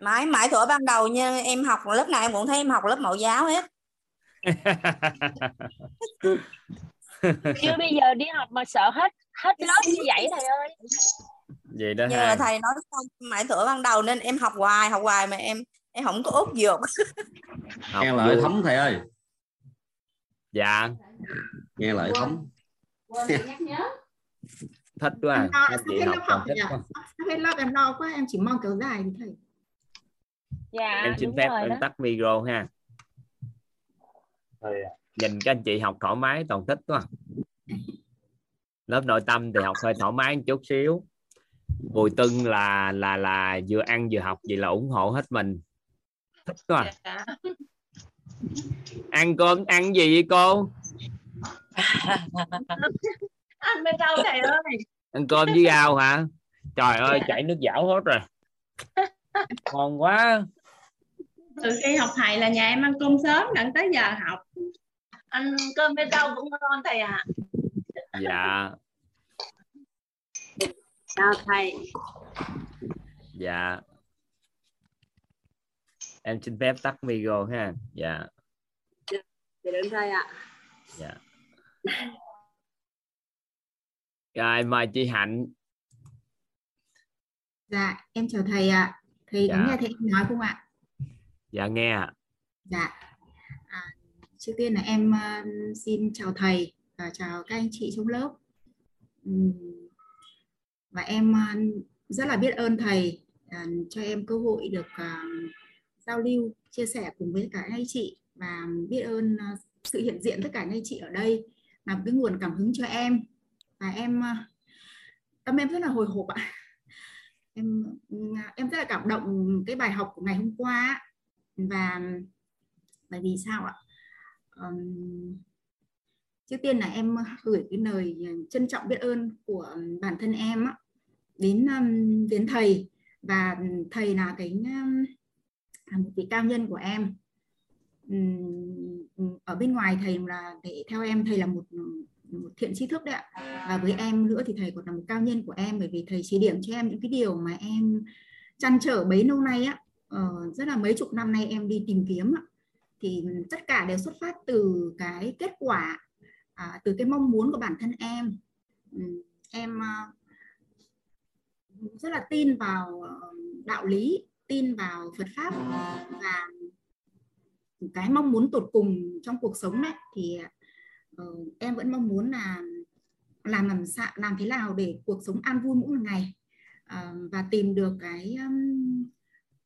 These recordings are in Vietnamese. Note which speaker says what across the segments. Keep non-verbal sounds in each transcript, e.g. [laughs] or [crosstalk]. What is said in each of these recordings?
Speaker 1: mãi mãi thuở ban đầu như em học lớp này em cũng thấy em học lớp mẫu giáo hết.
Speaker 2: Chưa bây giờ đi học mà sợ hết hết lớp như vậy thầy ơi.
Speaker 3: Vậy đó
Speaker 1: mà thầy nói xong mãi thuở ban đầu nên em học hoài học hoài mà em em không có út dược. [laughs]
Speaker 3: Học
Speaker 4: nghe
Speaker 3: vui.
Speaker 4: thấm thầy ơi.
Speaker 3: Dạ.
Speaker 4: Nghe lợi thấm.
Speaker 3: Thích quá.
Speaker 5: Em lo, em lo quá em chỉ mong kéo dài thì thầy
Speaker 2: dạ
Speaker 3: em xin phép
Speaker 2: rồi
Speaker 3: em
Speaker 2: đó.
Speaker 3: tắt micro ha.
Speaker 6: Ạ.
Speaker 3: nhìn các anh chị học thoải mái toàn thích quá. Lớp nội tâm thì học hơi thoải mái một chút xíu. Bùi tưng là là là vừa ăn vừa học vậy là ủng hộ hết mình. Thích quá.
Speaker 7: Dạ.
Speaker 3: ăn cơm ăn gì vậy cô? [laughs]
Speaker 7: Ăn bên đâu thầy ơi?
Speaker 3: Ăn cơm với rau hả? Trời ơi chảy nước dảo hết rồi. [laughs] Ngon quá
Speaker 8: từ khi học thầy là nhà em ăn cơm sớm đặng tới giờ học.
Speaker 7: Ăn cơm bên đâu cũng ngon thầy ạ.
Speaker 3: Dạ.
Speaker 8: Chào thầy.
Speaker 3: Dạ. Em xin phép tắt micro ha. Dạ.
Speaker 8: Để đến thầy ạ.
Speaker 3: Dạ. Rồi mời chị hạnh.
Speaker 5: Dạ em chào thầy ạ. Thầy có
Speaker 3: Dạ.
Speaker 5: nghe thấy em nói không ạ
Speaker 3: dạ nghe ạ.
Speaker 5: Dạ. À, trước tiên là em uh, xin chào thầy và chào các anh chị trong lớp. Uhm, và em uh, rất là biết ơn thầy uh, cho em cơ hội được uh, giao lưu chia sẻ cùng với cả anh chị và biết ơn uh, sự hiện diện tất cả anh chị ở đây là một cái nguồn cảm hứng cho em. Và em uh, tâm em rất là hồi hộp ạ. [laughs] Em em rất là cảm động cái bài học của ngày hôm qua á và bởi vì sao ạ? Um, trước tiên là em gửi cái lời trân trọng biết ơn của bản thân em á, đến um, đến thầy. Và thầy là cái um, là một vị cao nhân của em. Ở bên ngoài thầy là để theo em thầy là một một thiện trí thức đấy ạ. Và với em nữa thì thầy còn là một cao nhân của em bởi vì thầy chỉ điểm cho em những cái điều mà em chăn trở bấy lâu nay á uh, rất là mấy chục năm nay em đi tìm kiếm thì tất cả đều xuất phát từ cái kết quả uh, từ cái mong muốn của bản thân em. Ừ, em uh, rất là tin vào ờ, đạo lý tin vào Phật pháp và cái mong muốn tột cùng trong cuộc sống đấy thì uh, em vẫn mong muốn là làm làm sao làm thế nào để cuộc sống an vui mỗi một ngày uh, và tìm được cái um,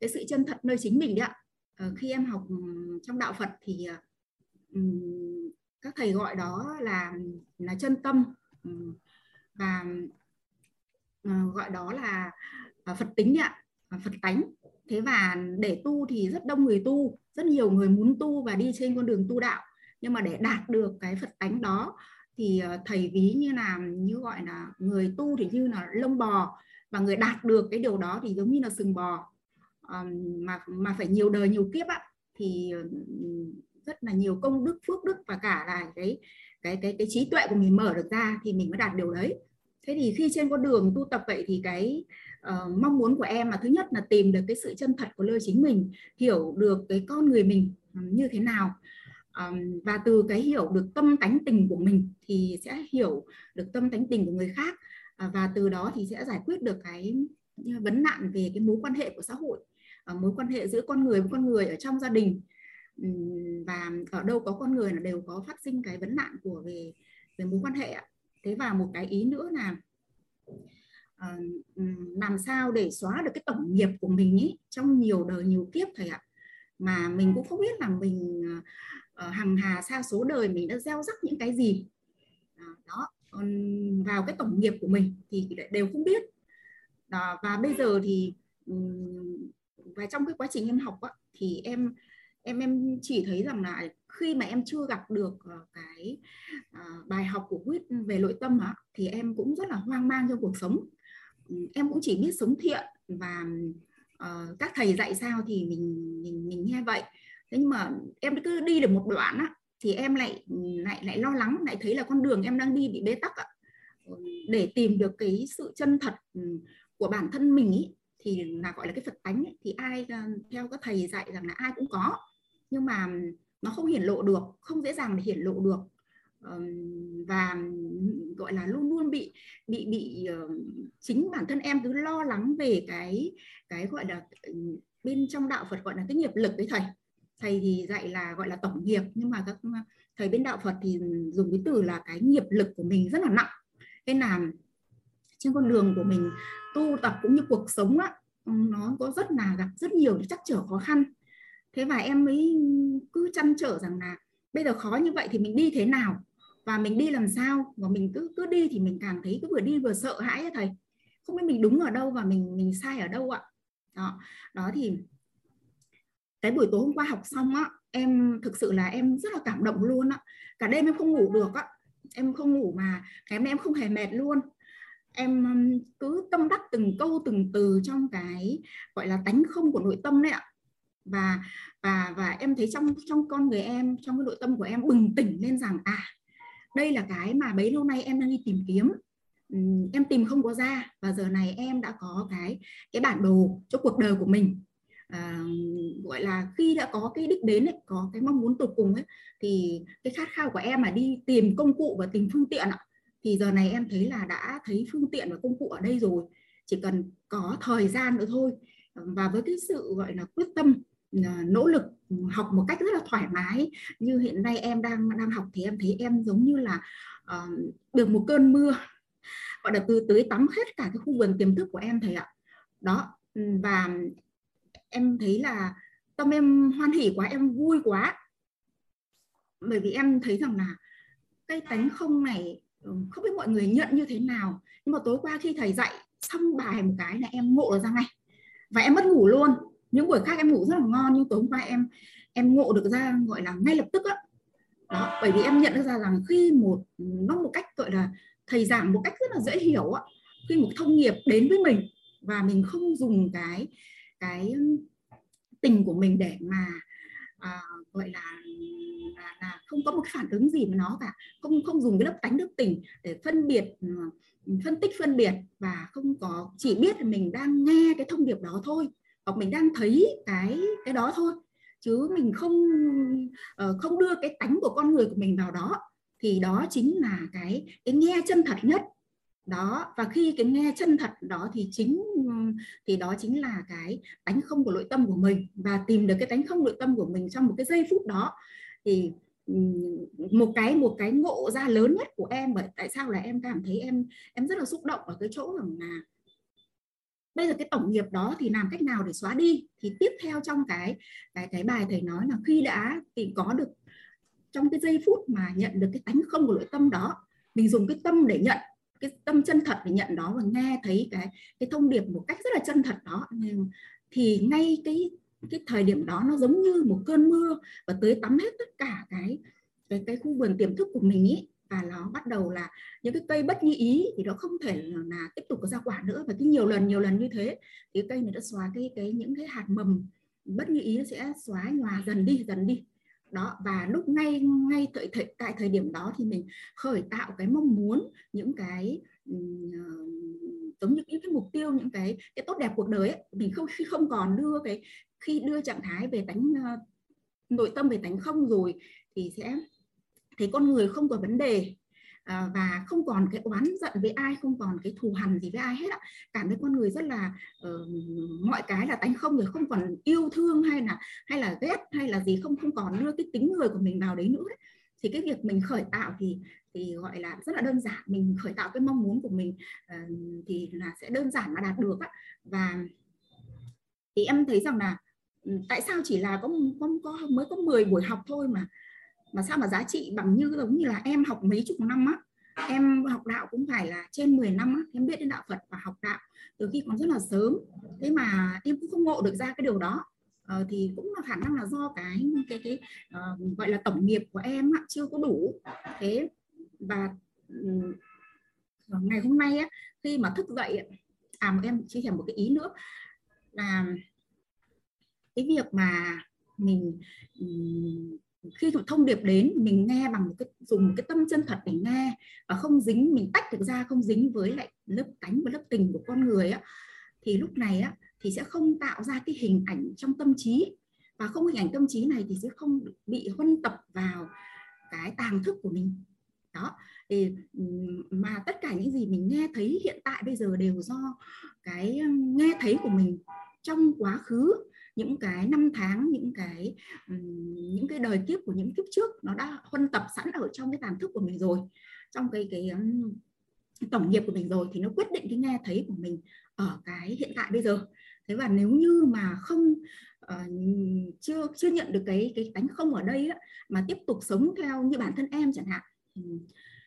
Speaker 5: cái sự chân thật nơi chính mình đấy ạ. Ờ, khi em học ừ, trong đạo Phật thì ờ, ừ, các thầy gọi đó là là chân tâm ừ, và ờ, gọi đó là à, Phật tính đấy ạ à, Phật tánh. Thế và để tu thì rất đông người tu, rất nhiều người muốn tu và đi trên con đường tu đạo. Nhưng mà để đạt được cái Phật tánh đó thì thầy ví như là, như gọi là người tu thì như là lông bò. Và người đạt được cái điều đó thì giống như là sừng bò. Mà mà phải nhiều đời nhiều kiếp ạ thì rất là nhiều công đức phước đức và cả là cái cái cái cái trí tuệ của mình mở được ra thì mình mới đạt điều đấy. Thế thì khi trên con đường tu tập vậy thì cái uh, mong muốn của em là thứ nhất là tìm được cái sự chân thật của nơi chính mình hiểu được cái con người mình như thế nào. Um, và từ cái hiểu được tâm tánh tình của mình thì sẽ hiểu được tâm tánh tình của người khác uh, và từ đó thì sẽ giải quyết được cái ờ, vấn nạn về cái mối quan hệ của xã hội. À, mối quan hệ giữa con người với con người ở trong gia đình. Và ở đâu có con người là đều có phát sinh cái vấn nạn của về về mối quan hệ thế và một cái ý nữa là ờ, làm sao để xóa được cái tổng nghiệp của mình ý trong nhiều đời nhiều kiếp thầy ạ. Mà mình cũng không biết là mình ờ, ờ, hằng hà xa số đời mình đã gieo rắc những cái gì. À, đó vào cái tổng nghiệp của mình thì đều không biết. Đó, và bây giờ thì và trong cái quá trình em học á, thì em em em chỉ thấy rằng là khi mà em chưa gặp được ờ, cái uh, bài học của quýt về nội tâm á, thì em cũng rất là hoang mang trong cuộc sống. Ừ, em cũng chỉ biết sống thiện và uh, các thầy dạy sao thì mình mình mình nghe vậy. Thế nhưng mà em cứ đi được một đoạn á thì em lại lại lại lo lắng lại thấy là con đường em đang đi bị bế tắc ạ ừ, để tìm được cái sự chân thật ừ, của bản thân mình ý, thì là gọi là cái Phật tánh ấy, thì ai ờ, theo các thầy dạy rằng là ai cũng có. Nhưng mà nó không hiển lộ được không dễ dàng để hiển lộ được. Và gọi là luôn luôn bị bị bị ờ, chính bản thân em cứ lo lắng về cái cái gọi là bên trong đạo Phật gọi là cái nghiệp lực đấy thầy. Thầy thì dạy là gọi là tổng nghiệp nhưng mà các ờ, thầy bên đạo Phật thì dùng cái từ là cái nghiệp lực của mình rất là nặng. Nên là trên con đường của mình tu tập cũng như cuộc sống á ừ, nó có rất là gặp rất nhiều những trắc trở khó khăn. Thế và em mới cứ chăn trở rằng là bây giờ khó như vậy thì mình đi thế nào? Và mình đi làm sao? Và mình cứ cứ đi thì mình càng thấy cứ vừa đi vừa sợ hãi á thầy. Không biết mình đúng ở đâu và mình mình sai ở đâu ạ. Đó đó thì cái buổi tối hôm qua học xong á, em thực sự là em rất là cảm động luôn á. Cả đêm em không ngủ được á. Em không ngủ mà, ngày hôm nay em không hề mệt luôn em cứ tâm đắc từng câu từng từ trong cái gọi là tánh không của nội tâm đấy ạ. Và và và em thấy trong trong con người em trong cái nội tâm của em bừng tỉnh lên rằng à đây là cái mà bấy lâu nay em đang đi tìm kiếm. Em tìm không có ra và giờ này em đã có cái cái bản đồ cho cuộc đời của mình. À, gọi là khi đã có cái đích đến ấy, có cái mong muốn tột cùng ấy thì cái khát khao của em là đi tìm công cụ và tìm phương tiện ạ thì giờ này em thấy là đã thấy phương tiện và công cụ ở đây rồi chỉ cần có thời gian nữa thôi. Và với cái sự gọi là quyết tâm ờ, nỗ lực học một cách rất là thoải mái như hiện nay em đang đang học thì em thấy em giống như là uh, được một cơn mưa gọi là từ tưới tắm hết cả cái khu vườn tiềm thức của em thầy ạ. Đó ừ, và em thấy là tâm em hoan hỉ quá em vui quá. Bởi vì em thấy rằng là cái tánh không này Ừ, không biết mọi người nhận như thế nào. Nhưng mà tối qua khi thầy dạy xong bài một cái là em ngộ được ra ngay. Và em mất ngủ luôn. Những buổi khác em ngủ rất là ngon, nhưng tối hôm qua em em ngộ được ra gọi là ngay lập tức á. Đó, bởi vì em nhận được ra rằng khi một, nó một cách gọi là thầy giảng một cách rất là dễ hiểu á, khi một thông nghiệp đến với mình và mình không dùng cái cái tình của mình để mà à, gọi là, là là không có một phản ứng gì với nó cả. Không không dùng cái lớp tánh đức tình để phân biệt ờ, phân tích phân biệt và không có chỉ biết là mình đang nghe cái thông điệp đó thôi hoặc mình đang thấy cái cái đó thôi. Chứ mình không ờ, không đưa cái tánh của con người của mình vào đó thì đó chính là cái cái nghe chân thật nhất đó, và khi cái nghe chân thật đó thì chính, thì đó chính là cái tánh không của nội tâm của mình. Và tìm được cái tánh không nội tâm của mình trong một cái giây phút đó thì một cái một cái ngộ ra lớn nhất của em bởi tại sao là em cảm thấy em em rất là xúc động ở cái chỗ rằng là bây giờ cái tổng nghiệp đó thì làm cách nào để xóa đi? Thì tiếp theo trong cái cái cái bài thầy nói là khi đã, thì có được trong cái giây phút mà nhận được cái tánh không của nội tâm đó, mình dùng cái tâm để nhận cái tâm chân thật để nhận đó và nghe thấy cái cái thông điệp một cách rất là chân thật đó. Thì ngay cái cái thời điểm đó nó giống như một cơn mưa và tới tắm hết tất cả cái cái cái khu vườn tiềm thức của mình ý. Và nó bắt đầu là những cái cây bất như ý thì nó không thể là, là tiếp tục có ra quả nữa. Và cái nhiều lần nhiều lần như thế thì cây này đã xóa cái cái những cái hạt mầm bất như ý nó sẽ xóa nhòa dần đi dần đi đó và lúc ngay ngay tại thời, tại thời điểm đó thì mình khởi tạo cái mong muốn những cái ờ, giống như những cái mục tiêu những cái cái tốt đẹp cuộc đời ấy. mình không khi không còn đưa cái khi đưa trạng thái về tánh ờ, nội tâm về tánh không rồi thì sẽ thấy con người không có vấn đề à, và không còn cái oán giận với ai không còn cái thù hằn gì với ai hết ạ. Cảm thấy con người rất là uh, mọi cái là tánh không rồi không còn yêu thương hay là hay là ghét hay là gì không không còn đưa cái tính người của mình vào đấy nữa ấy. thì cái việc mình khởi tạo thì thì gọi là rất là đơn giản. Mình khởi tạo cái mong muốn của mình uh, thì là sẽ đơn giản mà đạt được á. Và thì em thấy rằng là ừ, tại sao chỉ là có, có, có mới có 10 buổi học thôi mà mà sao mà giá trị bằng như giống như là em học mấy chục năm á em học đạo cũng phải là trên 10 năm á em biết đến đạo Phật và học đạo từ khi còn rất là sớm. Thế mà em cũng không ngộ được ra cái điều đó. Ờ, thì cũng là khả năng là do cái cái cái uh, gọi là tổng nghiệp của em á, chưa có đủ. Thế và um, ngày hôm nay á, khi mà thức dậy à em chia sẻ một cái ý nữa là cái việc mà mình um, khi thông điệp đến, mình nghe bằng một cái, dùng một cái tâm chân thật để nghe và không dính, mình tách được ra, không dính với lại lớp tánh và lớp tình của con người á, thì lúc này á, thì sẽ không tạo ra cái hình ảnh trong tâm trí. Và không hình ảnh tâm trí này thì sẽ không bị huân tập vào cái tàng thức của mình. Đó, thì mà tất cả những gì mình nghe thấy hiện tại bây giờ đều do cái nghe thấy của mình trong quá khứ những cái năm tháng những cái những cái đời kiếp của những kiếp trước nó đã huân tập sẵn ở trong cái tàn thức của mình rồi trong cái cái tổng nghiệp của mình rồi thì nó quyết định cái nghe thấy của mình ở cái hiện tại bây giờ. Thế và nếu như mà không uh, chưa chưa nhận được cái cái tánh không ở đây á, mà tiếp tục sống theo như bản thân em chẳng hạn thì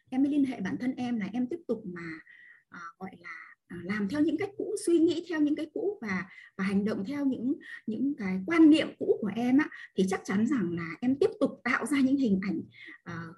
Speaker 5: em mới liên hệ bản thân em là em tiếp tục mà uh, gọi là À, làm theo những cách cũ suy nghĩ theo những cái cũ và và hành động theo những những cái quan niệm cũ của em á thì chắc chắn rằng là em tiếp tục tạo ra những hình ảnh uh,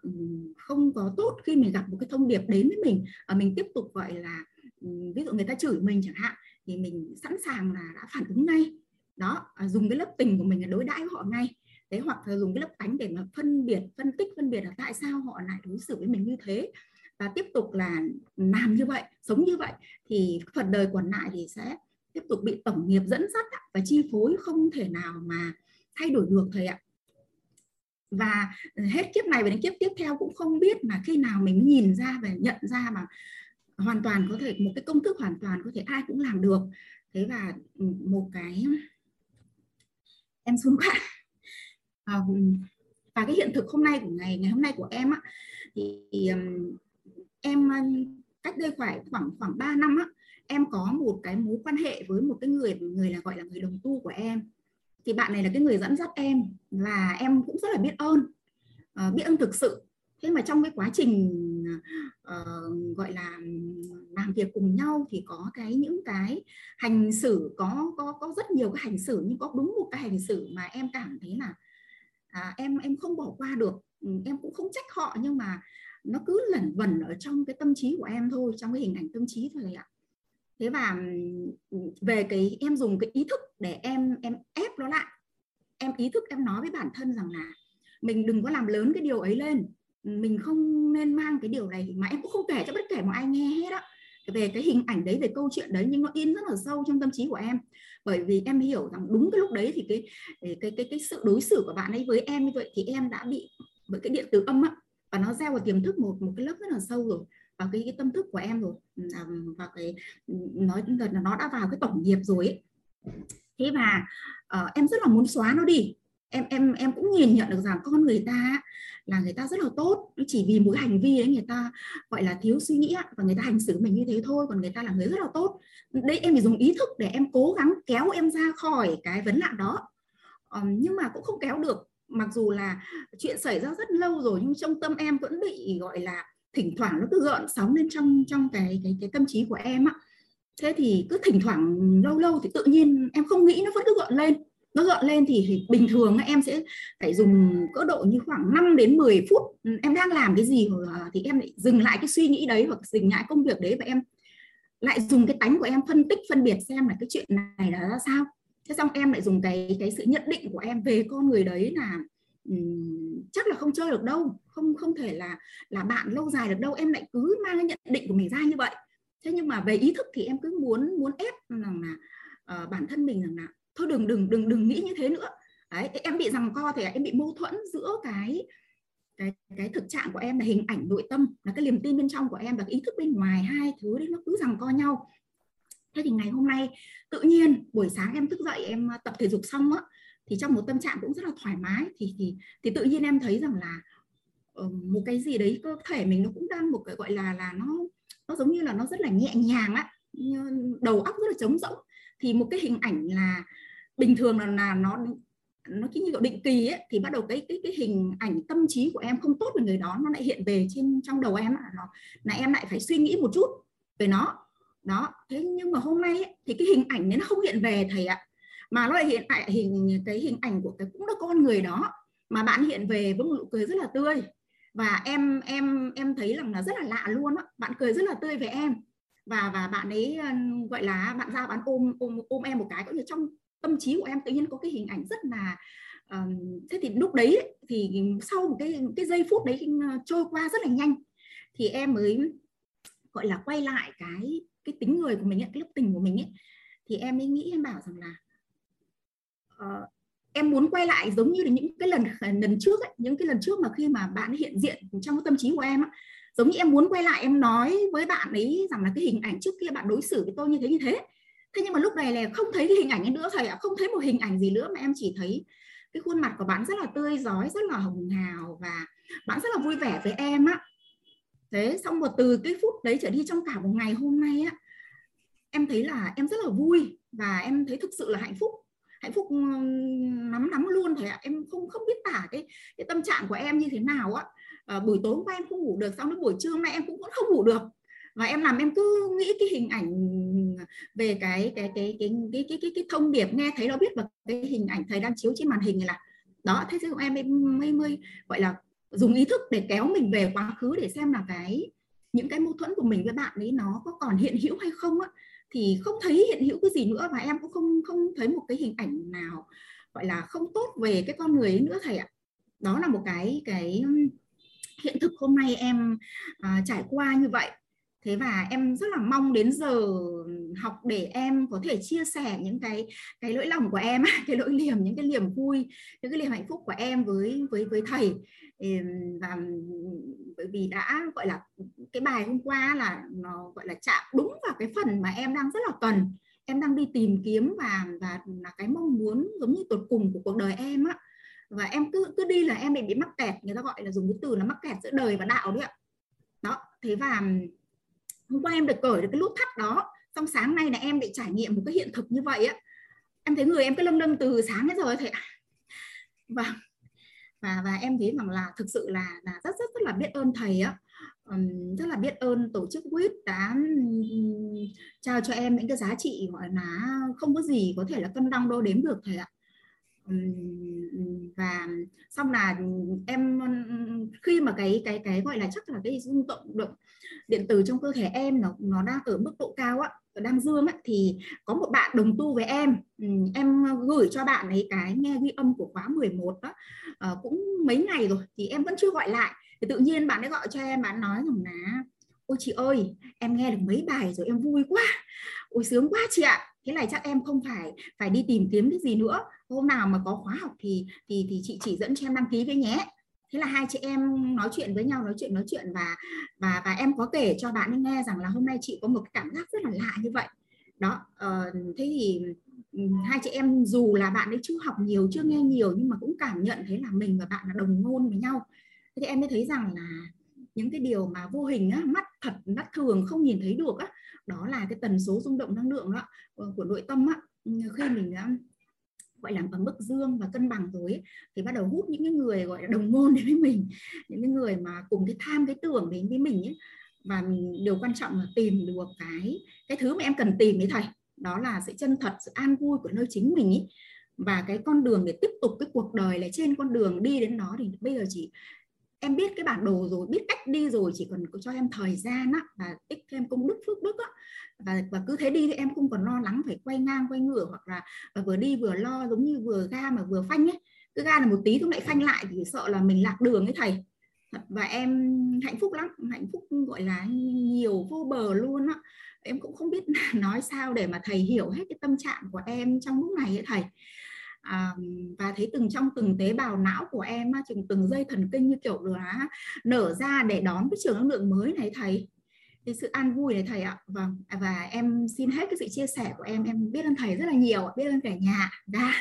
Speaker 5: không có tốt khi mình gặp một cái thông điệp đến với mình. Uh, mình tiếp tục gọi là um, ví dụ người ta chửi mình chẳng hạn thì mình sẵn sàng là đã phản ứng ngay. Đó uh, dùng cái lớp tình của mình để đối đãi với họ ngay. Thế hoặc là dùng cái lớp tánh để mà phân biệt phân tích phân biệt là tại sao họ lại đối xử với mình như thế và tiếp tục là làm như vậy sống như vậy thì phần đời còn lại thì sẽ tiếp tục bị tổng nghiệp dẫn dắt và chi phối không thể nào mà thay đổi được thầy ạ. Và hết kiếp này và đến kiếp tiếp theo cũng không biết mà khi nào mình nhìn ra và nhận ra mà hoàn toàn có thể một cái công thức hoàn toàn có thể ai cũng làm được. Thế và ừ, một cái em xuống quá à, và cái hiện thực hôm nay của ngày ngày hôm nay của em á thì em à, cách đây khoảng khoảng khoảng 3 năm á em có một cái mối quan hệ với một cái người người là gọi là người đồng tu của em. Thì bạn này là cái người dẫn dắt em và em cũng rất là biết ơn uh, biết ơn thực sự. Thế mà trong cái quá trình uh, gọi là làm việc cùng nhau thì có cái những cái hành xử có có có rất nhiều cái hành xử nhưng có đúng một cái hành xử mà em cảm thấy là à, em em không bỏ qua được. Ừ, em cũng không trách họ nhưng mà nó cứ lẩn vẩn ở trong cái tâm trí của em thôi, trong cái hình ảnh tâm trí thôi ạ. Thế và về cái, em dùng cái ý thức để em em ép nó lại. Em ý thức, em nói với bản thân rằng là mình đừng có làm lớn cái điều ấy lên. Mình không nên mang cái điều này mà em cũng không kể cho bất kể một ai nghe hết á. Về cái hình ảnh đấy, về câu chuyện đấy, nhưng nó in rất là sâu trong tâm trí của em. Bởi vì em hiểu rằng đúng cái lúc đấy thì cái cái cái cái sự đối xử của bạn ấy với em như vậy thì em đã bị bởi cái điện tử âm á và nó gieo vào tiềm thức một một cái lớp rất là sâu rồi. Vào cái, cái tâm thức của em rồi và cái nói là nó đã vào cái tổng nghiệp rồi ấy. thế và uh, em rất là muốn xóa nó đi. Em em em cũng nhìn nhận được rằng con người ta là người ta rất là tốt. Chỉ vì một hành vi đấy người ta gọi là thiếu suy nghĩ và người ta hành xử mình như thế thôi còn người ta là người rất là tốt. Đây em phải dùng ý thức để em cố gắng kéo em ra khỏi cái vấn nạn đó. Um, nhưng mà cũng không kéo được mặc dù là chuyện xảy ra rất lâu rồi nhưng trong tâm em vẫn bị gọi là thỉnh thoảng nó cứ gợn sóng lên trong trong cái cái cái tâm trí của em ạ thế thì cứ thỉnh thoảng lâu lâu thì tự nhiên em không nghĩ nó vẫn cứ gợn lên. Nó gợn lên thì, thì bình thường em sẽ phải dùng cỡ độ như khoảng 5 đến 10 phút. Ừ, em đang làm cái gì thì em lại dừng lại cái suy nghĩ đấy hoặc dừng lại công việc đấy và em lại dùng cái tánh của em phân tích phân biệt xem là cái chuyện này là ra sao thế xong em lại dùng cái cái sự nhận định của em về con người đấy là um, chắc là không chơi được đâu không không thể là là bạn lâu dài được đâu em lại cứ mang cái nhận định của mình ra như vậy. Thế nhưng mà về ý thức thì em cứ muốn muốn ép rằng là uh, bản thân mình rằng là thôi đừng đừng đừng đừng nghĩ như thế nữa. Đấy em bị rằng co thì em bị mâu thuẫn giữa cái cái cái thực trạng của em là hình ảnh nội tâm là cái niềm tin bên trong của em và cái ý thức bên ngoài hai thứ đấy nó cứ rằng co nhau thế thì ngày hôm nay tự nhiên buổi sáng em thức dậy em à, tập thể dục xong á thì trong một tâm trạng cũng rất là thoải mái thì thì thì tự nhiên em thấy rằng là ờ, một cái gì đấy cơ thể mình nó cũng đang một cái gọi là là nó nó giống như là nó rất là nhẹ nhàng á đầu óc rất là trống rỗng. Thì một cái hình ảnh là bình thường là, là nó nó cái như kiểu định kỳ ấy, thì bắt đầu cái cái cái hình ảnh tâm trí của em không tốt về người đó nó lại hiện về trên trong đầu em là nó là em lại phải suy nghĩ một chút về nó đó thế nhưng mà hôm nay ấy, thì cái hình ảnh đấy nó không hiện về thầy ạ. Mà nó lại hiện tại hình cái hình ảnh của cái cũng là con người đó mà bạn hiện về với một nụ cười rất là tươi. Và em em em thấy rằng là rất là lạ luôn á. Bạn cười rất là tươi về em. Và và bạn ấy ờ, gọi là bạn ra bạn ôm ôm ôm em một cái cũng như trong tâm trí của em tự nhiên có cái hình ảnh rất là um, thế thì lúc đấy thì sau một cái cái giây phút đấy ờ, trôi qua rất là nhanh. Thì em mới gọi là quay lại cái cái tính người của mình ấy, cái lớp tình của mình ấy thì em mới nghĩ em bảo rằng là uh, em muốn quay lại giống như là những cái lần lần trước ấy, những cái lần trước mà khi mà bạn hiện diện trong tâm trí của em ấy, giống như em muốn quay lại em nói với bạn ấy rằng là cái hình ảnh trước kia bạn đối xử với tôi như thế như thế. Thế nhưng mà lúc này là không thấy cái hình ảnh ấy nữa thầy ạ không thấy một hình ảnh gì nữa mà em chỉ thấy cái khuôn mặt của bạn rất là tươi giói rất là hồng hào và bạn rất là vui vẻ với em á thế xong một từ cái phút đấy trở đi trong cả một ngày hôm nay á em thấy là em rất là vui và em thấy thực sự là hạnh phúc. Hạnh phúc ừ, nắm nắm luôn thầy ạ. Em không không biết tả cái cái tâm trạng của em như thế nào á. À, buổi tối hôm qua em không ngủ được xong đến buổi trưa hôm nay em cũng vẫn không ngủ được. Và em làm em cứ nghĩ cái hình ảnh về cái cái cái cái cái cái cái, cái thông điệp nghe thấy nó biết và cái hình ảnh thầy đang chiếu trên màn hình này là đó thế chứ em mới, mới mới gọi là dùng ý thức để kéo mình về quá khứ để xem là cái những cái mâu thuẫn của mình với bạn ấy nó có còn hiện hữu hay không á. Thì không thấy hiện hữu cái gì nữa và em cũng không không thấy một cái hình ảnh nào gọi là không tốt về cái con người ấy nữa thầy ạ. Đó là một cái cái hiện thực hôm nay em à, trải qua như vậy thế và em rất là mong đến giờ học để em có thể chia sẻ những cái cái lỗi lầm của em, [laughs] cái lỗi liềm những cái niềm vui, những cái niềm hạnh phúc của em với với với thầy. Và bởi vì đã, gọi là, cái bài hôm qua là nó, gọi là, chạm đúng vào cái phần mà em đang rất là cần. Em đang đi tìm kiếm và và là cái mong muốn giống như tột cùng của cuộc đời em á. Và em cứ cứ đi là em bị bị mắc kẹt, người ta gọi là dùng cái từ là mắc kẹt giữa đời và đạo đấy ạ. Đó, thế và hôm qua em được cởi được cái nút thắt đó xong sáng nay là em bị trải nghiệm một cái hiện thực như vậy á. Em thấy người em cứ lâng lâng từ sáng đến giờ thế, và vâng. và và em thấy rằng là thực sự là là rất rất rất là biết ơn thầy á. Um, rất là biết ơn tổ chức quýt đã um, trao cho em những cái giá trị gọi là không có gì có thể là cân đong đo đếm được thầy ạ và xong là em khi mà cái cái cái gọi là chắc là cái rung động động điện tử trong cơ thể em nó nó đang ở mức độ cao á đang dương á thì có một bạn đồng tu với em. Em gửi cho bạn ấy cái nghe ghi âm của khóa 11 đó. À, cũng mấy ngày rồi thì em vẫn chưa gọi lại. Thì tự nhiên bạn ấy gọi cho em bạn nói rằng là ôi chị ơi em nghe được mấy bài rồi em vui quá. Ôi sướng quá chị ạ thế này chắc em không phải phải đi tìm kiếm cái gì nữa. Hôm nào mà có khóa học thì thì thì chị chỉ dẫn cho em đăng ký với nhé. Thế là hai chị em nói chuyện với nhau nói chuyện nói chuyện và và và em có kể cho bạn ấy nghe rằng là hôm nay chị có một cái cảm giác rất là lạ như vậy. Đó uh, thế thì ừ, hai chị em dù là bạn ấy chưa học nhiều chưa nghe nhiều nhưng mà cũng cảm nhận thấy là mình và bạn là đồng ngôn với nhau. Thế thì em mới thấy rằng là những cái điều mà vô hình á, mắt thật mắt thường không nhìn thấy được á, đó là cái tần số rung động năng lượng đó, ờ, của nội tâm á, khi mình gọi là ở mức dương và cân bằng rồi ấy, thì bắt đầu hút những cái người gọi là đồng môn đến với mình. Những cái người mà cùng cái tham cái tưởng đến với mình ấy. Và điều quan trọng là tìm được cái cái thứ mà em cần tìm với thầy đó là sự chân thật sự an vui của nơi chính mình ấy. Và cái con đường để tiếp tục cái cuộc đời là trên con đường đi đến nó thì bây giờ chỉ em biết cái bản đồ rồi, biết cách đi rồi, chỉ cần cho em thời gian á, và tích thêm công đức phước đức á, và và cứ thế đi thì em không còn lo lắng phải quay ngang, quay ngửa hoặc là và vừa đi vừa lo giống như vừa ga mà vừa phanh ấy. Cứ ga là một tí cũng lại phanh lại thì sợ là mình lạc đường ấy thầy. Và em hạnh phúc lắm, hạnh phúc gọi là nhiều vô bờ luôn á. Em cũng không biết [laughs] nói sao để mà thầy hiểu hết cái tâm trạng của em trong lúc này ấy thầy à, và thấy từng trong từng tế bào não của em từng từng dây thần kinh như kiểu là nở ra để đón cái trường năng lượng mới này thầy. Cái sự an vui này thầy ạ. Vâng và em xin hết cái sự chia sẻ của em em biết ơn thầy rất là nhiều biết ơn cả nhà. Đã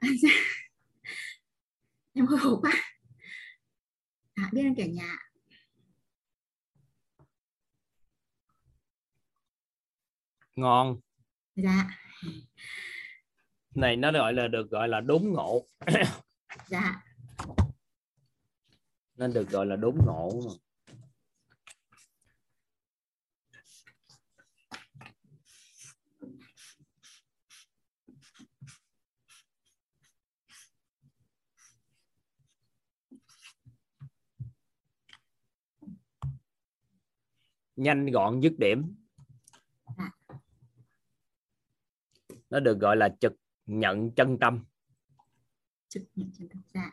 Speaker 5: [laughs] em hơi hổ quá. À, biết ơn cả nhà.
Speaker 3: Ngon.
Speaker 5: Dạ
Speaker 3: này nó gọi là được gọi là đúng ngộ
Speaker 5: dạ
Speaker 3: nó được gọi là đúng ngộ mà. nhanh gọn dứt điểm
Speaker 5: dạ.
Speaker 3: nó được gọi là trực nhận chân tâm.
Speaker 5: Trực nhận chân tâm dạ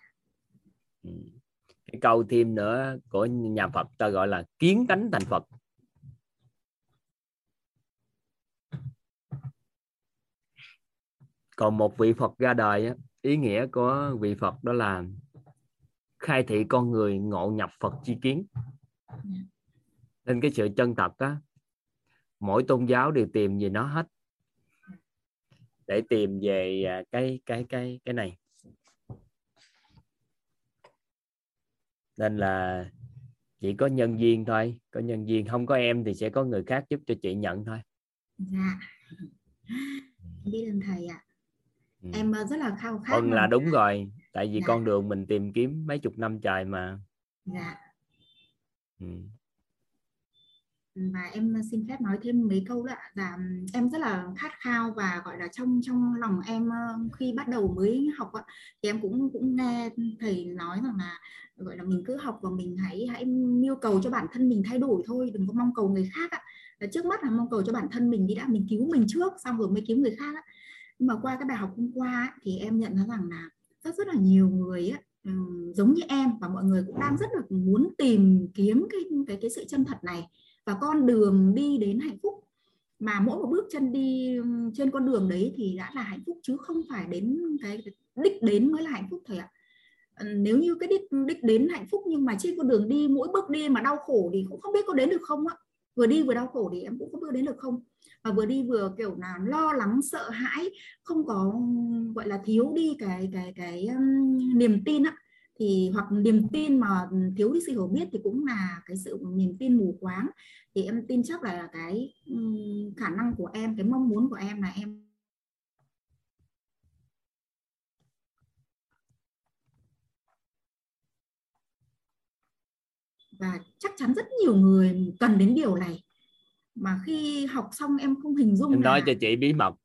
Speaker 3: cái câu thêm nữa của nhà Phật ta gọi là kiến tánh thành Phật. Còn một vị Phật ra đời ý nghĩa của vị Phật đó là khai thị con người ngộ nhập Phật chi kiến. Nên cái sự chân thật á mỗi tôn giáo đều tìm về nó hết để tìm về à, cái cái cái cái này. Nên là chỉ có nhân viên thôi có nhân viên không có em thì sẽ có người khác giúp cho chị nhận thôi.
Speaker 5: Dạ. Biết ơn thầy ạ.
Speaker 3: Ừ.
Speaker 5: em ờ, rất là khao khát
Speaker 3: vâng là đúng rồi. Tại vì
Speaker 5: Dạ.
Speaker 3: con đường mình tìm kiếm mấy chục năm trời mà.
Speaker 5: Dạ.
Speaker 3: Ừ
Speaker 5: và em xin phép nói thêm mấy câu đó ạ. là em rất là khát khao và gọi là trong trong lòng em khi bắt đầu mới học ạ, thì em cũng cũng nghe thầy nói rằng là gọi là mình cứ học và mình hãy hãy yêu cầu cho bản thân mình thay đổi thôi đừng có mong cầu người khác ạ Và trước mắt là mong cầu cho bản thân mình đi đã mình cứu mình trước xong rồi mới cứu người khác ạ. nhưng mà qua cái bài học hôm qua thì em nhận ra rằng là rất rất là nhiều người ấy, giống như em và mọi người cũng đang rất là muốn tìm kiếm cái cái cái sự chân thật này và con đường đi đến hạnh phúc. Mà mỗi một bước chân đi trên con đường đấy thì đã là hạnh phúc chứ không phải đến cái đích đến mới là hạnh phúc thầy ạ. Nếu như cái đích đích đến hạnh phúc nhưng mà trên con đường đi mỗi bước đi mà đau khổ thì cũng không biết có đến được không ạ. Vừa đi vừa đau khổ thì em cũng không biết đến được không. Và vừa đi vừa kiểu là lo lắng sợ hãi không có gọi là thiếu đi cái cái cái um, niềm tin ạ thì hoặc niềm tin mà thiếu đi sự hiểu biết thì cũng là cái sự niềm tin mù quáng. Thì em tin chắc là cái khả năng của em cái mong muốn của em là em và chắc chắn rất nhiều người cần đến điều này. Mà khi học xong em không hình dung
Speaker 3: em nói
Speaker 5: là
Speaker 3: cho chị bí mật.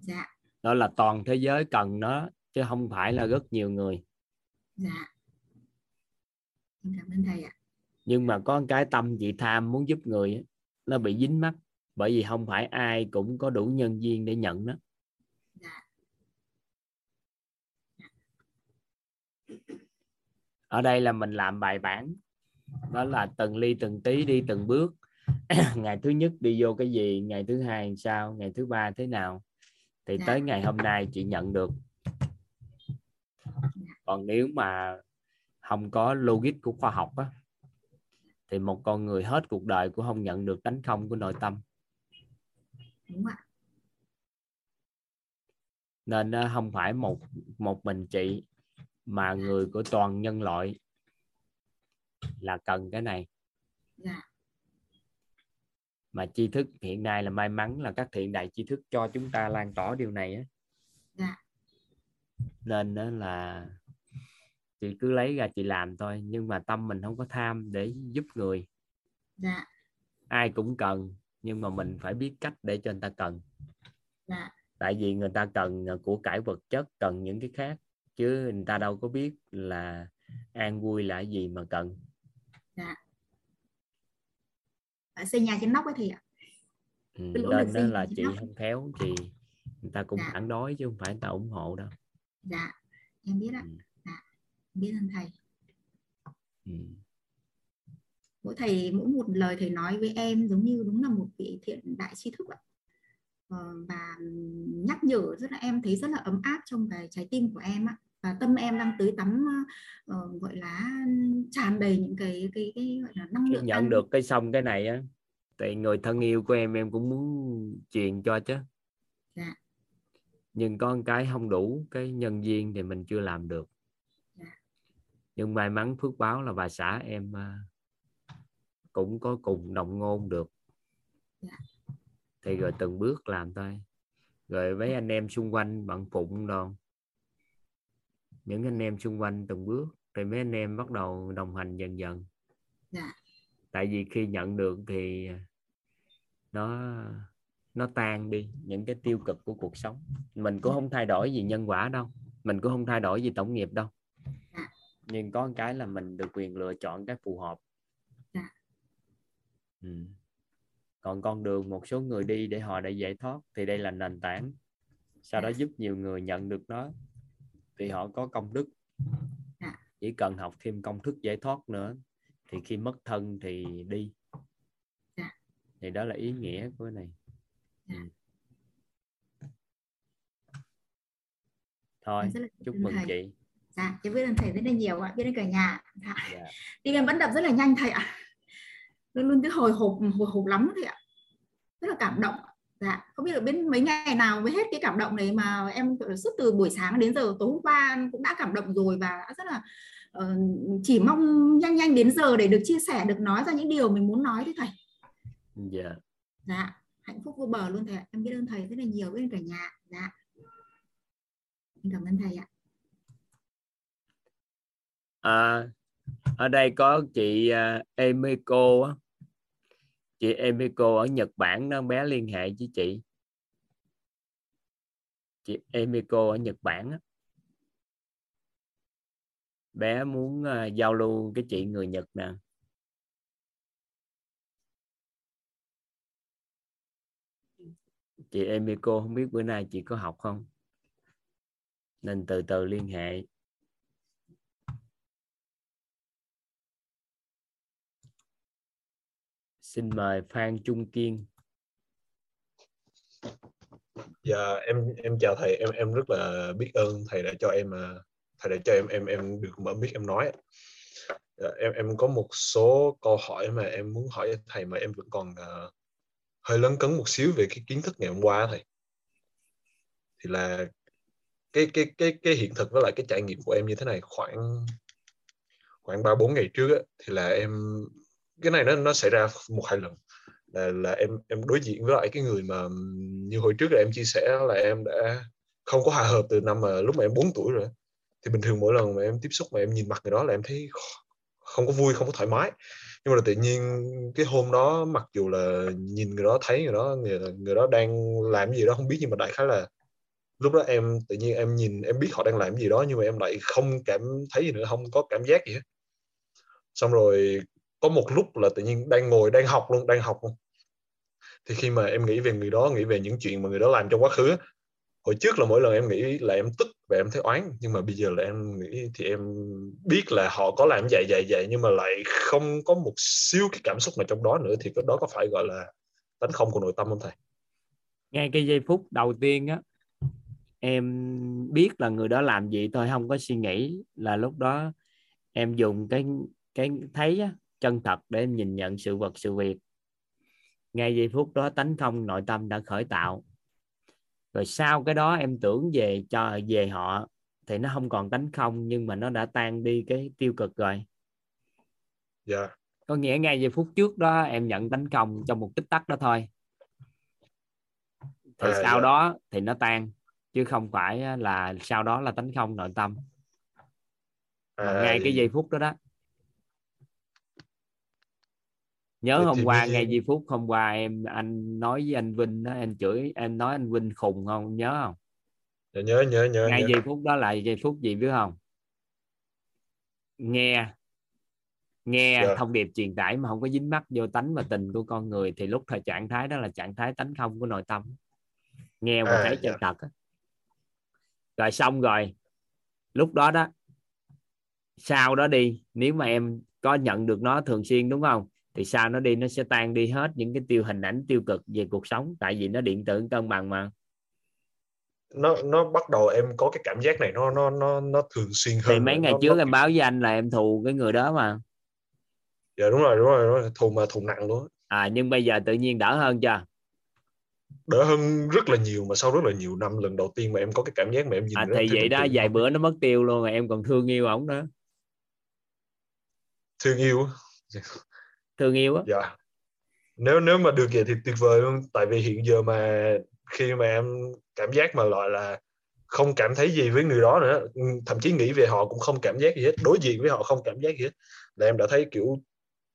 Speaker 5: Dạ.
Speaker 3: Đó là toàn thế giới cần nó chứ không phải là rất nhiều người
Speaker 5: dạ. Em cảm ơn thầy ạ.
Speaker 3: Nhưng mà có cái tâm chị tham muốn giúp người nó bị dính mắc bởi vì không phải ai cũng có đủ nhân viên để nhận nó.
Speaker 5: Dạ.
Speaker 3: Ở đây là mình làm bài bản đó là từng ly từng tí đi từng bước. [coughs] Ngày thứ nhất đi vô cái gì ngày thứ hai làm sao ngày thứ ba thế nào thì
Speaker 5: Dạ.
Speaker 3: tới ngày hôm nay chị nhận được còn nếu mà không có logic của khoa học á thì một con người hết cuộc đời cũng không nhận được đánh không của nội tâm.
Speaker 5: Đúng ạ.
Speaker 3: Nên á, không phải một một mình chị mà người của toàn nhân loại là cần cái này.
Speaker 5: Dạ.
Speaker 3: Mà tri thức hiện nay là may mắn là các thiện đại tri thức cho chúng ta lan tỏa điều này á.
Speaker 5: Dạ.
Speaker 3: Nên đó là chị cứ lấy ra chị làm thôi nhưng mà tâm mình không có tham để giúp người.
Speaker 5: Dạ.
Speaker 3: Ai cũng cần nhưng mà mình phải biết cách để cho người ta cần.
Speaker 5: Dạ.
Speaker 3: Tại vì người ta cần của cải vật chất cần những cái khác chứ người ta đâu có biết là an vui là gì mà cần.
Speaker 5: Ở xây nhà trên nóc ấy thầy ạ.
Speaker 3: Ừ, nên đó là
Speaker 5: thì
Speaker 3: chị
Speaker 5: nó-
Speaker 3: không khéo thì người ta cũng
Speaker 5: Dạ.
Speaker 3: phản đối chứ không phải người ta ủng hộ đâu.
Speaker 5: Dạ em biết ạ.
Speaker 3: Ừ.
Speaker 5: biết ơn thầy
Speaker 3: ừ.
Speaker 5: mỗi thầy mỗi một lời thầy nói với em giống như đúng là một vị thiện đại tri thức ạ Ờ, và nhắc nhở rất là em thấy rất là ấm áp trong cái trái tim của em ạ và tâm em đang tới tắm ờ, gọi là tràn đầy những cái cái, cái gọi là năng lượng
Speaker 3: nhận
Speaker 5: an-
Speaker 3: được cái xong cái này á thì người thân yêu của em em cũng muốn truyền cho chứ
Speaker 5: Dạ.
Speaker 3: nhưng có một cái không đủ cái nhân viên thì mình chưa làm được. Nhưng may mắn phước báo là bà xã em à, cũng có cùng đồng ngôn được.
Speaker 5: Dạ.
Speaker 3: thì rồi từng bước làm thôi. Rồi với anh em xung quanh bạn phụng đồ. Những anh em xung quanh từng bước thì mấy anh em bắt đầu đồng hành dần dần.
Speaker 5: Dạ.
Speaker 3: tại vì khi nhận được thì nó nó tan đi những cái tiêu cực của cuộc sống. Mình cũng không thay đổi gì nhân quả đâu. Mình cũng không thay đổi gì tổng nghiệp đâu.
Speaker 5: Dạ.
Speaker 3: Nhưng có một cái là mình được quyền lựa chọn cái phù hợp
Speaker 5: Dạ.
Speaker 3: ừ. còn con đường một số người đi để họ để giải thoát thì đây là nền tảng sau đó
Speaker 5: Dạ.
Speaker 3: giúp nhiều người nhận được nó thì họ có công đức
Speaker 5: Dạ.
Speaker 3: chỉ cần học thêm công thức giải thoát nữa thì khi mất thân thì đi
Speaker 5: Dạ.
Speaker 3: thì đó là ý nghĩa của cái này
Speaker 5: Dạ.
Speaker 3: Ừ. thôi chúc mừng
Speaker 5: thầy.
Speaker 3: chị
Speaker 5: dạ em biết ơn thầy rất là nhiều ạ biết ơn cả nhà. Dạ. Tim em vẫn đập rất là nhanh thầy ạ. Luôn luôn cứ hồi hộp hồi hộp lắm thầy ạ. Rất là cảm động. Dạ không biết được bên mấy ngày nào mới hết cái cảm động này mà em là suốt từ buổi sáng đến giờ tối hôm qua cũng đã cảm động rồi và đã rất là ờ, chỉ mong nhanh nhanh đến giờ để được chia sẻ được nói ra những điều mình muốn nói với thầy.
Speaker 3: Dạ.
Speaker 5: Dạ hạnh phúc vô bờ luôn thầy ạ. Em biết ơn thầy rất là nhiều biết ơn cả nhà. Dạ. Em cảm ơn thầy ạ
Speaker 3: à, ở đây có chị uh, Emiko á. Chị Emiko ở Nhật Bản đó bé liên hệ với chị. Chị Emiko ở Nhật Bản á. Bé muốn uh, giao lưu cái chị người Nhật nè. Chị Emiko không biết bữa nay chị có học không? Nên từ từ liên hệ. Xin mời Phan Trung Kiên.
Speaker 6: Dạ em em chào thầy. Em em rất là biết ơn thầy đã cho em à, thầy đã cho em em em được mở mic em nói. Dạ, em em có một số câu hỏi mà em muốn hỏi thầy mà em vẫn còn uh, hơi lấn cấn một xíu về cái kiến thức ngày hôm qua thầy. Thì là cái cái cái cái hiện thực với lại cái trải nghiệm của em như thế này. Khoảng khoảng ba bốn ngày trước á, thì là em cái này nó nó xảy ra một hai lần. Là là em em đối diện với lại cái người mà như hồi trước là em chia sẻ là em đã không có hòa hợp từ năm mà lúc mà em 4 tuổi rồi thì bình thường mỗi lần mà em tiếp xúc mà em nhìn mặt người đó là em thấy không có vui không có thoải mái. Nhưng mà tự nhiên cái hôm đó mặc dù là nhìn người đó thấy người đó người, người đó đang làm gì đó không biết nhưng mà đại khái là lúc đó em tự nhiên em nhìn em biết họ đang làm gì đó nhưng mà em lại không cảm thấy gì nữa không có cảm giác gì hết. Xong rồi có một lúc là tự nhiên đang ngồi đang học luôn đang học luôn. Thì khi mà em nghĩ về người đó nghĩ về những chuyện mà người đó làm trong quá khứ hồi trước là mỗi lần em nghĩ là em tức và em thấy oán nhưng mà bây giờ là em nghĩ thì em biết là họ có làm vậy vậy vậy nhưng mà lại không có một xíu cái cảm xúc nào trong đó nữa thì cái đó có phải gọi là tấn không của nội tâm không thầy?
Speaker 3: Ngay cái giây phút đầu tiên á em biết là người đó làm gì thôi không có suy nghĩ là lúc đó em dùng cái cái thấy á, chân thật để em nhìn nhận sự vật sự việc. Ngay giây phút đó tánh không nội tâm đã khởi tạo. Rồi sau cái đó em tưởng về cho về họ thì nó không còn tánh không nhưng mà nó đã tan đi cái tiêu cực rồi.
Speaker 6: Dạ.
Speaker 3: Có nghĩa ngay giây phút trước đó em nhận tánh công trong một tích tắc đó thôi. Thì
Speaker 6: À,
Speaker 3: sau
Speaker 6: dạ.
Speaker 3: đó thì nó tan chứ không phải là sau đó là tánh không nội tâm. Mà
Speaker 6: à,
Speaker 3: ngay cái
Speaker 6: thì-
Speaker 3: giây phút đó đó nhớ
Speaker 6: Thì-
Speaker 3: hôm
Speaker 6: thì
Speaker 3: qua
Speaker 6: giờ-
Speaker 3: ngay giây phút hôm qua em anh nói với anh Vinh đó em chửi em nói anh Vinh khùng không nhớ không
Speaker 6: dạ, nhớ nhớ nhớ,
Speaker 3: ngay
Speaker 6: nhớ.
Speaker 3: giây phút đó là giây phút gì biết không nghe nghe
Speaker 6: Dạ.
Speaker 3: thông điệp truyền tải mà không có dính mắc vô tánh và tình của con người thì lúc thời trạng thái đó là trạng thái tánh không của nội tâm nghe và
Speaker 6: À,
Speaker 3: thấy chân
Speaker 6: dạ.
Speaker 3: thật rồi xong rồi lúc đó đó sau đó đi nếu mà em có nhận được nó thường xuyên đúng không thì sau nó đi nó sẽ tan đi hết những cái tiêu hình ảnh tiêu cực về cuộc sống. Tại vì nó điện tử cân bằng mà.
Speaker 6: Nó nó bắt đầu em có cái cảm giác này nó nó nó nó thường xuyên hơn.
Speaker 3: thì mấy ngày
Speaker 6: nó,
Speaker 3: trước
Speaker 6: nó,
Speaker 3: em báo với anh là em thù cái người đó mà.
Speaker 6: Dạ đúng rồi đúng rồi, đúng rồi. thù mà thù nặng luôn
Speaker 3: à nhưng bây giờ tự nhiên đỡ hơn chưa?
Speaker 6: Đỡ hơn rất là nhiều mà sau rất là nhiều năm lần đầu tiên mà em có cái cảm giác mà em nhìn
Speaker 3: à, thì vậy đó vài bữa nó mất tiêu luôn rồi em còn thương yêu ổng nữa.
Speaker 6: Thương yêu á.
Speaker 3: Thương yêu á.
Speaker 6: Dạ. Nếu nếu mà được vậy thì tuyệt vời luôn. Tại vì hiện giờ mà khi mà em cảm giác mà gọi là không cảm thấy gì với người đó nữa ừ, thậm chí nghĩ về họ cũng không cảm giác gì hết đối diện với họ không cảm giác gì hết là em đã thấy kiểu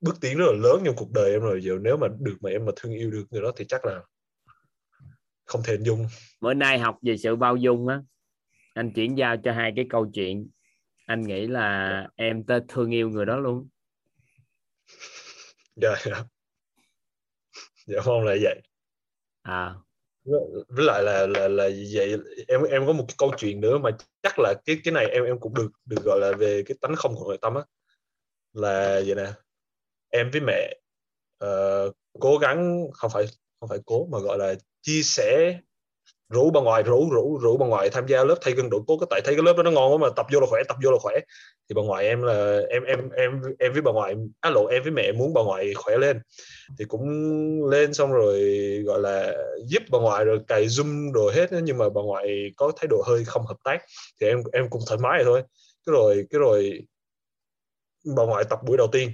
Speaker 6: bước tiến rất là lớn trong cuộc đời em rồi. Giờ nếu mà được mà em mà thương yêu được người đó thì chắc là không thể hình dung.
Speaker 3: Bữa nay học về sự bao dung á. Anh chuyển giao cho hai cái câu chuyện. Anh nghĩ là em tê thương yêu người đó luôn
Speaker 6: dạ dạ. Dạ mong là vậy.
Speaker 3: À.
Speaker 6: Với lại là là là vậy em em có một cái câu chuyện nữa mà chắc là cái cái này em em cũng được được gọi là về cái tánh không của nội tâm á. Là vậy nè em với mẹ ờ, cố gắng không phải không phải cố mà gọi là chia sẻ rủ bà ngoại rủ rủ rủ bà ngoại tham gia lớp thay cân độ cốt tại thấy cái lớp đó nó ngon quá mà tập vô là khỏe tập vô là khỏe. Thì bà ngoại em là em em em em với bà ngoại á lộ em với mẹ muốn bà ngoại khỏe lên. Thì cũng lên xong rồi gọi là giúp bà ngoại rồi cài zoom rồi hết nhưng mà bà ngoại có thái độ hơi không hợp tác. Thì em em cũng thoải mái thôi. Cái rồi cái rồi bà ngoại tập buổi đầu tiên.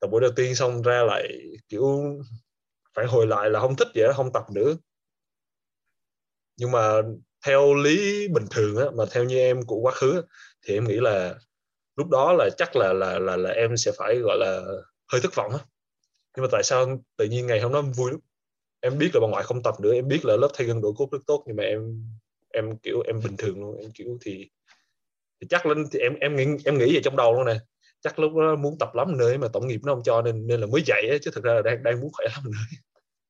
Speaker 6: Tập buổi đầu tiên xong ra lại kiểu phải hồi lại là không thích vậy đó, không tập nữa nhưng mà theo lý bình thường á, mà theo như em của quá khứ á, thì em nghĩ là lúc đó là chắc là là là là em sẽ phải gọi là hơi thất vọng á. Nhưng mà tại sao tự nhiên ngày hôm đó em vui lắm? Em biết là bà ngoại không tập nữa em biết là lớp thay gân đổi cốt rất tốt nhưng mà em em kiểu em bình thường luôn em kiểu thì, thì chắc lên thì em em nghĩ em nghĩ về trong đầu luôn nè. Chắc lúc đó muốn tập lắm nữa mà tổng nghiệp nó không cho nên nên là mới dậy ấy chứ thực ra là đang đang muốn khỏe lắm nữa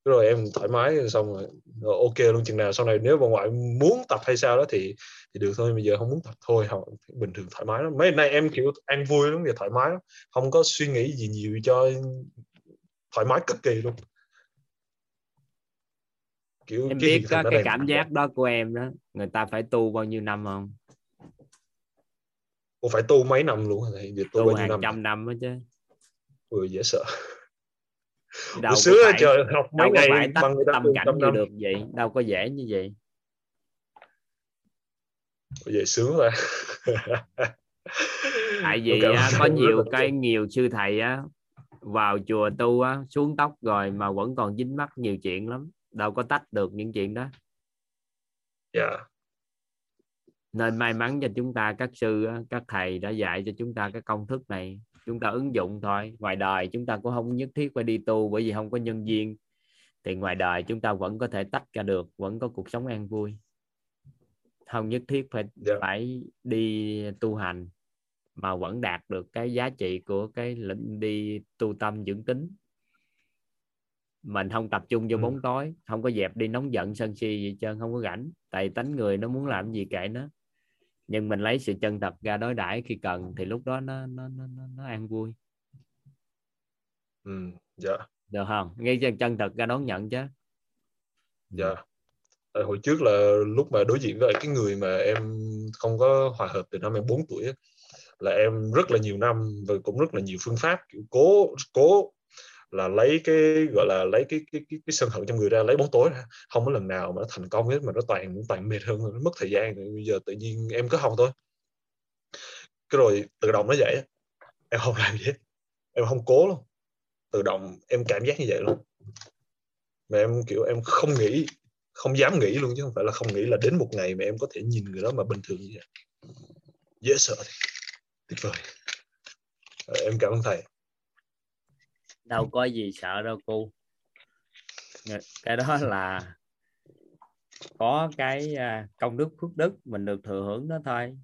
Speaker 6: rồi em thoải mái xong rồi, rồi ok luôn chừng nào sau này nếu bà ngoại muốn tập hay sao đó thì thì được thôi bây giờ không muốn tập thôi không bình thường thoải mái lắm. Mấy nay em kiểu ăn vui lắm và thoải mái lắm không có suy nghĩ gì nhiều cho thoải mái cực kỳ luôn. Kiểu
Speaker 3: em
Speaker 6: cái
Speaker 3: biết
Speaker 6: ở
Speaker 3: cái cảm giác đó của em đó người ta phải tu bao nhiêu năm không?
Speaker 6: Ủa, phải tu mấy năm luôn hả thầy? Giờ tu,
Speaker 3: tu
Speaker 6: bao nhiêu năm?
Speaker 3: trăm năm đó chứ.
Speaker 6: Ui, dễ sợ
Speaker 3: đâu
Speaker 6: xưa
Speaker 3: phải
Speaker 6: trời học mấy ngày
Speaker 3: phải tắt
Speaker 6: bằng người ta
Speaker 3: tâm cảnh
Speaker 6: trăm
Speaker 3: như
Speaker 6: năm
Speaker 3: được vậy đâu có dễ như vậy.
Speaker 6: Vậy sướng rồi [laughs]
Speaker 3: tại vì
Speaker 6: cảm
Speaker 3: á, có nhiều cái nhiều sư thầy á vào chùa tu á xuống tóc rồi mà vẫn còn dính mắc nhiều chuyện lắm. Đâu có tách được những chuyện đó.
Speaker 6: Dạ.
Speaker 3: Nên may mắn cho chúng ta các sư các thầy đã dạy cho chúng ta cái công thức này chúng ta ứng dụng thôi. Ngoài đời chúng ta cũng không nhất thiết phải đi tu bởi vì không có nhân duyên. Thì ngoài đời chúng ta vẫn có thể tách ra được vẫn có cuộc sống an vui. Không nhất thiết phải
Speaker 6: Dạ.
Speaker 3: phải đi tu hành mà vẫn đạt được cái giá trị của cái lĩnh đi tu tâm dưỡng tính. Mình không tập trung vô
Speaker 6: Ừ.
Speaker 3: bóng tối không có dẹp đi nóng giận sân si gì trơn không có rảnh. Tại tánh người nó muốn làm gì kệ nó nhưng mình lấy sự chân thật ra đối đãi khi cần thì lúc đó nó nó nó nó, nó an vui.
Speaker 6: Ừ, dạ.
Speaker 3: Được không? Ngay chân chân thật ra đón nhận chứ.
Speaker 6: Dạ. Tại hồi trước là lúc mà đối diện với cái người mà em không có hòa hợp từ năm em 4 tuổi á, là em rất là nhiều năm và cũng rất là nhiều phương pháp kiểu cố cố là lấy cái gọi là lấy cái cái cái, cái sân hận trong người ra lấy bóng tối ra. Không có lần nào mà nó thành công hết mà nó toàn toàn mệt hơn nó mất thời gian. Rồi bây giờ tự nhiên em cứ học thôi. Cái rồi tự động nó vậy em không làm gì hết em không cố luôn. Tự động em cảm giác như vậy luôn. Mà em kiểu em không nghĩ không dám nghĩ luôn chứ không phải là không nghĩ là đến một ngày mà em có thể nhìn người đó mà bình thường như vậy. Dễ sợ thì tuyệt vời. Ờ, em cảm ơn thầy
Speaker 3: đâu có gì sợ đâu cô cái đó là có cái à, công đức phước đức mình được thừa hưởng đó thôi.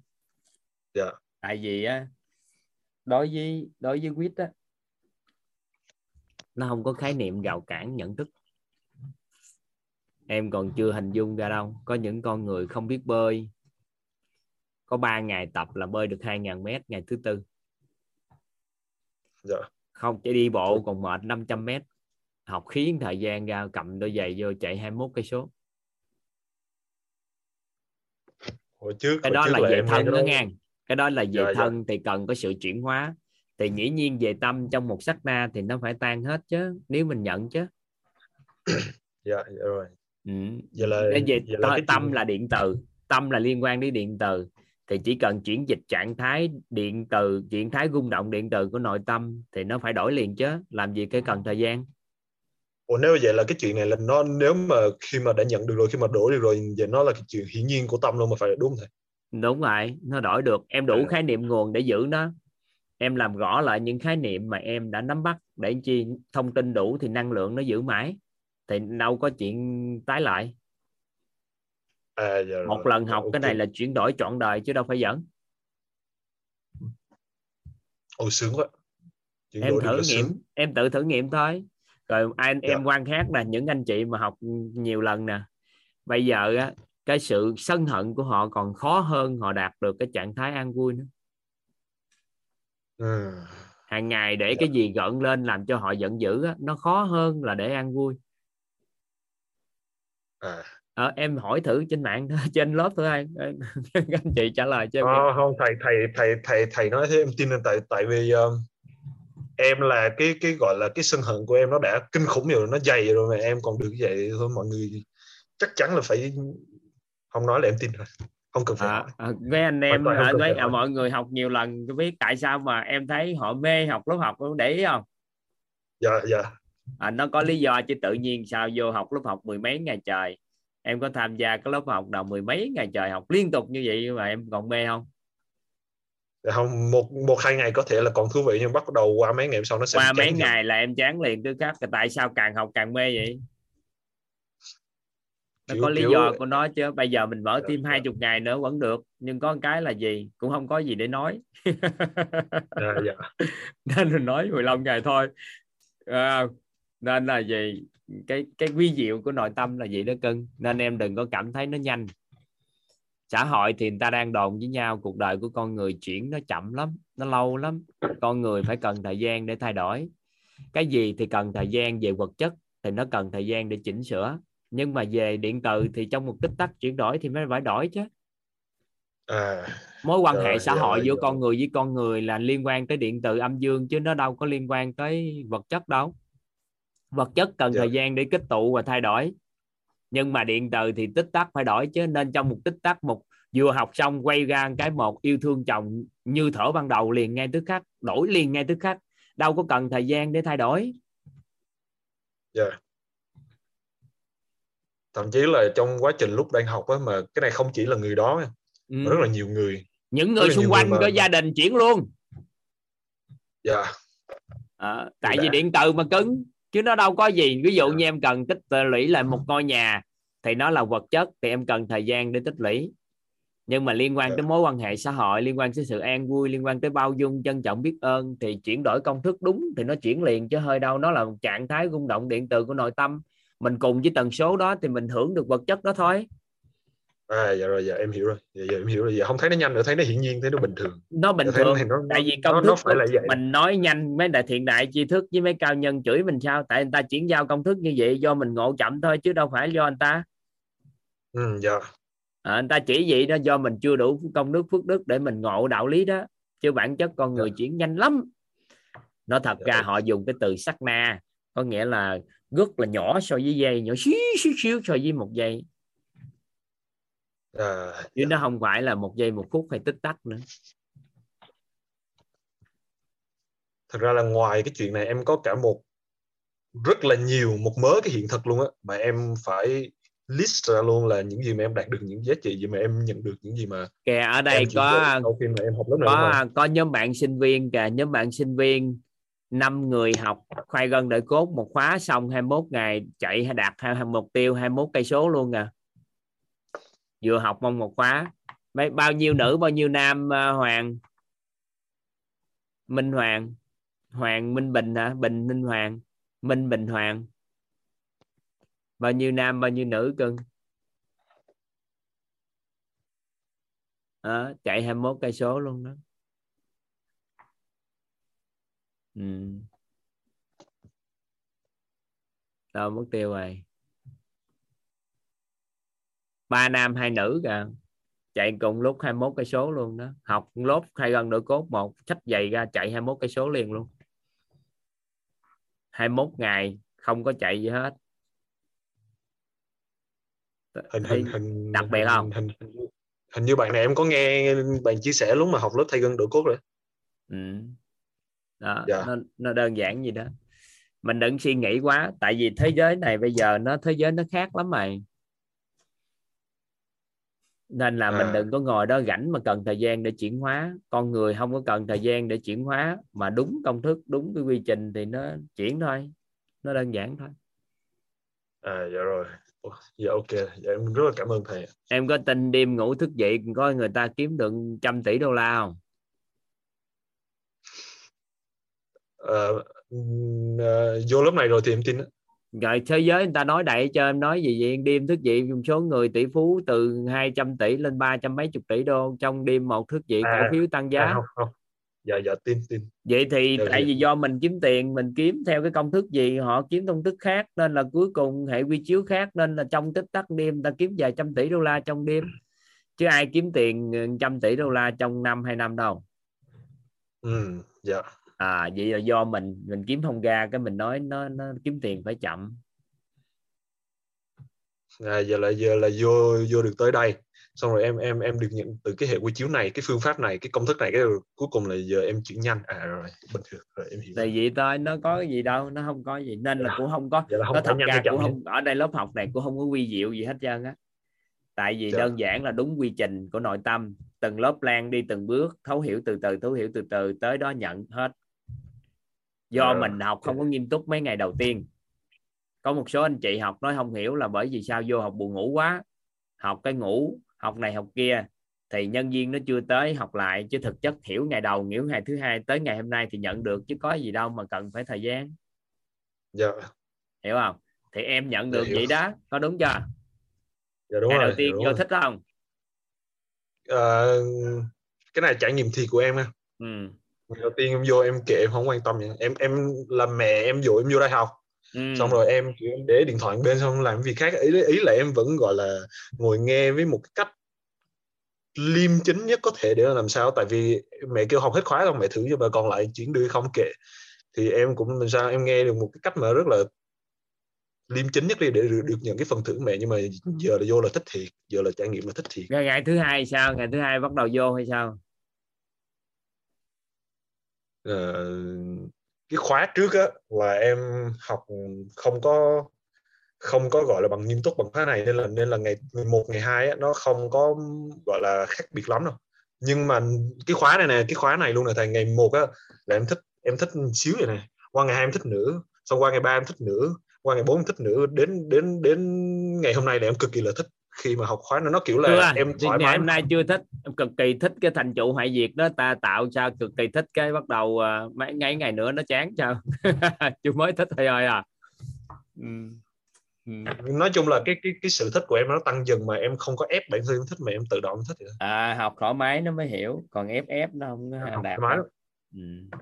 Speaker 6: Dạ.
Speaker 3: Tại vì á đối với đối với quýt á nó không có khái niệm rào cản nhận thức. Em còn chưa hình dung ra đâu. Có những con người không biết bơi. Có 3 ngày tập là bơi được 2.000 mét ngày thứ tư.
Speaker 6: Dạ
Speaker 3: không chỉ đi bộ còn mệt 500 mét. Học khiến thời gian ra cầm đôi giày vô chạy 21 cây số.
Speaker 6: Hồi trước
Speaker 3: cái
Speaker 6: hồi
Speaker 3: đó
Speaker 6: trước
Speaker 3: là về
Speaker 6: nghe
Speaker 3: thân đó ngang. Cái đó là về
Speaker 6: Dạ, dạ.
Speaker 3: thân thì cần có sự chuyển hóa. Thì dĩ nhiên về tâm trong một sát na thì nó phải tan hết chứ nếu mình nhận chứ. [coughs]
Speaker 6: Dạ dạ rồi.
Speaker 3: Ừ.
Speaker 6: Vậy là- vậy là
Speaker 3: tâm
Speaker 6: chuyện-
Speaker 3: là điện từ. Tâm là liên quan đến điện từ thì chỉ cần chuyển dịch trạng thái điện từ trạng thái rung động điện từ của nội tâm thì nó phải đổi liền chứ. Làm gì cái cần thời gian?
Speaker 6: Ủa nếu vậy là cái chuyện này là nó nếu mà khi mà đã nhận được rồi khi mà đổi được rồi vậy nó là cái chuyện hiển nhiên của tâm luôn mà phải đúng thầy
Speaker 3: đúng rồi nó đổi được. Em đủ
Speaker 6: À.
Speaker 3: khái niệm nguồn để giữ nó. Em làm rõ lại những khái niệm mà em đã nắm bắt. Để chi thông tin đủ thì năng lượng nó giữ mãi. Thì đâu có chuyện tái lại
Speaker 6: à dạ
Speaker 3: một lần
Speaker 6: Dạ,
Speaker 3: học cái
Speaker 6: ok.
Speaker 3: này là chuyển đổi trọn đời chứ đâu phải dẫn
Speaker 6: ôi sướng quá Chuyển
Speaker 3: em thử nghiệm
Speaker 6: sướng.
Speaker 3: em tự thử nghiệm thôi rồi anh
Speaker 6: Dạ.
Speaker 3: em quan sát là những anh chị mà học nhiều lần nè bây giờ á cái sự sân hận của họ còn khó hơn họ đạt được cái trạng thái an vui nữa
Speaker 6: ừ.
Speaker 3: hàng ngày để
Speaker 6: Dạ.
Speaker 3: cái gì gợn lên làm cho họ giận dữ á, nó khó hơn là để an vui
Speaker 6: à
Speaker 3: Ờ, em hỏi thử trên mạng [laughs] trên lớp thôi anh. [laughs] Các anh chị trả lời cho em
Speaker 6: Ờ, không thầy thầy thầy thầy thầy nói thế em tin là tại tại vì um, em là cái cái gọi là cái sân hận của em nó đã kinh khủng rồi nó dày rồi mà em còn được vậy thôi mọi người chắc chắn là phải không nói là em tin rồi không cần phải
Speaker 3: à,
Speaker 6: hỏi.
Speaker 3: à, mấy anh em à, mấy
Speaker 6: phải
Speaker 3: à, mọi người học nhiều lần có biết tại sao mà em thấy họ mê học lớp học không để ý không?
Speaker 6: Dạ dạ.
Speaker 3: À, nó có lý do chứ tự nhiên sao vô học lớp học mười mấy ngày trời em có tham gia cái lớp học nào mười mấy ngày trời học liên tục như vậy mà em còn mê không?
Speaker 6: Không một một hai ngày có thể là còn thú vị nhưng bắt đầu qua mấy ngày sau nó sẽ
Speaker 3: qua mấy ngày là em chán liền tức khắc tại sao càng học càng mê vậy? Nó
Speaker 6: Kiểu-
Speaker 3: có lý
Speaker 6: kiểu-
Speaker 3: do của nó chứ bây giờ mình mở
Speaker 6: Dạ,
Speaker 3: thêm
Speaker 6: dạ.
Speaker 3: hai chục ngày nữa vẫn được nhưng có cái là gì? Cũng không có gì để nói.
Speaker 6: Dạ dạ. [laughs]
Speaker 3: Nên mình nói 15 ngày thôi. À, nên là gì cái cái quy diệu của nội tâm là gì đó cưng nên em đừng có cảm thấy nó nhanh. Xã hội thì người ta đang đồn với nhau cuộc đời của con người chuyển nó chậm lắm nó lâu lắm. Con người phải cần thời gian để thay đổi. Cái gì thì cần thời gian về vật chất thì nó cần thời gian để chỉnh sửa. Nhưng mà về điện từ thì trong một tích tắc chuyển đổi thì mới phải đổi chứ.
Speaker 6: À
Speaker 3: mối quan
Speaker 6: Rồi,
Speaker 3: hệ xã
Speaker 6: rồi,
Speaker 3: hội giữa
Speaker 6: rồi.
Speaker 3: con người với con người là liên quan tới điện từ âm dương chứ nó đâu có liên quan tới vật chất đâu vật chất cần
Speaker 6: Dạ.
Speaker 3: thời gian để kết tụ và thay đổi. Nhưng mà điện từ thì tích tắc phải đổi chứ nên trong một tích tắc một vừa học xong quay ra cái một yêu thương chồng như thở ban đầu liền ngay tức khắc đổi liền ngay tức khắc. Đâu có cần thời gian để thay đổi.
Speaker 6: Dạ. Thậm chí là trong quá trình lúc đang học á mà cái này không chỉ là người đó
Speaker 3: ừ.
Speaker 6: mà rất là nhiều người.
Speaker 3: Những người xung quanh
Speaker 6: người mà-
Speaker 3: có gia đình chuyển luôn.
Speaker 6: Dạ.
Speaker 3: Ờ, tại
Speaker 6: Dạ.
Speaker 3: vì điện từ mà cứng chứ nó đâu có gì. Ví dụ
Speaker 6: Dạ.
Speaker 3: như em cần tích lũy lại một ngôi nhà thì nó là vật chất thì em cần thời gian để tích lũy. Nhưng mà liên quan
Speaker 6: Dạ.
Speaker 3: tới mối quan hệ xã hội liên quan tới sự an vui liên quan tới bao dung trân trọng biết ơn thì chuyển đổi công thức đúng thì nó chuyển liền chứ hơi đâu. Nó là một trạng thái rung động điện từ của nội tâm. Mình cùng với tần số đó thì mình hưởng được vật chất đó thôi
Speaker 6: à dạ rồi dạ em hiểu rồi. Dạ, dạ em hiểu rồi. Dạ không thấy nó nhanh nữa thấy nó hiển nhiên thấy nó bình thường.
Speaker 3: Nó bình
Speaker 6: Dạ,
Speaker 3: thường.
Speaker 6: nó,
Speaker 3: tại vì
Speaker 6: nó,
Speaker 3: công
Speaker 6: nó
Speaker 3: thức
Speaker 6: phải là vậy.
Speaker 3: mình nói nhanh mấy đại thiện đại tri thức với mấy cao nhân chửi mình sao? Tại người ta chuyển giao công thức như vậy do mình ngộ chậm thôi chứ đâu phải do anh ta.
Speaker 6: Ừ, dạ.
Speaker 3: À, anh ta chỉ vậy đó do mình chưa đủ công đức phước đức để mình ngộ đạo lý đó. Chứ bản chất con người
Speaker 6: Dạ.
Speaker 3: chuyển nhanh lắm. Nó thật
Speaker 6: Dạ.
Speaker 3: ra họ dùng cái từ sắc na có nghĩa là rất là nhỏ so với dây nhỏ xíu xíu xíu so với một giây
Speaker 6: à,
Speaker 3: chứ nó không phải là một giây một phút hay tích tắc nữa.
Speaker 6: Thật ra là ngoài cái chuyện này em có cả một rất là nhiều một mớ cái hiện thực luôn á mà em phải list ra luôn là những gì mà em đạt được những giá trị gì mà em nhận được những gì mà
Speaker 3: kìa ở đây có
Speaker 6: sau khi mà em học lớp này
Speaker 3: có
Speaker 6: không?
Speaker 3: có nhóm bạn sinh viên kìa nhóm bạn sinh viên năm người học khoai gân đợi cốt một khóa xong 21 ngày chạy hay đạt hai mục tiêu 21 cây số luôn à vừa học mong một khóa. Mấy bao nhiêu nữ bao nhiêu nam uh, Hoàng? Minh Hoàng. Hoàng Minh Bình hả? Bình Minh Hoàng. Minh Bình Hoàng. Bao nhiêu nam bao nhiêu nữ cưng? À, chạy 21 cây số luôn đó. Ừ. đâu mất tiêu rồi? Ba nam hai nữ kìa. Chạy cùng lúc 21 cây số luôn đó. Học lốt hai gần đội cốt một sách giày ra chạy 21 cây số liền luôn. 21 ngày không có chạy gì hết.
Speaker 6: Hình hình hình
Speaker 3: đặc biệt
Speaker 6: hình,
Speaker 3: không?
Speaker 6: hình, hình, hình như bạn này em có nghe bạn chia sẻ lúc mà học lớp thay gân đổi cốt rồi.
Speaker 3: Ừ. đó
Speaker 6: Dạ.
Speaker 3: nó, nó đơn giản gì đó. Mình đừng suy nghĩ quá tại vì thế giới này bây giờ nó thế giới nó khác lắm mày nên là mình
Speaker 6: À.
Speaker 3: đừng có ngồi đó rảnh mà cần thời gian để chuyển hóa. Con người không có cần thời gian để chuyển hóa mà đúng công thức đúng cái quy trình thì nó chuyển thôi. Nó đơn giản thôi.
Speaker 6: À dạ rồi. Dạ ok. Dạ em rất là cảm ơn thầy
Speaker 3: em có tin đêm ngủ thức dậy có người ta kiếm được trăm tỷ đô la không?
Speaker 6: Ừm, ờ, vô lớp này rồi thì em tin á.
Speaker 3: Rồi thế giới người ta nói đại cho em nói gì vậy? Đêm thức dậy một số người tỷ phú từ 200 tỷ lên ba trăm mấy chục tỷ đô trong đêm một thức dậy
Speaker 6: À,
Speaker 3: cổ phiếu tăng giá.
Speaker 6: À, không, không. dạ dạ tin tin.
Speaker 3: Vậy thì
Speaker 6: Dạ,
Speaker 3: tại
Speaker 6: dạ.
Speaker 3: vì do mình kiếm tiền mình kiếm theo cái công thức gì họ kiếm công thức khác nên là cuối cùng hệ quy chiếu khác nên là trong tích tắc đêm ta kiếm vài trăm tỷ đô la trong đêm. Chứ ai kiếm tiền ừ, trăm tỷ đô la trong năm hai năm đâu.
Speaker 6: Ừ dạ
Speaker 3: à vậy là do mình mình kiếm không ra cái mình nói nó nó kiếm tiền phải chậm.
Speaker 6: À, giờ là giờ là vô vô được tới đây. Xong rồi em em em được nhận từ cái hệ quy chiếu này cái phương pháp này cái công thức này cái cuối cùng là giờ em chuyển nhanh. À rồi bình thường rồi em hiểu.
Speaker 3: Thì vậy thôi nó có cái gì đâu nó không có gì. Nên là
Speaker 6: Dạ.
Speaker 3: cũng không có
Speaker 6: là không
Speaker 3: nó thật ra cũng không ở đây lớp học này cũng không có quy diệu gì hết trơn á. Tại vì
Speaker 6: Dạ.
Speaker 3: đơn giản là đúng quy trình của nội tâm. Từng lớp lan đi từng bước thấu hiểu từ từ thấu hiểu từ từ tới đó nhận hết do
Speaker 6: Dạ.
Speaker 3: mình học không có nghiêm túc mấy ngày đầu tiên. Có một số anh chị học nói không hiểu là bởi vì sao vô học buồn ngủ quá. Học cái ngủ học này học kia thì nhân viên nó chưa tới học lại chứ thực chất hiểu ngày đầu hiểu ngày thứ hai tới ngày hôm nay thì nhận được chứ có gì đâu mà cần phải thời gian.
Speaker 6: Dạ.
Speaker 3: Hiểu không? Thì em nhận
Speaker 6: Dạ,
Speaker 3: được vậy đó có đúng chưa?
Speaker 6: Dạ đúng
Speaker 3: ngày
Speaker 6: rồi
Speaker 3: đầu tiên
Speaker 6: đúng
Speaker 3: vô thích không?
Speaker 6: Ờ, cái này trải nghiệm thiệt của em á
Speaker 3: ừ.
Speaker 6: Ngày đầu tiên em vô em kệ em không quan tâm vậy. em em là mẹ em dụ em vô đây học.
Speaker 3: Ừ.
Speaker 6: xong rồi em kiểu em để điện thoại bên xong làm việc khác. Ý ý là em vẫn gọi là ngồi nghe với một cách liêm chính nhất có thể để làm sao. Tại vì mẹ kêu học hết khóa xong mẹ thử cho bà còn lại chuyển đưa không kệ. Thì em cũng làm sao em nghe được một cái cách mà rất là liêm chính nhất đi để được, được nhận cái phần thưởng mẹ. Nhưng mà giờ là vô là thích thiệt. Giờ là trải nghiệm là thích thiệt.
Speaker 3: Ngày, ngày thứ hai sao? Ngày thứ hai bắt đầu vô hay sao
Speaker 6: Ờ, cái khóa trước á, là em học không có không có, gọi là, bằng nghiêm túc bằng khóa này, nên là nên là ngày ngày một, ngày hai á, nó không có, gọi là, khác biệt lắm đâu. Nhưng mà cái khóa này nè, cái khóa này luôn là thầy ngày một á, là em thích em thích xíu vậy này qua ngày hai em thích nữa xong qua ngày ba em thích nữa qua ngày bốn em thích nữa đến đến đến ngày hôm nay là em cực kỳ là thích khi mà học khóa nó nó kiểu là
Speaker 3: chưa
Speaker 6: em thoải
Speaker 3: ngày
Speaker 6: mái
Speaker 3: hôm nay chưa thích em cực kỳ thích cái thành tựu hoại diệt đó ta tạo sao cực kỳ thích cái bắt đầu à, mấy ngày ngày nữa nó chán sao [laughs] chưa mới thích thôi thôi à ừ. Ừ.
Speaker 6: nói chung là cái cái cái sự thích của em nó tăng dần mà em không có ép bản thân em thích mà em tự động em thích vậy đó.
Speaker 3: à, học thoải mái nó mới hiểu còn ép ép nó không có
Speaker 6: học
Speaker 3: đạt
Speaker 6: thoải mái
Speaker 3: ừ.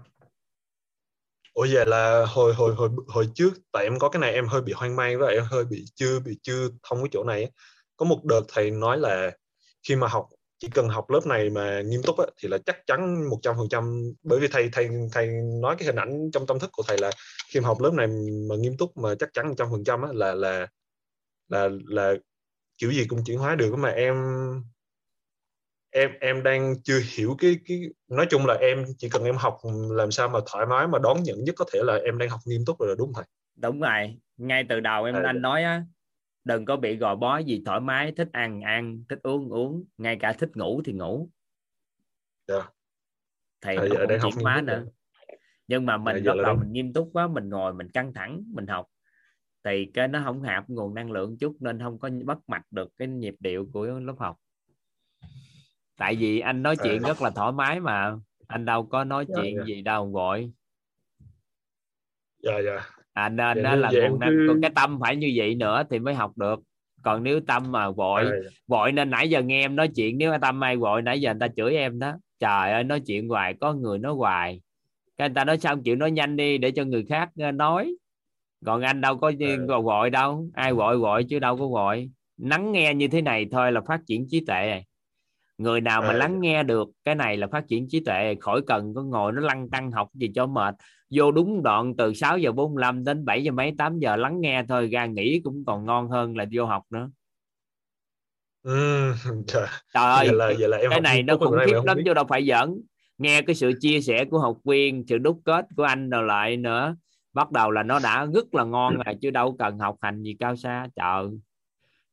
Speaker 6: Ủa vậy là hồi hồi hồi hồi trước tại em có cái này em hơi bị hoang mang với lại em hơi bị chưa bị chưa thông cái chỗ này á. Có một đợt thầy nói là khi mà học chỉ cần học lớp này mà nghiêm túc á, thì là chắc chắn một trăm phần trăm. Bởi vì thầy thầy thầy nói cái hình ảnh trong tâm thức của thầy là khi mà học lớp này mà nghiêm túc mà chắc chắn một trăm phần trăm á là là là là kiểu gì cũng chuyển hóa được mà em em em đang chưa hiểu cái cái nói chung là em chỉ cần em học làm sao mà thoải mái mà đón nhận nhất có thể là em đang học nghiêm túc rồi là đúng thầy?
Speaker 3: Đúng rồi ngay từ đầu em
Speaker 6: À,
Speaker 3: anh nói á đừng có bị gò bó gì thoải mái thích ăn ăn thích uống uống. Ngay cả thích ngủ thì ngủ.
Speaker 6: Dạ. À,
Speaker 3: nó
Speaker 6: giờ
Speaker 3: cũng
Speaker 6: đang học túc
Speaker 3: nữa. nhưng mà mình bắt đầu mình nghiêm túc quá mình ngồi mình căng thẳng mình học. Thì cái nó không hạp nguồn năng lượng chút nên không có bắt mạch được cái nhịp điệu của lớp học. Tại vì anh nói
Speaker 6: À.
Speaker 3: chuyện rất là thoải mái mà. Anh đâu có nói
Speaker 6: Dạ,
Speaker 3: chuyện
Speaker 6: dạ.
Speaker 3: gì đâu vội
Speaker 6: dạ dạ
Speaker 3: à nên
Speaker 6: Dạ,
Speaker 3: đó
Speaker 6: nên
Speaker 3: là nguồn năng
Speaker 6: cứ-
Speaker 3: cái tâm phải như vậy nữa thì mới học được. Còn nếu tâm mà vội
Speaker 6: À,
Speaker 3: vội nên nãy giờ nghe em nói chuyện nếu tâm ai vội nãy giờ người ta chửi em đó. Trời ơi nói chuyện hoài có người nói hoài. Cái người ta nói không chịu nói nhanh đi để cho người khác ờ, nói. Còn anh đâu có
Speaker 6: À.
Speaker 3: gọi vội đâu. Ai vội vội chứ đâu có vội. Lắng nghe như thế này thôi là phát triển trí tuệ. Người nào mà
Speaker 6: À,
Speaker 3: lắng
Speaker 6: dạ.
Speaker 3: nghe được cái này là phát triển trí tuệ. Khỏi cần có ngồi nó lăn tăng học gì cho mệt vô đúng đoạn từ 6 giờ 45 đến 7 giờ mấy 8 giờ lắng nghe thôi ra nghỉ cũng còn ngon hơn là vô học nữa.
Speaker 6: Ừm, [laughs] trời
Speaker 3: trời ơi
Speaker 6: vậy là vậy là em
Speaker 3: cái này nó khủng khiếp lắm chứ đâu phải giỡn. Nghe cái sự chia sẻ của học viên sự đúc kết của anh rồi lại nữa bắt đầu là nó đã rất là ngon rồi chứ đâu cần học hành gì cao xa trời.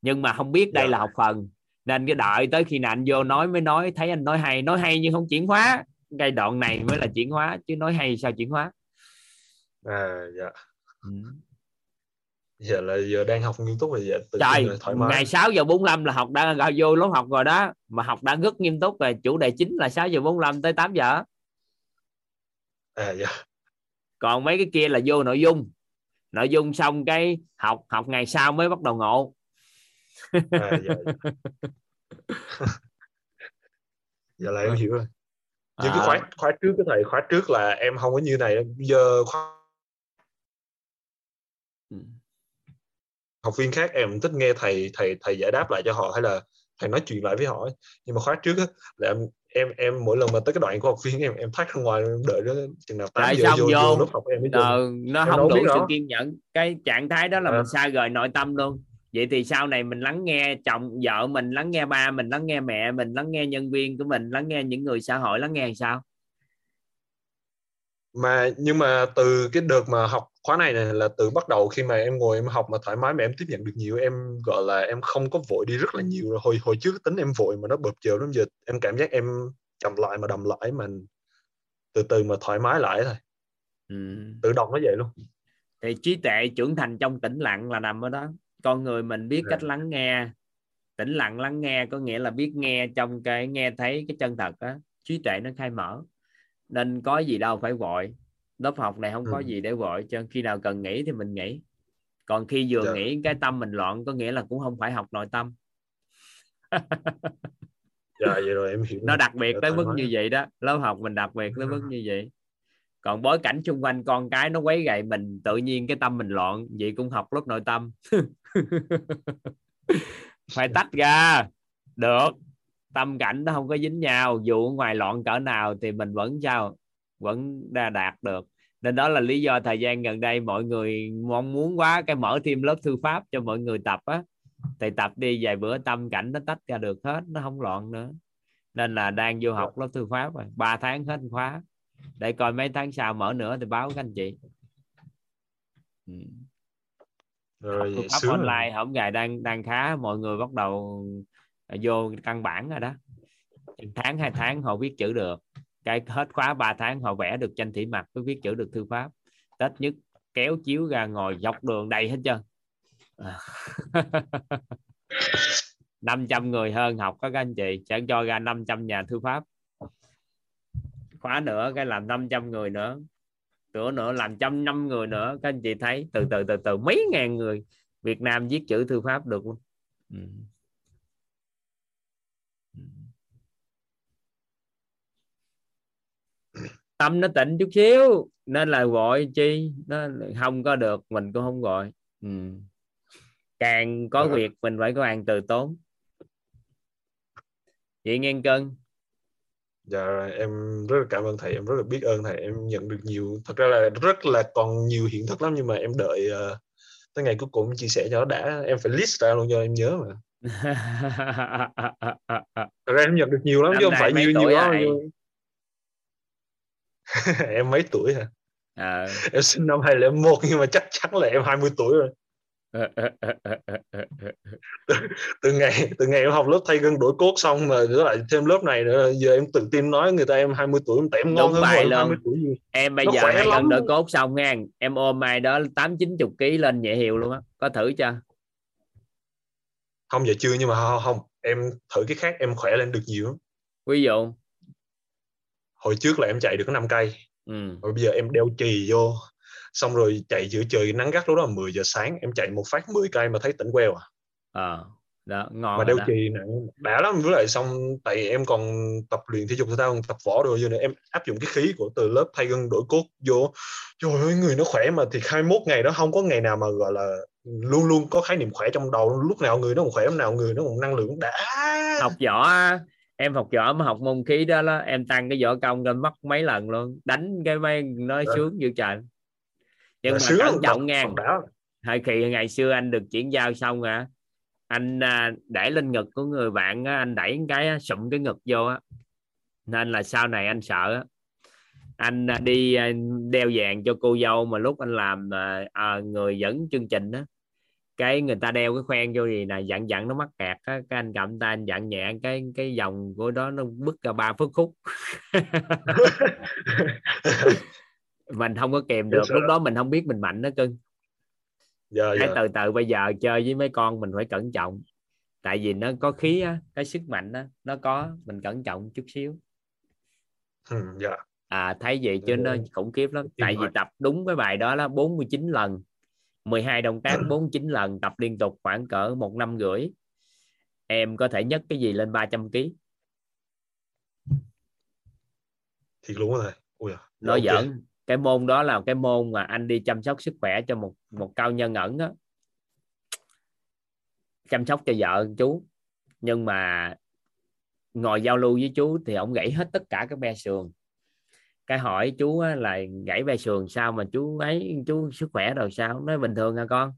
Speaker 3: Nhưng mà không biết đây
Speaker 6: Dạ.
Speaker 3: là học phần nên cái đợi tới khi nào anh vô nói mới nói thấy anh nói hay nói hay nhưng không chuyển hóa. Cái đoạn này mới là chuyển hóa chứ nói hay sao chuyển hóa
Speaker 6: à dạ.
Speaker 3: Ừ.
Speaker 6: giờ là giờ đang học nghiêm túc rồi giờ tự
Speaker 3: trời
Speaker 6: là thoải mái.
Speaker 3: ngày 6 giờ 45 là học đã đã vô lớp học rồi đó mà học đã rất nghiêm túc rồi chủ đề chính là 6 giờ 45 tới 8 giờ.
Speaker 6: À dạ.
Speaker 3: Còn mấy cái kia là vô nội dung. Nội dung xong cái học học ngày sau mới bắt đầu ngộ.
Speaker 6: À dạ, dạ. giờ [laughs] là em hiểu rồi. Như cái
Speaker 3: À.
Speaker 6: khóa khóa trước cái thầy khóa trước là em không có như này giờ khóa học viên khác em thích nghe thầy thầy thầy giải đáp lại cho họ hay là thầy nói chuyện lại với họ nhưng mà khóa trước á, là em em em mỗi lần mà tới cái đoạn của học viên em em thoát ra ngoài em đợi đó chừng nào tám giờ vô,
Speaker 3: vô.
Speaker 6: lớp học em mới
Speaker 3: Ờ, nó
Speaker 6: Em
Speaker 3: không đủ sự kiên nhẫn. Cái trạng thái đó là
Speaker 6: Ờ.
Speaker 3: mình xa rời nội tâm luôn. Vậy thì sau này mình lắng nghe chồng vợ mình lắng nghe ba mình lắng nghe mẹ mình lắng nghe nhân viên của mình lắng nghe những người xã hội lắng nghe làm sao
Speaker 6: mà nhưng mà từ cái đợt mà học khóa này này là từ bắt đầu khi mà em ngồi em học mà thoải mái mà em tiếp nhận được nhiều em gọi là em không có vội đi rất là nhiều rồi hồi hồi trước tính em vội mà nó bợp chợp lắm giờ em cảm giác em chậm lại mà đầm lại mà từ từ mà thoải mái lại thôi.
Speaker 3: Ừ.
Speaker 6: tự động nó vậy luôn.
Speaker 3: Thì trí tuệ trưởng thành trong tĩnh lặng là nằm ở đó. Con người mình biết
Speaker 6: Dạ.
Speaker 3: cách lắng nghe. Tĩnh lặng lắng nghe có nghĩa là biết nghe trong cái nghe thấy cái chân thật á. Trí tuệ nó khai mở nên có gì đâu phải vội lớp học này không có
Speaker 6: Ừ.
Speaker 3: gì để vội cho khi nào cần nghỉ thì mình nghỉ. Còn khi vừa
Speaker 6: Dạ.
Speaker 3: nghỉ cái tâm mình loạn có nghĩa là cũng không phải học nội tâm. [laughs]
Speaker 6: Dạ vậy rồi em hiểu
Speaker 3: nó đặc biệt
Speaker 6: Dạ,
Speaker 3: tới mức
Speaker 6: mái.
Speaker 3: như vậy đó. Lớp học mình đặc biệt tới mức [laughs] như vậy. Còn bối cảnh xung quanh con cái nó quấy gậy mình tự nhiên cái tâm mình loạn vậy cũng học lớp nội tâm. [laughs] Phải tách ra. Được tâm cảnh nó không có dính nhau dù ngoài loạn cỡ nào thì mình vẫn sao vẫn đa đạt được. Nên đó là lý do thời gian gần đây mọi người mong muốn quá cái mở thêm lớp thư pháp cho mọi người tập á. Thì tập đi vài bữa tâm cảnh nó tách ra được hết nó không loạn nữa. Nên là đang vô học lớp thư pháp rồi ba tháng hết khóa. Để coi mấy tháng sau mở nữa thì báo các anh chị. Ừ.
Speaker 6: rồi
Speaker 3: học phương pháp online hổng ngày đang đang khá mọi người bắt đầu vô căn bản rồi đó. Tháng, hai tháng họ viết chữ được. Cái hết khóa 3 tháng họ vẽ được tranh thủy mặc với viết chữ được thư pháp. Tết nhất kéo chiếu ra ngồi dọc đường đầy hết trơn. [laughs] 500 người hơn học các anh chị, sẽ cho ra 500 nhà thư pháp. Khóa nữa, cái làm 500 người nữa. Nữa nữa, làm trăm năm người nữa. Các anh chị thấy, từ từ từ từ, mấy ngàn người Việt Nam viết chữ thư pháp được luôn ừ. Ừ tâm nó tịnh chút xíu nên là gọi chi? Nó không có được mình cũng không gọi. Ừ. càng có
Speaker 6: Ờ.
Speaker 3: việc mình phải có hàng từ tốn. Vậy nghe cân.
Speaker 6: Dạ em rất là cảm ơn thầy em rất là biết ơn thầy em nhận được nhiều thật ra là rất là còn nhiều hiện thực lắm nhưng mà em đợi ờ, tới ngày cuối cùng chia sẻ cho nó đã em phải list ra luôn cho em nhớ mà. [laughs] Thật ra em nhận được nhiều lắm
Speaker 3: Năm
Speaker 6: chứ không phải nhiều nhiều lắm [laughs] em mấy tuổi hả
Speaker 3: Ờ.
Speaker 6: em sinh năm 2001 nhưng mà chắc chắn là em 20 tuổi rồi [laughs] từ ngày từ ngày em học lớp thay gân đổi cốt xong mà nữa lại thêm lớp này nữa giờ em tự tin nói người ta em 20 tuổi em tẻm ngon
Speaker 3: Đúng
Speaker 6: hơn
Speaker 3: luôn.
Speaker 6: 20 tuổi gì
Speaker 3: em bây
Speaker 6: Nó
Speaker 3: giờ
Speaker 6: lắm.
Speaker 3: lần đỡ cốt xong nha em ôm ai đó tám chín chục ký lên nhẹ hiệu luôn á có thử chưa
Speaker 6: không giờ chưa nhưng mà không, không em thử cái khác em khỏe lên được nhiều lắm.
Speaker 3: ví dụ
Speaker 6: hồi trước là em chạy được có 5 cây.
Speaker 3: Ừ.
Speaker 6: rồi bây giờ em đeo chì vô. Xong rồi chạy giữa trời nắng gắt lúc đó là 10 giờ sáng. Em chạy một phát 10 cây mà thấy tỉnh queo à.
Speaker 3: Ờ đó ngon
Speaker 6: mà đeo
Speaker 3: đó.
Speaker 6: chì nặng đã lắm. Với lại xong tại em còn tập luyện thể dục thể thao còn tập võ rồi giờ nữa. Em áp dụng cái khí của từ lớp thay gân đổi cốt vô. Trời ơi người nó khỏe mà thì 21 ngày đó không có ngày nào mà gọi là luôn luôn có khái niệm khỏe trong đầu. Lúc nào người nó cũng khỏe lúc nào người nó cũng năng lượng đã.
Speaker 3: Học võ em học võ mà học môn khí đó, đó em tăng cái võ công lên mất mấy lần luôn. Đánh cái mấy nó
Speaker 6: Dạ.
Speaker 3: sướng dữ trời. Nhưng
Speaker 6: Là
Speaker 3: mà
Speaker 6: sướng
Speaker 3: cẩn trọng
Speaker 6: đã
Speaker 3: thời kỳ ngày xưa anh được chuyển giao xong à anh à, để lên ngực của người bạn anh đẩy cái sụm cái ngực vô á. Nên là sau này anh sợ anh à, đi à, đeo vàng cho cô dâu mà lúc anh làm người dẫn chương trình á cái người ta đeo cái khoen vô gì nè dặn dặn nó mắc kẹt á cái anh cầm tay anh dặn nhẹ cái cái dòng của đó nó bứt ra ba phút khúc. [laughs] Mình không có kèm được lúc đó? mình không biết mình mạnh đó cưng.
Speaker 6: Dạ
Speaker 3: cái
Speaker 6: dạ.
Speaker 3: từ từ bây giờ chơi với mấy con mình phải cẩn trọng. Tại vì nó có khí á, cái sức mạnh á, nó có mình cẩn trọng chút xíu.
Speaker 6: Ừ, dạ.
Speaker 3: À thấy vậy chứ nó khủng khiếp lắm. Tại vì tập đúng cái bài đó là 49 lần 12 động tác [clears throat] 49 lần tập liên tục khoảng cỡ một năm rưỡi. Em có thể nhấc cái gì lên 300 kg
Speaker 6: thiệt luôn thầy. Ui à.
Speaker 3: Nói
Speaker 6: ok.
Speaker 3: giỡn cái môn đó là cái môn mà anh đi chăm sóc sức khỏe cho một một cao nhân ẩn á. Chăm sóc cho vợ chú. Nhưng mà ngồi giao lưu với chú thì ông gãy hết tất cả các be sườn cái hỏi chú á, là gãy vai sườn sao mà chú ấy chú sức khỏe rồi sao? Nói bình thường hả con?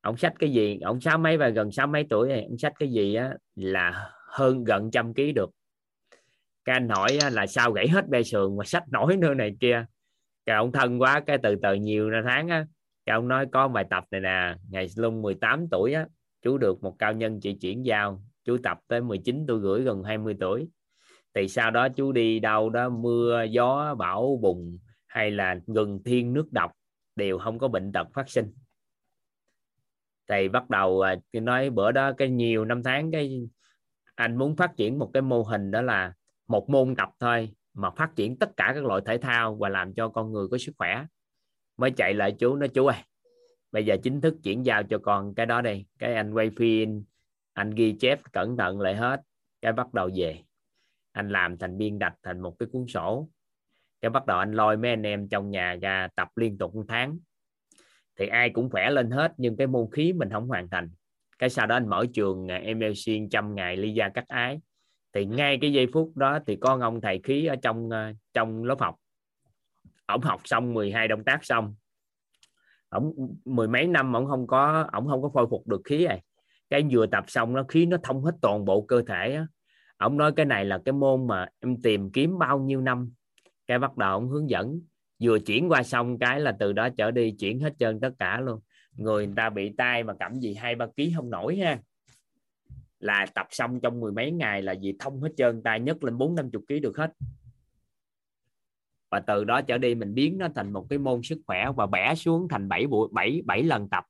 Speaker 3: Ông sách cái gì? Ông sáu mấy và gần sáu mấy tuổi này ông sách cái gì á là hơn gần trăm ký được. Cái anh hỏi á, là sao gãy hết vai sườn mà sách nổi nữa này kia. Cái ông thân quá cái từ từ nhiều năm tháng á cái ông nói có bài tập này nè ngày lung 18 tuổi á chú được một cao nhân chỉ chuyển giao chú tập tới 19 tuổi rưỡi gần 20 tuổi thì sau đó chú đi đâu đó, mưa, gió, bão, bùng hay là gần thiên nước độc đều không có bệnh tật phát sinh? Thì bắt đầu à, nói bữa đó cái nhiều năm tháng cái anh muốn phát triển một cái mô hình đó là một môn tập thôi, mà phát triển tất cả các loại thể thao và làm cho con người có sức khỏe. Mới chạy lại chú, nói chú ơi, bây giờ chính thức chuyển giao cho con cái đó đây cái anh quay phim, anh ghi chép cẩn thận lại hết, cái bắt đầu về anh làm thành biên đặt thành một cái cuốn sổ. Cái bắt đầu anh lôi mấy anh em trong nhà ra tập liên tục một tháng. Thì ai cũng khỏe lên hết, nhưng cái môn khí mình không hoàn thành. Cái sau đó anh mở trường à, MLC trăm ngày ly gia cắt ái. Thì ngay cái giây phút đó thì có ông thầy khí ở trong à, trong lớp học. Ổng học xong 12 động tác xong. Ổng, mười mấy năm ổng không có, ổng không có khôi phục được khí này cái vừa tập xong nó khí nó thông hết toàn bộ cơ thể á ông nói cái này là cái môn mà em tìm kiếm bao nhiêu năm. Cái bắt đầu ông hướng dẫn vừa chuyển qua xong cái là từ đó trở đi chuyển hết trơn tất cả luôn. Người, người ta bị tay mà cảm gì hai ba ký không nổi ha. Là tập xong trong mười mấy ngày là gì thông hết trơn tay nhất lên bốn năm chục ký được hết. Và từ đó trở đi mình biến nó thành một cái môn sức khỏe và bẻ xuống thành 7 buổi 7 7 lần tập.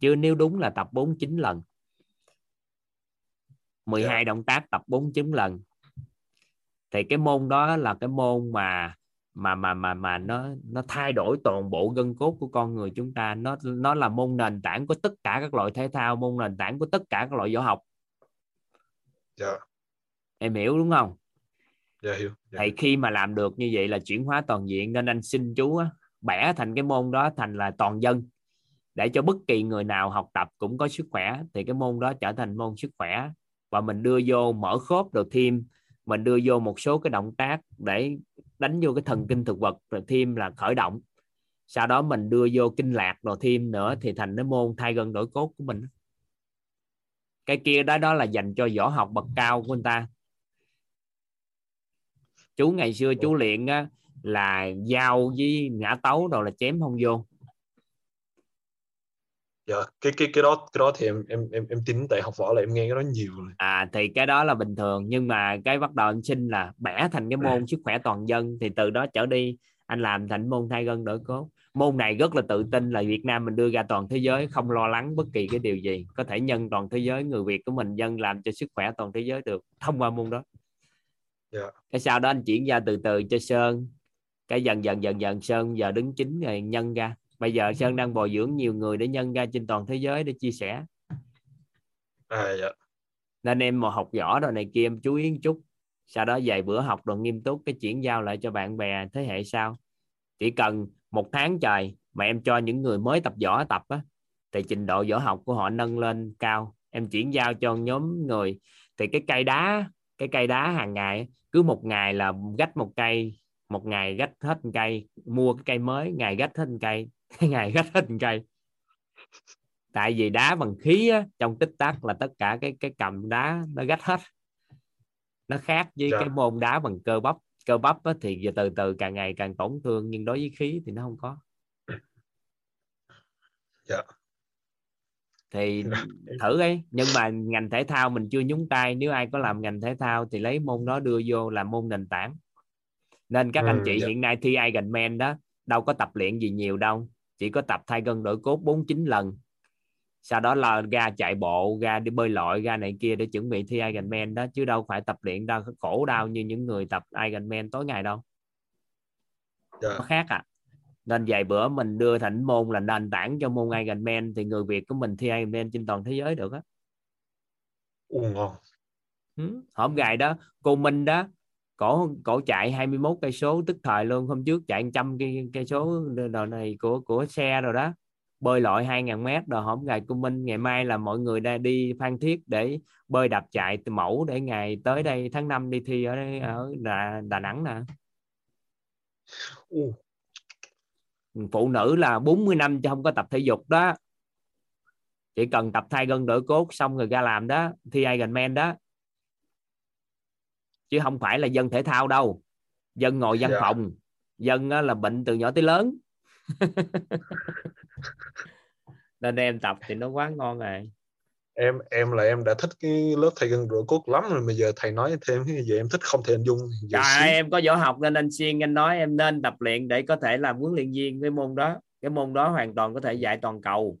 Speaker 3: Chưa nếu đúng là tập 49 lần. 12 yeah. động tác tập 49 lần. Thì cái môn đó là cái môn mà mà mà mà mà nó nó thay đổi toàn bộ gân cốt của con người chúng ta. Nó nó là môn nền tảng của tất cả các loại thể thao môn nền tảng của tất cả các loại võ học.
Speaker 6: Dạ.
Speaker 3: Em hiểu đúng không?
Speaker 6: Dạ hiểu dạ.
Speaker 3: thì khi mà làm được như vậy là chuyển hóa toàn diện nên anh xin chú á, bẻ thành cái môn đó thành là toàn dân. Để cho bất kỳ người nào học tập cũng có sức khỏe thì cái môn đó trở thành môn sức khỏe và mình đưa vô mở khớp rồi thêm mình đưa vô một số cái động tác để đánh vô cái thần kinh thực vật rồi thêm là khởi động. Sau đó mình đưa vô kinh lạc rồi thêm nữa thì thành cái môn thay gân đổi cốt của mình. Cái kia đó đó là dành cho võ học bậc cao của anh ta. Chú ngày xưa chú luyện á, là dao với ngã tấu rồi là chém không vô
Speaker 6: dạ cái cái cái đó cái đó thì em em em em tin tại học võ là em nghe cái đó nhiều rồi.
Speaker 3: à thì cái đó là bình thường nhưng mà cái bắt đầu anh xin là bẻ thành cái môn sức khỏe toàn dân thì từ đó trở đi anh làm thành môn thay gân đổi cốt. Môn này rất là tự tin là Việt Nam mình đưa ra toàn thế giới không lo lắng bất kỳ cái điều gì. Có thể nhân toàn thế giới người Việt của mình dân làm cho sức khỏe toàn thế giới được thông qua môn đó.
Speaker 6: Yeah.
Speaker 3: cái sau đó anh chuyển ra từ từ cho Sơn. Cái dần dần dần dần Sơn giờ đứng chính rồi nhân ra bây giờ Sơn đang bồi dưỡng nhiều người để nhân ra trên toàn thế giới để chia sẻ.
Speaker 6: À, dạ.
Speaker 3: nên em mà học võ rồi này kia em chú ý một chút. Sau đó vài bữa học rồi nghiêm túc cái chuyển giao lại cho bạn bè thế hệ sau. Chỉ cần một tháng trời mà em cho những người mới tập võ tập á thì trình độ võ học của họ nâng lên cao. Em chuyển giao cho nhóm người. Thì cái cây đá cái cây đá hàng ngày cứ một ngày là gách một cây một ngày gách hết một cây mua cái cây mới ngày gách hết một cây [laughs] ngày gách hết một cây tại vì đá bằng khí á, trong tích tắc là tất cả cái cái cầm đá nó gách hết. Nó khác với
Speaker 6: Dạ.
Speaker 3: cái môn đá bằng cơ bắp. Cơ bắp á, thì giờ từ từ càng ngày càng tổn thương nhưng đối với khí thì nó không có.
Speaker 6: Dạ.
Speaker 3: thì thử ấy nhưng mà ngành thể thao mình chưa nhúng tay. Nếu ai có làm ngành thể thao thì lấy môn đó đưa vô làm môn nền tảng. Nên các anh
Speaker 6: Ừ,
Speaker 3: chị
Speaker 6: dạ.
Speaker 3: hiện nay thi Ironman đó đâu có tập luyện gì nhiều đâu chỉ có tập thay gân đổi cốt 49 lần. Sau đó là ra chạy bộ ra đi bơi lội ra này kia để chuẩn bị thi Ironman đó. Chứ đâu phải tập luyện đau khổ đau như những người tập Ironman tối ngày đâu.
Speaker 6: Dạ.
Speaker 3: nó khác à. Nên vài bữa mình đưa thành môn là nền tảng cho môn Ironman thì người Việt của mình thi Ironman trên toàn thế giới được á.
Speaker 6: U ngon.
Speaker 3: Ừ. hổm gài đó. Cô Minh đó cổ cổ chạy 21 cây số tức thời luôn. Hôm trước chạy trăm cây cây số đồ này của của xe rồi đó. Bơi lội 2.000 mét rồi hổm gài cung minh. Ngày mai là mọi người đang đi phan thiết để bơi đạp chạy từ mẫu để ngày tới đây tháng 5 đi thi ở đây, ở Đà, Đà Nẵng nè.
Speaker 6: U,
Speaker 3: phụ nữ là 40 năm chứ không có tập thể dục đó. Chỉ cần tập thay gân đổi cốt xong rồi ra làm đó thi Ironman đó chứ không phải là dân thể thao đâu. Dân ngồi văn
Speaker 6: Dạ.
Speaker 3: phòng. Dân là bệnh từ nhỏ tới lớn. [laughs] Nên em tập thì nó quá ngon rồi
Speaker 6: em em là em đã thích cái lớp thầy gân rửa cốt lắm rồi. Bây giờ thầy nói thêm cái gì em thích không thể hình dung
Speaker 3: Trời ơi, em có võ học nên anh xuyên anh nói em nên tập luyện để có thể làm huấn luyện viên. Cái môn đó cái môn đó hoàn toàn có thể dạy toàn cầu.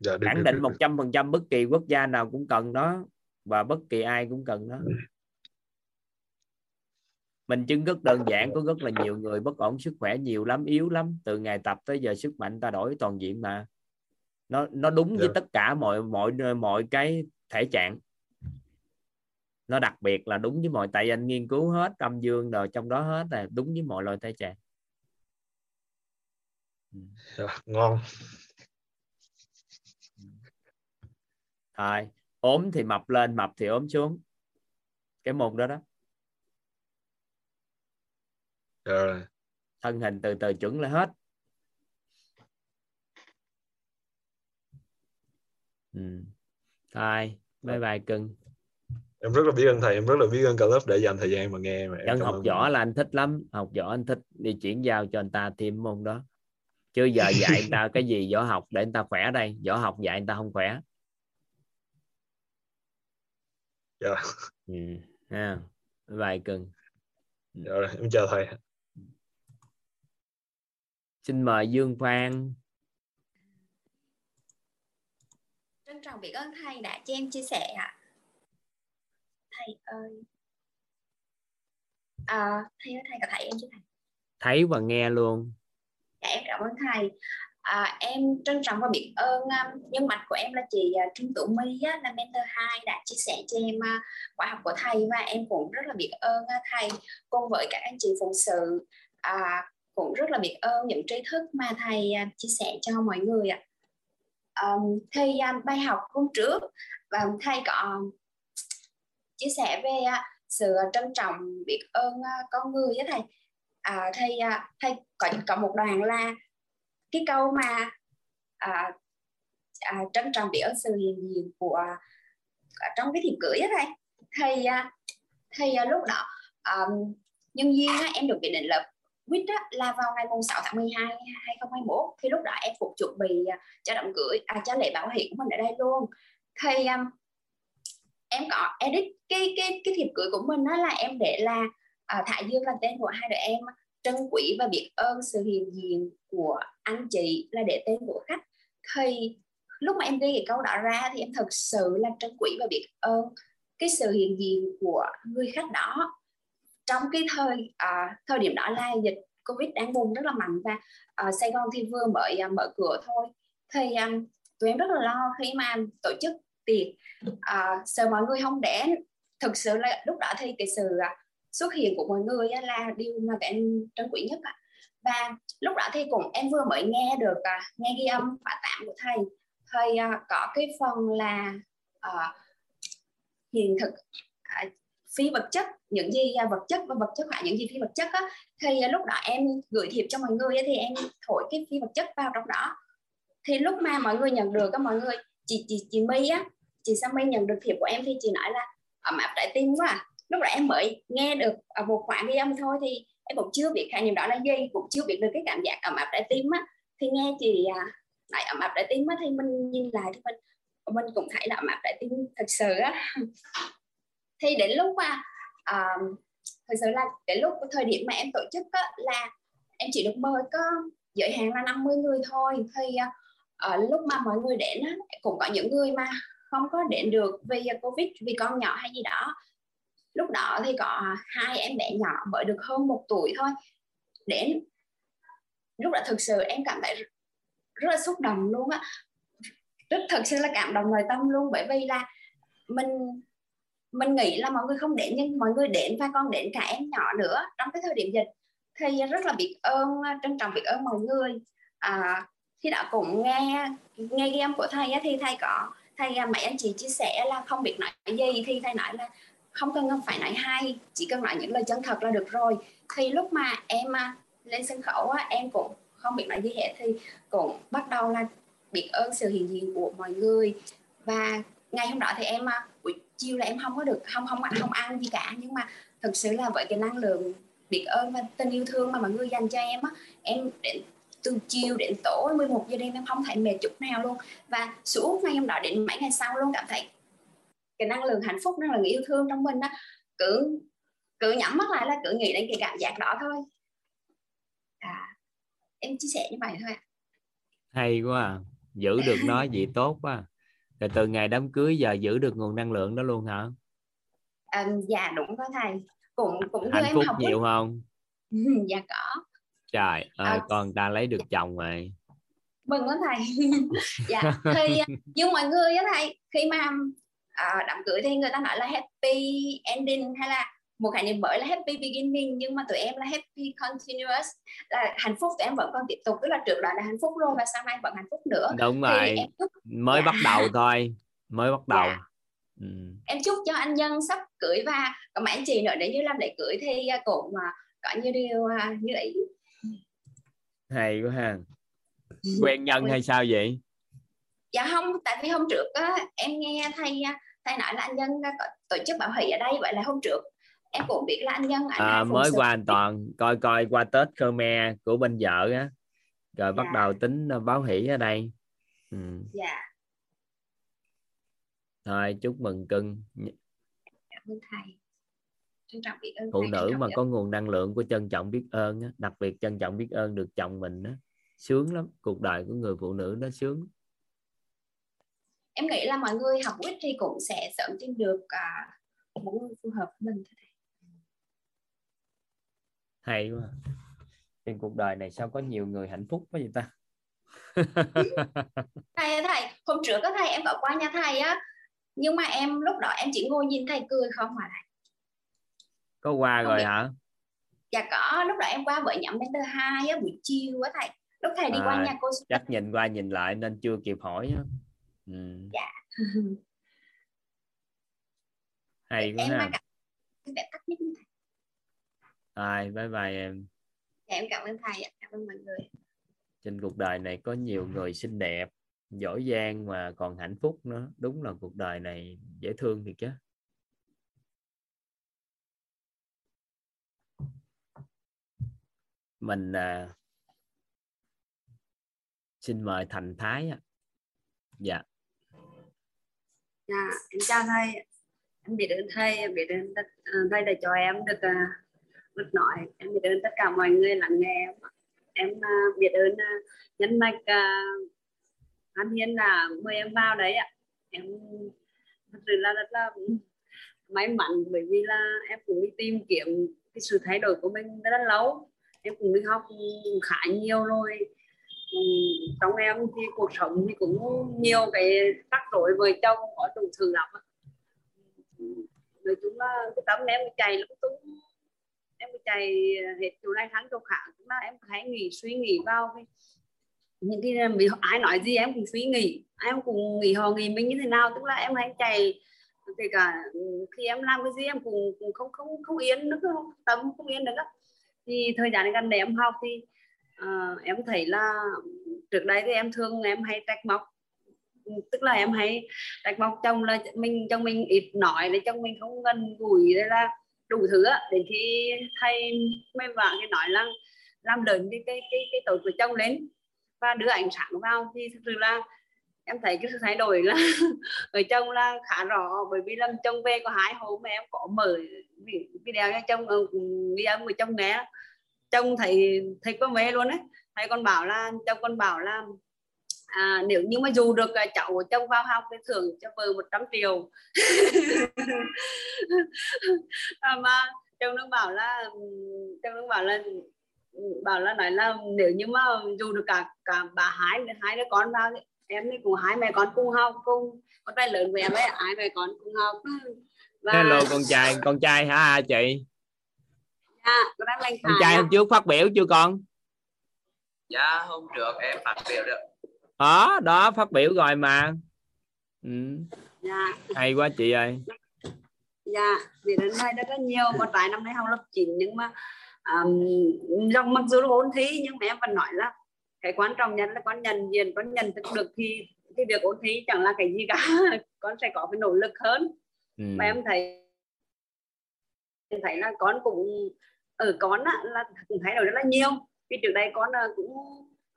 Speaker 6: Dạ,
Speaker 3: khẳng định một trăm phần trăm bất kỳ quốc gia nào cũng cần nó và bất kỳ ai cũng cần nó. Mình chứng rất đơn giản có rất là nhiều người bất ổn sức khỏe nhiều lắm yếu lắm. Từ ngày tập tới giờ sức mạnh ta đổi toàn diện mà. Nó nó đúng với
Speaker 6: Dạ.
Speaker 3: tất cả mọi mọi mọi cái thể trạng. Nó đặc biệt là đúng với mọi tại anh nghiên cứu hết âm dương rồi trong đó hết là đúng với mọi loại thể trạng.
Speaker 6: Dạ, ngon.
Speaker 3: Thôi ốm thì mập lên mập thì ốm xuống. Cái môn đó đó.
Speaker 6: Rồi.
Speaker 3: thân hình từ từ chuẩn là hết. Ừ. thôi bye bye cưng.
Speaker 6: Em rất là biết ơn thầy em rất là biết ơn cả lớp để dành thời gian mà nghe mà em
Speaker 3: học võ là anh thích lắm. Học võ anh thích đi chuyển giao cho anh ta thêm môn đó. Chứ giờ dạy người ta [laughs] cái gì võ học để người ta khỏe đây. Võ học dạy người ta không khỏe
Speaker 6: Dạ.
Speaker 3: ừ. ha bye bye cưng
Speaker 6: Dạ rồi, em chào thầy
Speaker 3: xin mời Dương Phan
Speaker 9: Trân trọng biết ơn thầy đã cho em chia sẻ ạ. Thầy ơi. À, thầy ơi, thầy có thấy em chưa thầy?
Speaker 3: thấy và nghe luôn
Speaker 9: Dạ em cảm ơn thầy. À, em trân trọng và biết ơn um, nhân mạch của em là chị uh, Trương Tử My á, là mentor 2 đã chia sẻ cho em à, uh, khóa học của thầy và em cũng rất là biết ơn uh, thầy cùng với các anh chị phụng sự uh, cũng rất là biết ơn những tri thức mà thầy uh, chia sẻ cho mọi người ạ. Um, thì uh, bài học hôm trước và thầy có chia sẻ về uh, sự trân trọng biết ơn uh, con người với thầy à, thầy uh, thầy có có một đoạn là cái câu mà à, à, trân trọng biết ơn sự hiện diện của à, trong cái thiệp cưới á thầy. Thì à, thì à, lúc đó à, nhân viên á, em được biết định là quýt là vào ngày mùng 6 tháng 12 2021 thì lúc đó em cũng chuẩn bị à, cho đám cưới à, cho lễ bảo hiểm của mình ở đây luôn. Thì um, em có edit cái cái cái thiệp cưới của mình đó là em để là à, Thả Dương là tên của hai đứa em trân quý và biết ơn sự hiện diện của anh chị là để tên của khách. Thì lúc mà em ghi cái câu đó ra thì em thật sự là trân quý và biết ơn cái sự hiện diện của người khách đó. Trong cái thời à, thời điểm đó là dịch covid đang bùng rất là mạnh và à, Sài Gòn thì vừa mới à, mở cửa thôi. Thì à, tụi em rất là lo khi mà tổ chức tiệc à, sợ mọi người không đến. Thực sự là lúc đó thì cái sự à, xuất hiện của mọi người là điều mà tụi em trân quý nhất ạ. và lúc đó thì cũng em vừa mới nghe được à, nghe ghi âm khóa tạm của thầy thầy à, có cái phần là uh, hiện thực uh, phi vật chất những gì vật chất và vật chất hóa những gì phi vật chất á thì lúc đó em gửi thiệp cho mọi người thì em thổi cái phi vật chất vào trong đó thì lúc mà mọi người nhận được các mọi người chị chị chị My á chị Sammy nhận được thiệp của em thì chị nói là ấm áp trái tim quá à lúc đó em mới nghe được ở một khoảng ghi âm thôi thì em cũng chưa biết khái niệm đó là gì cũng chưa biết được cái cảm giác ẩm áp trái tim á. Thì nghe chị à, lại ẩm áp trái tim á thì mình nhìn lại thì mình mình cũng thấy là ẩm áp trái tim thật sự á. [laughs] Thì đến lúc mà uh, thật sự là đến lúc thời điểm mà em tổ chức á, là em chỉ được mời có giới hạn là 50 người thôi. Thì à, ở lúc mà mọi người đến á, cũng có những người mà không có đến được vì covid vì con nhỏ hay gì đó lúc đó thì có hai em bé nhỏ mới được hơn một tuổi thôi. Đến lúc đó thực sự em cảm thấy rất là xúc động luôn á. Rất thật sự là cảm động nội tâm luôn bởi vì là mình mình nghĩ là mọi người không đến nhưng mọi người đến và còn đến cả em nhỏ nữa trong cái thời điểm dịch. Thì rất là biết ơn trân trọng biết ơn mọi người. À, khi đã cũng nghe nghe game của thầy á, thì thầy có thầy à, mấy anh chị chia sẻ là không biết nói gì thì thầy nói là không cần phải nói hay, chỉ cần nói những lời chân thật là được rồi. Thì lúc mà em à, lên sân khấu em cũng không biết nói gì hết, thì cũng bắt đầu là biết ơn sự hiện diện của mọi người. Và ngày hôm đó thì em à, buổi chiều là em không có được, không không không ăn gì cả. Nhưng mà thực sự là với cái năng lượng biết ơn và tình yêu thương mà mọi người dành cho em á, em đến từ chiều đến tối 11 giờ đêm em không thấy mệt chút nào luôn. Và suốt ngày hôm đó đến mấy ngày sau luôn, cảm thấy cái năng lượng hạnh phúc năng lượng yêu thương trong mình đó cứ cứ nhắm mắt lại là cứ nghĩ đến cái cảm giác đó thôi. À, em chia sẻ như vậy thôi ạ.
Speaker 3: Hay quá à. giữ được nó gì [laughs] tốt quá rồi từ ngày đám cưới giờ giữ được nguồn năng lượng đó luôn hả?
Speaker 9: À, dạ đúng đó thầy cũng cũng
Speaker 3: hạnh phúc
Speaker 9: học
Speaker 3: nhiều không? [laughs]
Speaker 9: Dạ có.
Speaker 3: Trời ơi
Speaker 9: À.
Speaker 3: con ta lấy được chồng rồi.
Speaker 9: Mừng lắm thầy. [laughs] Dạ thì như mọi người á thầy khi mà à, đám cưới thì người ta nói là happy ending hay là một khái niệm mới là happy beginning nhưng mà tụi em là happy continuous là hạnh phúc tụi em vẫn còn tiếp tục tức là trước đó là hạnh phúc rồi và sau này vẫn hạnh phúc nữa.
Speaker 3: Đúng
Speaker 9: thì
Speaker 3: rồi.
Speaker 9: em chúc
Speaker 3: mới
Speaker 9: Dạ.
Speaker 3: bắt đầu thôi. Mới bắt đầu.
Speaker 9: Dạ.
Speaker 3: ừ.
Speaker 9: em chúc cho anh nhân sắp cưới và có mấy anh chị nữa nếu như làm lễ cưới thì à, cũng à, có nhiều điều à, như ý.
Speaker 3: Hay quá ha. Quen nhân hay sao vậy?
Speaker 9: Dạ không tại vì hôm trước á, em nghe thầy thầy nói là anh nhân có tổ chức bảo hỷ ở đây vậy là hôm trước em cũng biết là anh nhân anh
Speaker 3: à,
Speaker 9: hay
Speaker 3: mới qua an toàn coi coi qua tết khmer của bên vợ á. Rồi bắt
Speaker 9: Dạ.
Speaker 3: đầu tính ờ, báo hỷ ở đây. Ừ.
Speaker 9: dạ.
Speaker 3: Thôi chúc mừng cưng.
Speaker 9: Cảm ơn thầy. Trân trọng biết ơn
Speaker 3: phụ nữ mà có nguồn năng lượng của trân trọng biết ơn á, đặc biệt trân trọng biết ơn được chồng mình á sướng lắm cuộc đời của người phụ nữ nó sướng
Speaker 9: em nghĩ là mọi người học quýt thì cũng sẽ sớm tìm được à, một người phù hợp với mình thôi
Speaker 3: hay quá. Trên cuộc đời này sao có nhiều người hạnh phúc quá vậy ta? [laughs]
Speaker 9: Thầy thầy hôm trước á thầy em có qua nhà thầy á nhưng mà em lúc đó em chỉ ngồi nhìn thầy cười không mà thầy?
Speaker 3: Có qua
Speaker 9: Không
Speaker 3: rồi
Speaker 9: biết.
Speaker 3: hả?
Speaker 9: Dạ có lúc đó em qua với nhóm mentor 2 á buổi chiều á thầy. Lúc thầy đi qua
Speaker 3: À,
Speaker 9: nhà cô
Speaker 3: chắc nhìn qua nhìn lại nên chưa kịp hỏi á ừ.
Speaker 9: Dạ. [laughs]
Speaker 3: hay quá
Speaker 9: em
Speaker 3: ha.
Speaker 9: đẹp tắt nhất thầy
Speaker 3: Rồi, bye bye em.
Speaker 9: Dạ, em cảm ơn thầy cảm ơn mọi người.
Speaker 3: Trên cuộc đời này có nhiều người xinh đẹp giỏi giang mà còn hạnh phúc nữa. Đúng là cuộc đời này dễ thương thiệt chứ. Mình à, xin mời thành thái dạ
Speaker 10: Dạ, em chào thầy. Em biết ơn thầy, em biết ơn tất, ờ, thầy đã cho em được ờ, được nói. Em biết ơn tất cả mọi người lắng nghe em. Em ờ, biết ơn nhân mạch uh, An Hiên là mời em vào đấy ạ. Em thật sự là rất là may mắn bởi vì là em cũng đi tìm kiếm cái sự thay đổi của mình rất là lâu. Em cũng đi học khá nhiều rồi Ừ, trong em thì cuộc sống thì cũng nhiều cái rắc rối vợ chồng có đủ thứ lắm ừ, nói chung là cái tấm em chạy lung tung. Em chạy hết chỗ này thắng chỗ khác cũng là em hãy nghĩ suy nghĩ vào cái những cái vì ai nói gì em cũng suy nghĩ em cũng nghĩ họ nghĩ mình như thế nào tức là em hãy chạy kể cả ừ, khi em làm cái gì em cũng, cũng không không không yên nữa không tâm không yên được á. Thì thời gian gần đây em học thì Ờ, em thấy là trước đây thì em thường em hay trách móc. Tức là em hay trách móc chồng là mình chồng mình ít nói để chồng mình không gần gũi đây là đủ thứ á. Đến khi thay mấy vợ cái nói là làm lớn cái cái cái cái tội của chồng lên và đưa ánh sáng vào thì thực sự là em thấy cái sự thay đổi là [laughs] ở chồng là khá rõ. Bởi vì lâm chồng về có hai hôm mà em có mở video cho chồng ờ, video ghi âm của chồng nghe chồng thấy thấy có mê luôn đấy thầy con bảo là chồng con bảo là à, nếu như mà dù được à, cháu của chồng vào học thì thưởng cho vợ 100 triệu. [laughs] À, mà chồng nó bảo là chồng nó bảo là bảo là nói là nếu như mà dù được cả cả bà hai hai đứa con vào thì em thì cùng hai mẹ con cùng học cùng con trai lớn với em ấy hai mẹ con cùng học. Và
Speaker 3: hello con trai con trai hả chị
Speaker 10: dạ con khải
Speaker 3: trai hôm trước phát biểu chưa con?
Speaker 11: Dạ hôm trước em phát biểu được.
Speaker 3: Đó đó phát biểu rồi mà. Ừ,
Speaker 10: dạ.
Speaker 3: Hay quá chị ơi.
Speaker 10: Dạ vì đến nay rất là nhiều con trai năm nay học lớp 9 nhưng mà um, dòng mặc dù là ôn thi nhưng mà em vẫn nói là cái quan trọng nhất là con nhận diện con nhận thức được thì cái việc ôn thi chẳng là cái gì cả. [laughs] Con sẽ có cái nỗ lực hơn.
Speaker 3: Ừ.
Speaker 10: mà em thấy em thấy là con cũng ở con á, là cũng thay đổi rất là nhiều. Vì trước đây con à, cũng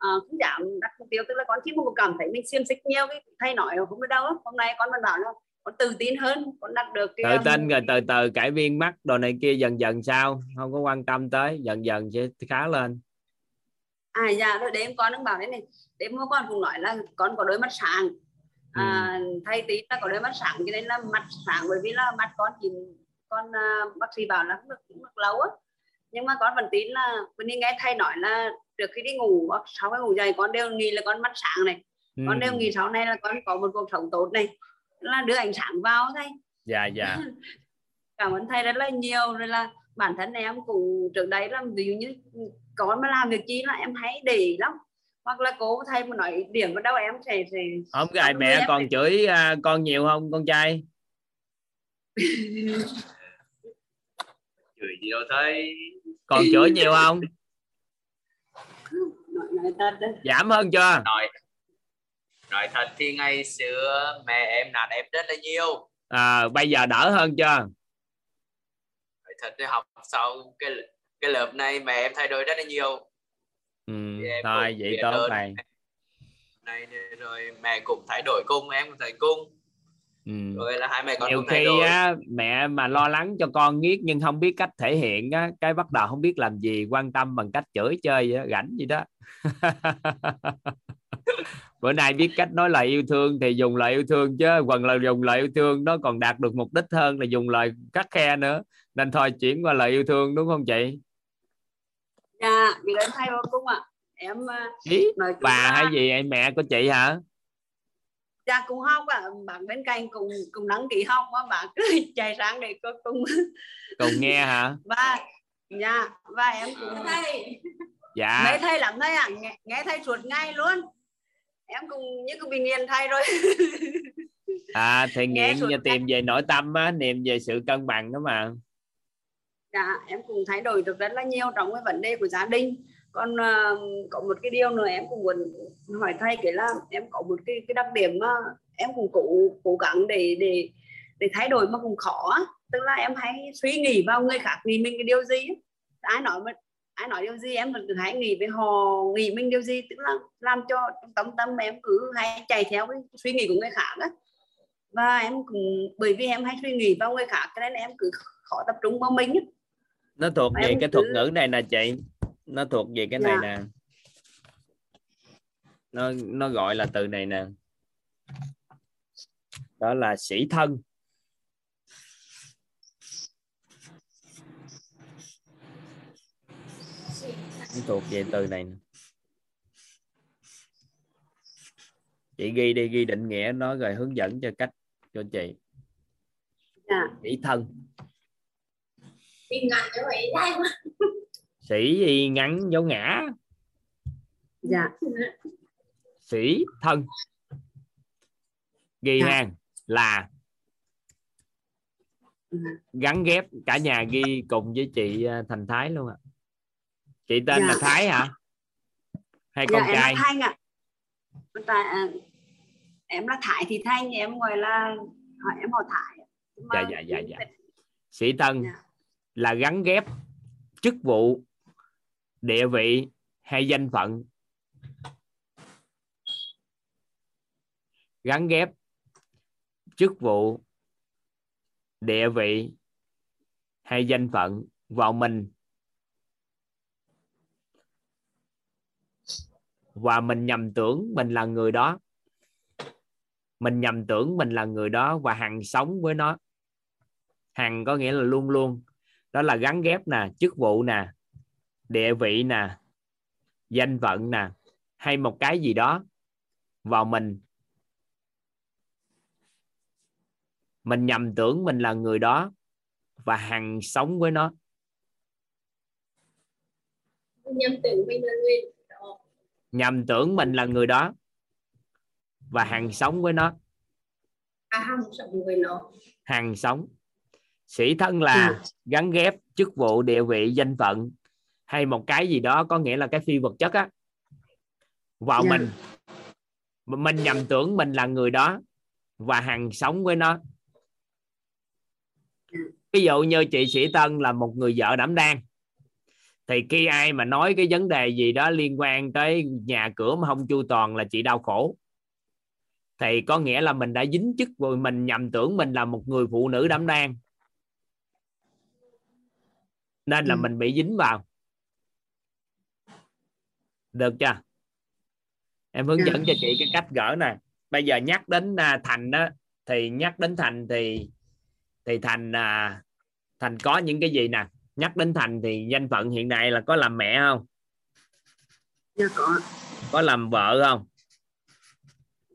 Speaker 10: uh, cũng giảm đặt mục tiêu tức là con khi mà cảm thấy mình xiêm xích nhiều cái thay nói không biết đâu hôm nay con vẫn bảo là con tự tin hơn con đạt được cái
Speaker 3: tự
Speaker 10: um,
Speaker 3: tin rồi từ từ cải viên mắt đồ này kia dần dần sao? Không có quan tâm tới dần dần sẽ khá lên.
Speaker 10: À dạ rồi đêm con đang bảo đấy này. Đêm hôm con cũng nói là con có đôi mắt sáng. À, thay tí là có đôi mắt sáng cho nên là mắt sáng bởi vì là mắt con chỉ con uh, bác sĩ bảo là không được, không được lâu á nhưng mà con vẫn tin là when đi nghe thầy nói là trước khi đi ngủ hoặc sau cái ngủ dậy con đều nghĩ là con mắt sáng này.
Speaker 3: Ừ.
Speaker 10: con đều nghĩ sau này là con có một cuộc sống tốt này. Là đưa ánh sáng vào thầy
Speaker 3: dạ dạ. [laughs]
Speaker 10: Cảm ơn thầy rất là nhiều. Rồi là bản thân em cũng trước đây là ví dụ như con mà làm việc chi là em hay để lắm. Hoặc là cố thầy mà nói điểm vào đâu em sẽ sẽ
Speaker 3: không gài mẹ còn
Speaker 10: thì-
Speaker 3: chửi à, con nhiều không con trai? [laughs]
Speaker 11: Chửi gì đâu thấy
Speaker 3: còn chửi nhiều không? Giảm hơn chưa?
Speaker 11: Nói nói thật thì ngày xưa mẹ em nạt em rất là nhiều.
Speaker 3: À, bây giờ đỡ hơn chưa?
Speaker 11: Nói thật thì học sau cái cái lớp này mẹ em thay đổi rất là nhiều.
Speaker 3: Ừ, thôi vậy tốt này
Speaker 11: này rồi mẹ cũng thay đổi cùng em cũng thay cùng
Speaker 3: ừ.
Speaker 11: rồi là hai mẹ con
Speaker 3: nhiều
Speaker 11: thay
Speaker 3: khi
Speaker 11: đổi
Speaker 3: á, mẹ mà lo lắng cho con nghiết nhưng không biết cách thể hiện á, cái bắt đầu không biết làm gì quan tâm bằng cách chửi chơi đó, rảnh gì đó. [laughs] Bữa nay biết cách nói lời yêu thương thì dùng lời yêu thương chứ quần là dùng lời yêu thương nó còn đạt được mục đích hơn là dùng lời cắt khe nữa. Nên thôi chuyển qua lời yêu thương đúng không chị?
Speaker 10: Dạ vì đến thầy vô cung ạ. Em à,
Speaker 3: ý bà
Speaker 10: là-
Speaker 3: hay gì em mẹ của chị hả
Speaker 10: dạ cùng học ạ. Bạn bên cạnh cùng cùng đăng ký học á bạn cứ [laughs] chạy sang để có cùng [laughs]
Speaker 3: cùng nghe hả?
Speaker 10: Và dạ và em cũng
Speaker 3: dạ.
Speaker 10: Mấy thầy lắm thầy ạ. Nghe, nghe thầy suốt ngày luôn. Em cũng như cũng bị nghiền thầy rồi. [laughs]
Speaker 3: À thì
Speaker 10: Nghe
Speaker 3: nghiện và tìm về nội tâm á niệm về sự cân bằng đó mà.
Speaker 10: Dạ em cũng thay đổi được rất là nhiều trong cái vấn đề của gia đình còn uh, có một cái điều nữa em cũng muốn hỏi thầy cái là em có một cái cái đặc điểm mà em cũng cố cố gắng để để để thay đổi mà cũng khó tức là em hay suy nghĩ vào người khác nghĩ mình cái điều gì ai nói mà ai nói điều gì em vẫn cứ hay nghĩ về họ nghĩ mình điều gì. Tức là làm cho trong tâm tâm em cứ hay chạy theo cái suy nghĩ của người khác á. Và em cũng bởi vì em hay suy nghĩ vào người khác cho nên em cứ khó tập trung vào mình
Speaker 3: nó thuộc về
Speaker 10: Em
Speaker 3: cái thuật
Speaker 10: cứ-
Speaker 3: ngữ này nè chị nó thuộc về cái này
Speaker 10: Dạ.
Speaker 3: nè nó nó gọi là từ này nè đó là sĩ thân nó thuộc về từ này nè. chị ghi đi ghi định nghĩa nó rồi hướng dẫn cho cách cho chị
Speaker 10: dạ
Speaker 3: sĩ thân
Speaker 8: cho vậy.
Speaker 3: Sĩ thì ngắn dấu ngã?
Speaker 10: Dạ.
Speaker 3: Sĩ thân. Ghi
Speaker 10: Dạ.
Speaker 3: hàng là gắn ghép cả nhà ghi cùng với chị à, Thành Thái luôn ạ. Chị tên
Speaker 10: Dạ.
Speaker 3: là Thái hả? Hay
Speaker 10: dạ
Speaker 3: con
Speaker 10: em
Speaker 3: trai?
Speaker 10: Là thanh ạ. Tại, à, em là thải thì thanh em gọi là em họ thải Nhưng
Speaker 3: dạ
Speaker 10: mà-
Speaker 3: dạ dạ. Dạ. Sĩ thân
Speaker 10: Dạ.
Speaker 3: là gắn ghép chức vụ địa vị hay danh phận? Gắn ghép. Chức vụ. Địa vị hay danh phận vào mình. Và mình nhầm tưởng mình là người đó. Mình nhầm tưởng mình là người đó và hằng sống với nó. Hằng có nghĩa là luôn luôn. Đó là gắn ghép nè, chức vụ nè địa vị nè danh phận nè hay một cái gì đó vào mình. Mình nhầm tưởng mình là người đó và hằng sống với nó.
Speaker 8: Nhầm tưởng mình là người đó.
Speaker 3: Nhầm tưởng mình là người đó và hằng sống với nó.
Speaker 8: À hằng sống với nó.
Speaker 3: Hằng sống. Sĩ thân là gắn ghép chức vụ địa vị danh phận hay một cái gì đó có nghĩa là cái phi vật chất á. Vào
Speaker 10: Dạ.
Speaker 3: mình mình nhầm tưởng mình là người đó và hằng sống với nó. Ví dụ như chị sĩ tân là một người vợ đảm đang thì khi ai mà nói cái vấn đề gì đó liên quan tới nhà cửa mà không chu toàn là chị đau khổ. Thì có nghĩa là mình đã dính chức rồi mình nhầm tưởng mình là một người phụ nữ đảm đang. Nên là
Speaker 10: Ừ.
Speaker 3: mình bị dính vào được chưa? Em hướng
Speaker 10: Dạ.
Speaker 3: dẫn cho chị cái cách gỡ nè. Bây giờ nhắc đến à, thành đó thì nhắc đến thành thì thì thành à, thành có những cái gì nè? Nhắc đến thành thì danh phận hiện nay là có làm mẹ không?
Speaker 10: Dạ có.
Speaker 3: Có làm vợ không?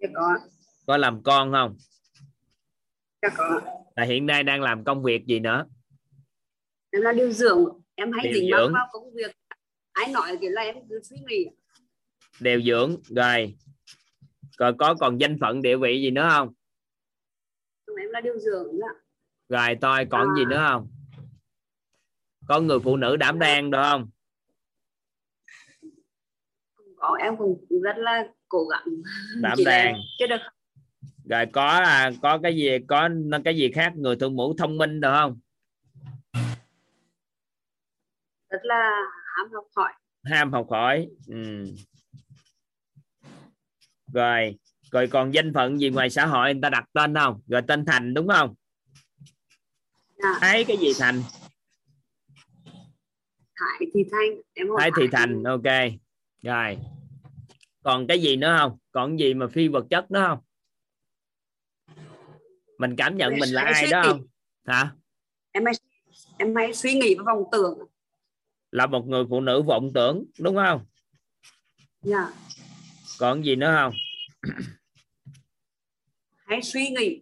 Speaker 10: Dạ có.
Speaker 3: Có làm con không?
Speaker 10: Dạ có.
Speaker 3: Là hiện nay đang làm công việc gì nữa?
Speaker 10: Em là điều dưỡng. Em hay dính mắc vào công việc ai nói thì là em cứ suy nghĩ.
Speaker 3: Điều dưỡng rồi. Rồi có còn danh phận địa vị gì nữa không?
Speaker 10: Em là điều dưỡng đó.
Speaker 3: rồi tôi còn gì nữa không? Có người phụ nữ đảm đang được không?
Speaker 10: Có em cũng rất là cố gắng.
Speaker 3: Đảm [laughs]
Speaker 10: là
Speaker 3: đang.
Speaker 10: chưa được.
Speaker 3: Rồi có à, có cái gì có cái gì khác người thượng mũ thông minh được không?
Speaker 10: Rất là ham học hỏi.
Speaker 3: Ham học hỏi. Ừ. rồi rồi còn danh phận gì ngoài xã hội người ta đặt tên không? Rồi tên thành đúng không?
Speaker 10: Dạ.
Speaker 3: thấy cái gì thành?
Speaker 10: Thái Thị Thanh em
Speaker 3: thấy thì thành ok. Rồi. Còn cái gì nữa không? Còn gì mà phi vật chất nữa không? Mình cảm nhận mình là ai đó không? Hả?
Speaker 10: Em hay em hay suy nghĩ và vòng tưởng
Speaker 3: là một người phụ nữ vọng tưởng đúng không?
Speaker 10: Dạ.
Speaker 3: Còn gì nữa không?
Speaker 10: Hay suy nghĩ.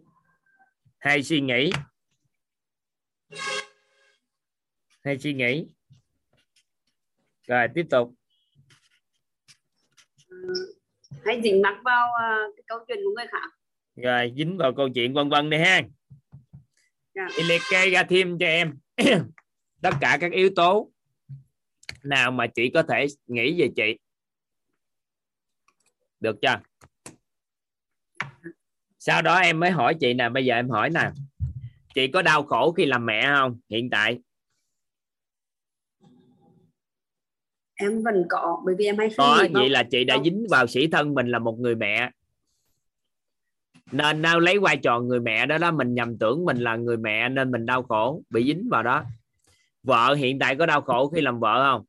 Speaker 3: Hay suy nghĩ. Hay suy nghĩ. Rồi tiếp tục.
Speaker 10: Ờ, hay dính mắc vào ờ, cái câu chuyện của người khác.
Speaker 3: Rồi dính vào câu chuyện vân vân đi ha.
Speaker 10: Dạ.
Speaker 3: thì liệt kê ra thêm cho em. [coughs] Tất cả các yếu tố nào mà chị có thể nghĩ về chị? Được chưa? Sau đó em mới hỏi chị nè bây giờ em hỏi nè. Chị có đau khổ khi làm mẹ không hiện tại?
Speaker 10: Em vẫn có bởi vì em hay
Speaker 3: có vậy là chị đã dính vào sĩ thân mình là một người mẹ. Nên nào lấy vai trò người mẹ đó đó mình nhầm tưởng mình là người mẹ nên mình đau khổ bị dính vào đó. Vợ hiện tại có đau khổ khi làm vợ không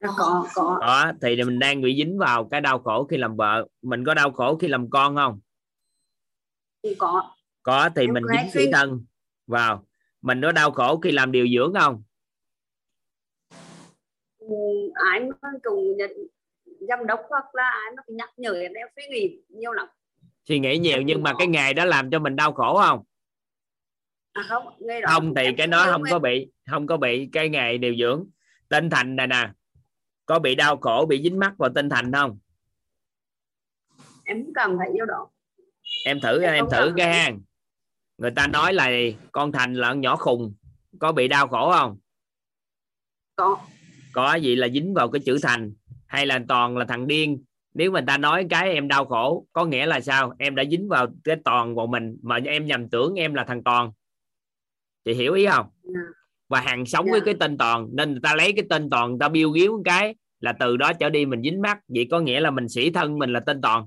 Speaker 10: có có.
Speaker 3: Đó thì mình đang bị dính vào cái đau khổ khi làm vợ. Mình có đau khổ khi làm con không?
Speaker 10: Cũng có.
Speaker 3: Có thì
Speaker 10: Em
Speaker 3: mình dính sĩ thân. Vào. Mình có đau khổ khi làm điều dưỡng không?
Speaker 10: Ừ, ai mà cùng nhận giám đốc hoặc là ai mà nhắc nhở em em suy nghĩ nhiều lắm.
Speaker 3: Suy nghĩ nhiều nhưng mà cái ngày đó làm cho mình đau khổ không?
Speaker 10: À không nghe đó
Speaker 3: không thì cái
Speaker 10: nhiều
Speaker 3: không
Speaker 10: em-
Speaker 3: có bị không có bị cái ngày điều dưỡng. Tinh thành này nè có bị đau khổ bị dính mắc vào tinh thành không?
Speaker 10: Em cảm thấy điều đó.
Speaker 3: Em thử
Speaker 10: Em
Speaker 3: em thử cái hang. Người ta nói là con thành là con nhỏ khùng. Có bị đau khổ không?
Speaker 10: Có.
Speaker 3: Có gì là dính vào cái chữ thành? Hay là toàn là thằng điên? Nếu mà người ta nói cái em đau khổ có nghĩa là sao? Em đã dính vào cái toàn của mình mà em nhầm tưởng em là thằng toàn. Chị hiểu ý không?
Speaker 10: Dạ.
Speaker 3: Và hàng sống với
Speaker 10: Dạ.
Speaker 3: cái tên toàn nên người ta lấy cái tên toàn người ta biêu ghiếu một cái là từ đó trở đi mình dính mắc vậy có nghĩa là mình sĩ thân mình là tên toàn.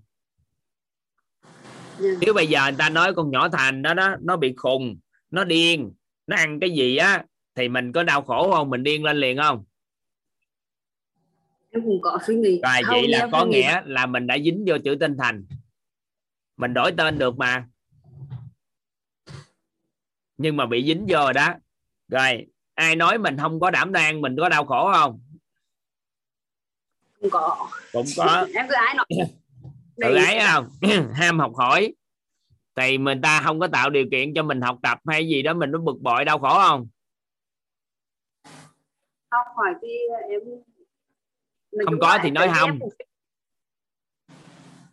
Speaker 10: Dạ.
Speaker 3: nếu bây giờ người ta nói con nhỏ thành đó đó nó bị khùng nó điên nó ăn cái gì á thì mình có đau khổ không? Mình điên lên liền không?
Speaker 10: Em cũng có suy nghĩ.
Speaker 3: Rồi vậy là có nghĩa là mình đã dính vô chữ tinh thành. Mình đổi tên được mà. Nhưng mà bị dính vô rồi đó. Rồi ai nói mình không có đảm đang mình có đau khổ không?
Speaker 10: Cũng có.
Speaker 3: Cũng có. [laughs]
Speaker 10: Em cứ ai nói [laughs]
Speaker 3: tự ái không? [laughs] Ham học hỏi. Thì mình ta không có tạo điều kiện cho mình học tập hay gì đó mình nó bực bội đau khổ không?
Speaker 10: Không hỏi thì em mình
Speaker 3: không có thì nói không.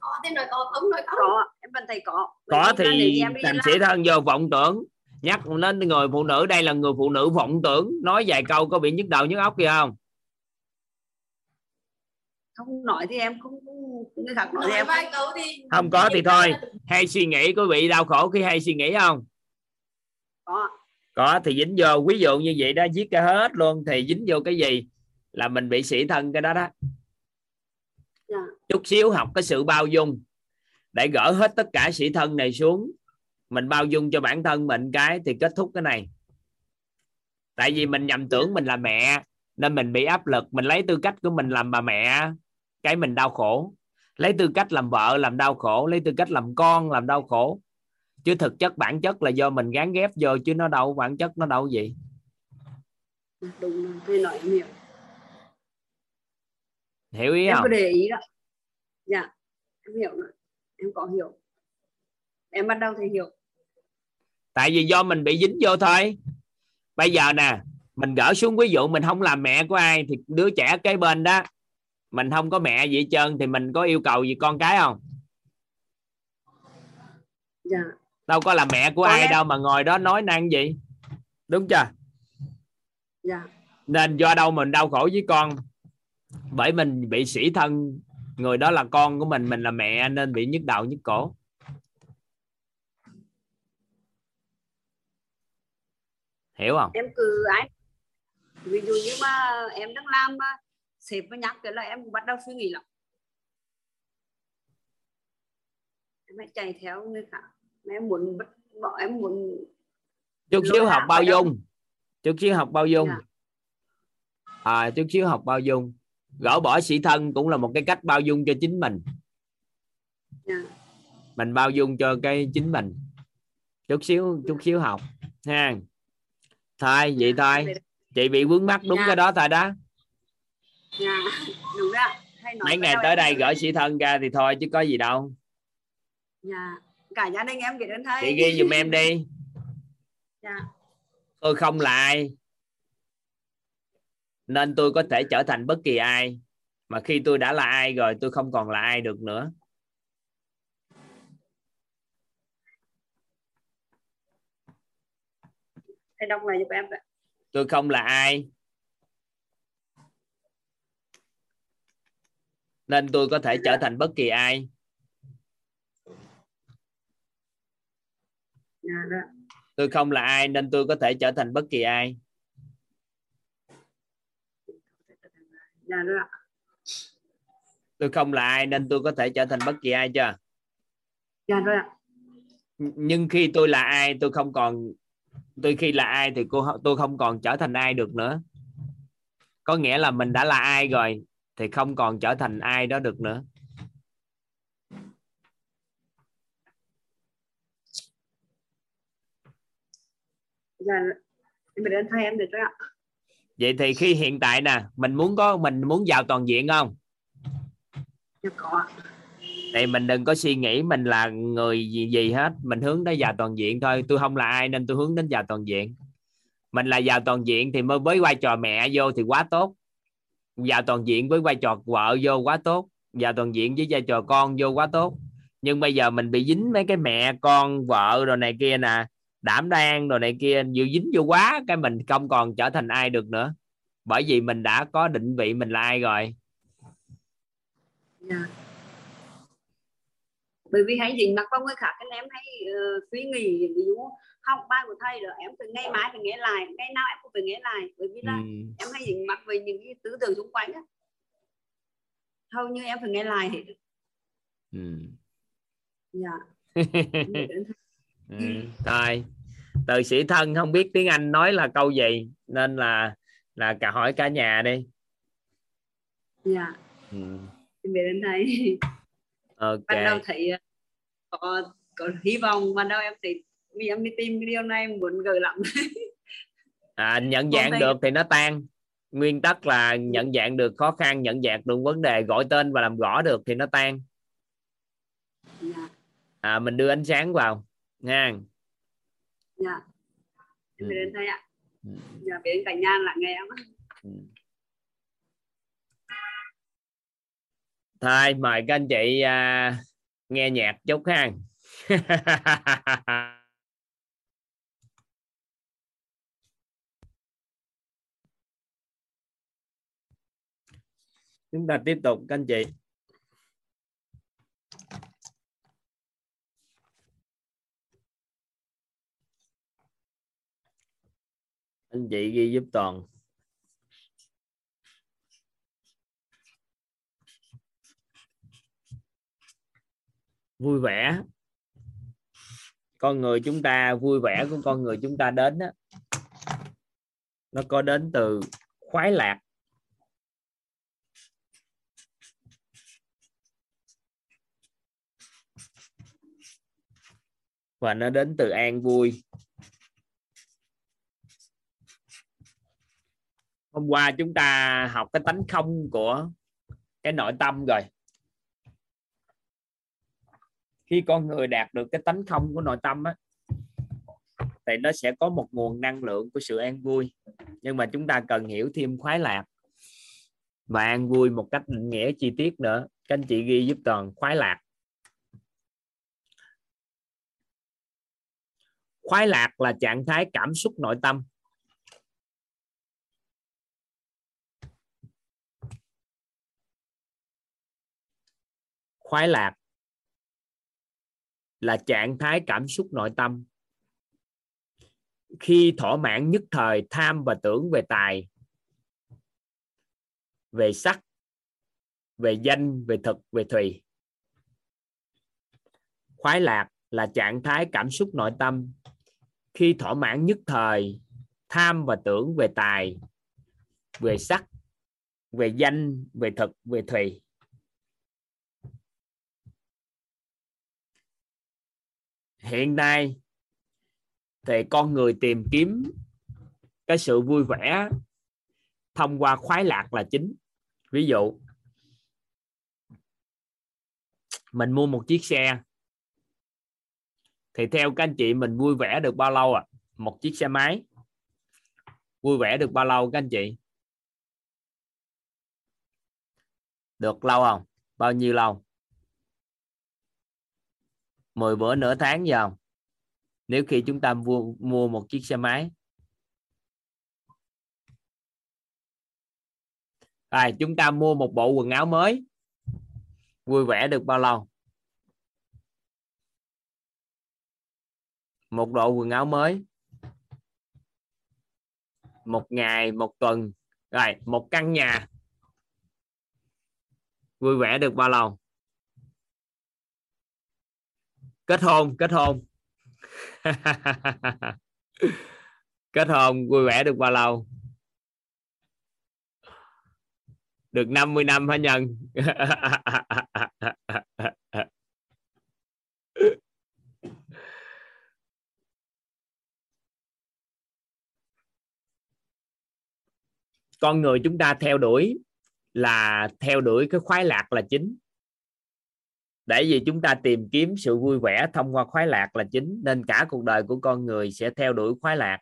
Speaker 9: có thì nói có không nói không
Speaker 10: có em vẫn thấy có.
Speaker 3: Có thì
Speaker 10: làm-
Speaker 3: sĩ thân vô vọng tưởng nhắc đến người phụ nữ đây là người phụ nữ vọng tưởng. Nói vài câu có bị nhức đầu nhức óc gì không?
Speaker 10: Không nói thì em không người khác nói thì
Speaker 9: nói
Speaker 10: em
Speaker 9: vài câu thì
Speaker 3: không có thì thôi. hay suy nghĩ có bị đau khổ khi hay suy nghĩ không?
Speaker 10: Có.
Speaker 3: Có thì dính vô. Ví dụ như vậy đó viết ra hết luôn thì dính vô cái gì? Là mình bị sĩ thân cái đó đó.
Speaker 10: Dạ.
Speaker 3: Chút xíu học cái sự bao dung để gỡ hết tất cả sĩ thân này xuống mình bao dung cho bản thân mình cái thì kết thúc cái này. Tại vì mình nhầm tưởng mình là mẹ nên mình bị áp lực. Mình lấy tư cách của mình làm bà mẹ cái mình đau khổ. Lấy tư cách làm vợ làm đau khổ lấy tư cách làm con làm đau khổ. Chứ thực chất bản chất là do mình gán ghép vô chứ nó đâu bản chất nó đâu gì.
Speaker 10: Đúng rồi thì nói em hiểu.
Speaker 3: Hiểu ý
Speaker 10: em
Speaker 3: không?
Speaker 10: có để ý đó. Dạ em hiểu rồi. Em có hiểu. Em bắt đầu thì hiểu
Speaker 3: tại vì do mình bị dính vô thôi. Bây giờ nè mình gỡ xuống ví dụ mình không làm mẹ của ai thì đứa trẻ kế bên đó mình không có mẹ gì hết trơn thì mình có yêu cầu gì con cái không?
Speaker 10: Dạ.
Speaker 3: Đâu có là mẹ của
Speaker 10: Có
Speaker 3: ai
Speaker 10: lẽ-
Speaker 3: đâu mà ngồi đó nói năng gì. Đúng chưa?
Speaker 10: Dạ.
Speaker 3: Nên do đâu mình đau khổ với con? Bởi mình bị sĩ thân người đó là con của mình mình là mẹ nên bị nhức đầu nhức cổ hiểu không?
Speaker 10: Em cứ ai ví dụ như mà em đang làm mà sếp mà nhắc cái là em cũng bắt đầu suy nghĩ lắm. Em phải chạy theo người khác. Em muốn bỏ em muốn
Speaker 3: chút xíu học bao dung. Chút xíu học bao dung. À chút xíu học bao dung. Gỡ bỏ sĩ thân cũng là một cái cách bao dung cho chính mình.
Speaker 10: Dạ.
Speaker 3: Mình bao dung cho cái chính mình. Chút xíu chút xíu học. Ha thôi vậy thôi. chị bị vướng mắc đúng
Speaker 10: Dạ.
Speaker 3: cái đó thôi đó.
Speaker 10: Dạ đúng đó. Hay nói
Speaker 3: mấy ngày tới đây gỡ sĩ thân ra thì thôi chứ có gì đâu.
Speaker 10: Dạ cả gia đình em biết ơn thầy
Speaker 3: chị ghi giùm em đi.
Speaker 10: Dạ.
Speaker 3: Tôi không là ai nên tôi có thể trở thành bất kỳ ai. Mà khi tôi đã là ai rồi tôi không còn là ai được nữa
Speaker 10: thầy đọc lại giúp em vậy
Speaker 3: tôi không là ai. Nên tôi có thể trở thành bất kỳ ai.
Speaker 10: Dạ đó
Speaker 3: tôi không là ai nên tôi có thể trở thành bất kỳ ai.
Speaker 10: Dạ
Speaker 3: tôi không là ai nên tôi có thể trở thành bất kỳ ai chưa?
Speaker 10: Dạ rồi ạ.
Speaker 3: Nhưng khi tôi là ai tôi không còn tôi khi là ai thì cô tôi không còn trở thành ai được nữa. Có nghĩa là mình đã là ai rồi thì không còn trở thành ai đó được nữa.
Speaker 10: Dạ em biết ơn thầy em được rồi ạ.
Speaker 3: Vậy thì khi hiện tại nè mình muốn có mình muốn vào toàn diện không?
Speaker 10: Dạ có ạ
Speaker 3: thì mình đừng có suy nghĩ mình là người gì gì hết. Mình hướng tới già toàn diện thôi. Tôi không là ai nên tôi hướng đến già toàn diện. Mình là già toàn diện thì mới với vai trò mẹ vô thì quá tốt. Già toàn diện với vai trò vợ vô quá tốt. Già toàn diện với vai trò con vô quá tốt. Nhưng bây giờ mình bị dính mấy cái mẹ, con, vợ rồi này kia nè. Đảm đang rồi này kia, nhiều dính vô quá, cái mình không còn trở thành ai được nữa. Bởi vì mình đã có định vị mình là ai rồi.
Speaker 10: Yeah bởi vì hay dính mắc vào người khác nên em hay ờ, suy nghĩ ví dụ học bài của thầy rồi em phải ngày mai phải nghe lại ngày nào em cũng phải nghe lại bởi vì là
Speaker 3: ừ.
Speaker 10: em hay dính mắc về những cái tư tưởng xung quanh á hầu như em phải nghe lại hết
Speaker 3: Ừ.
Speaker 10: dạ thầy. [laughs]
Speaker 3: ừ. thôi từ sĩ thân không biết tiếng anh nói là câu gì nên là là cả hỏi cả nhà đi
Speaker 10: dạ
Speaker 3: ừ.
Speaker 10: em biết ơn thầy [laughs]
Speaker 3: ok.
Speaker 10: Ban đầu thấy ờ, có có hy vọng ban đầu em thấy vì em đi tìm cái điều này em muốn gửi lắm. [laughs]
Speaker 3: À, nhận dạng được thì nó tan. Nguyên tắc là nhận dạng được khó khăn nhận dạng được vấn đề gọi tên và làm rõ được thì nó tan.
Speaker 10: Dạ.
Speaker 3: À, mình đưa ánh sáng vào. Nha.
Speaker 10: Dạ. Em biết
Speaker 3: Ừ.
Speaker 10: ơn thầy ạ.
Speaker 3: Ừ.
Speaker 10: dạ ơn cả nhà lắng nghe em
Speaker 3: thôi mời các anh chị à, nghe nhạc chút ha. [laughs] Chúng ta tiếp tục các anh chị. Anh chị ghi giúp toàn. Vui vẻ. Con người chúng ta vui vẻ của con người chúng ta đến đó, nó có đến từ khoái lạc. Và nó đến từ an vui. Hôm qua chúng ta học cái tánh không của cái nội tâm rồi khi con người đạt được cái tánh không của nội tâm á, thì nó sẽ có một nguồn năng lượng của sự an vui. Nhưng mà chúng ta cần hiểu thêm khoái lạc và an vui một cách định nghĩa chi tiết nữa. Các anh chị ghi giúp toàn khoái lạc. Khoái lạc là trạng thái cảm xúc nội tâm. Khoái lạc là trạng thái cảm xúc nội tâm. Khi thỏa mãn nhất thời tham và tưởng về tài, về sắc, về danh, về thực, về thùy. Khoái lạc là trạng thái cảm xúc nội tâm. Khi thỏa mãn nhất thời tham và tưởng về tài, về sắc, về danh, về thực, về thùy. Hiện nay, thì con người tìm kiếm cái sự vui vẻ thông qua khoái lạc là chính. Ví dụ, mình mua một chiếc xe, thì theo các anh chị mình vui vẻ được bao lâu à một chiếc xe máy. Vui vẻ được bao lâu các anh chị? Được lâu không? Bao nhiêu lâu? 10 bữa nửa tháng gì không? Nếu khi chúng ta mua, mua một chiếc xe máy. À, chúng ta mua một bộ quần áo mới. Vui vẻ được bao lâu? Một bộ quần áo mới. Một ngày một tuần. Rồi một căn nhà. Vui vẻ được bao lâu? Kết hôn kết hôn. [laughs] Kết hôn, vui vẻ được bao lâu? Được 50 năm hả nhân? [laughs] Con người chúng ta theo đuổi là, theo đuổi cái khoái lạc là chính để vì chúng ta tìm kiếm sự vui vẻ thông qua khoái lạc là chính, nên cả cuộc đời của con người sẽ theo đuổi khoái lạc.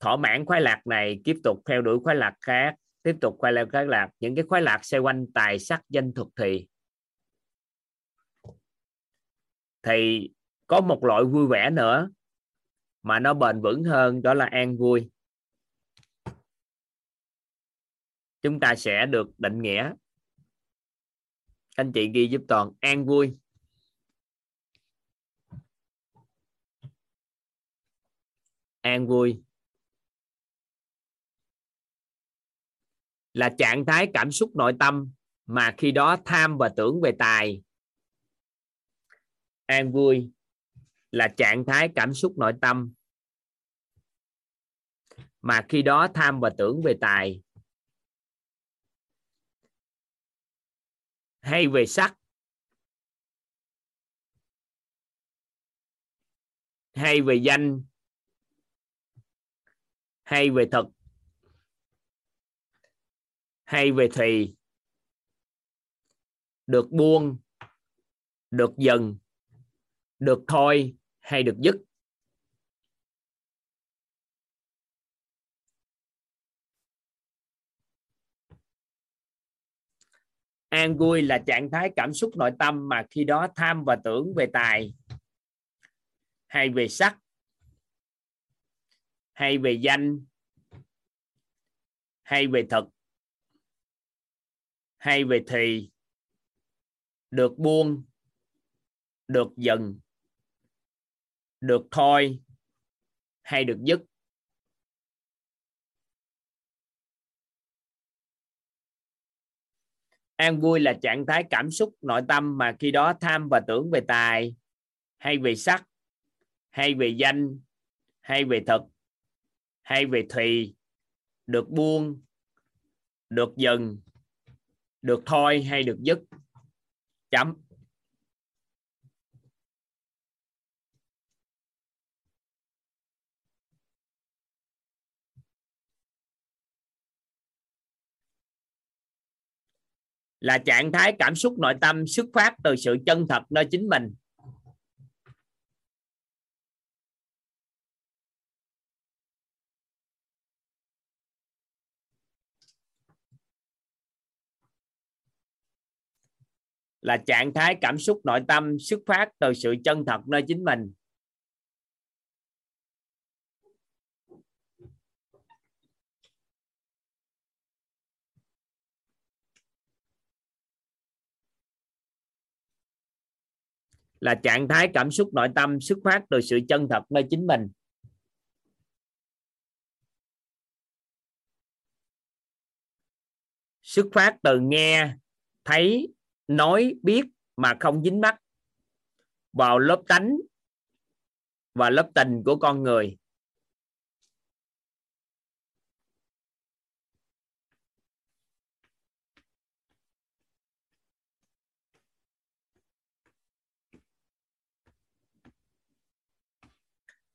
Speaker 3: Thỏa mãn khoái lạc này tiếp tục theo đuổi khoái lạc khác, tiếp tục khoái lạc khoái lạc. Những cái khoái lạc xoay quanh tài sắc danh thuật thì thì có một loại vui vẻ nữa mà nó bền vững hơn, đó là an vui. Chúng ta sẽ được định nghĩa anh chị ghi giúp toàn an vui. An vui. Là trạng thái cảm xúc nội tâm mà khi đó tham và tưởng về tài. An vui là trạng thái cảm xúc nội tâm mà khi đó tham và tưởng về tài. Hay về sắc? Hay về danh? Hay về thực? Hay về thì được buông, được dần, được thôi hay được dứt? An vui là trạng thái cảm xúc nội tâm mà khi đó tham và tưởng về tài hay về sắc hay về danh hay về thực hay về thì được buông, được dừng được thôi hay được dứt. An vui là trạng thái cảm xúc, nội tâm mà khi đó tham và tưởng về tài, hay về sắc, hay về danh, hay về thực, hay về thùy, được buông, được dừng được thôi hay được dứt. Chấm. Là trạng thái cảm xúc, nội tâm, xuất phát từ sự chân thật nơi chính mình. Là trạng thái cảm xúc, nội tâm, xuất phát từ sự chân thật nơi chính mình. Là trạng thái cảm xúc, nội tâm, xuất phát từ sự chân thật nơi chính mình. Xuất phát từ nghe, thấy, nói, biết mà không dính mắc vào lớp tánh và lớp tình của con người.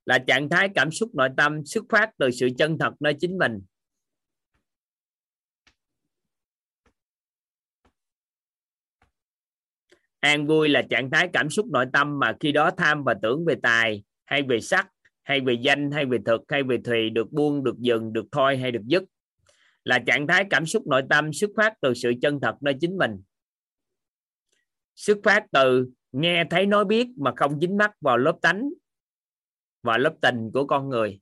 Speaker 3: Là trạng thái cảm xúc nội tâm, xuất phát từ sự chân thật nơi chính mình. An vui là trạng thái cảm xúc nội tâm mà khi đó tham và tưởng về tài, hay về sắc, hay về danh, hay về thực, hay về thùy, được buông, được dừng, được thôi, hay được dứt. Là trạng thái cảm xúc nội tâm xuất phát từ sự chân thật nơi chính mình. Xuất phát từ nghe, thấy, nói, biết mà không dính mắc vào lớp tánh và lớp tình của con người.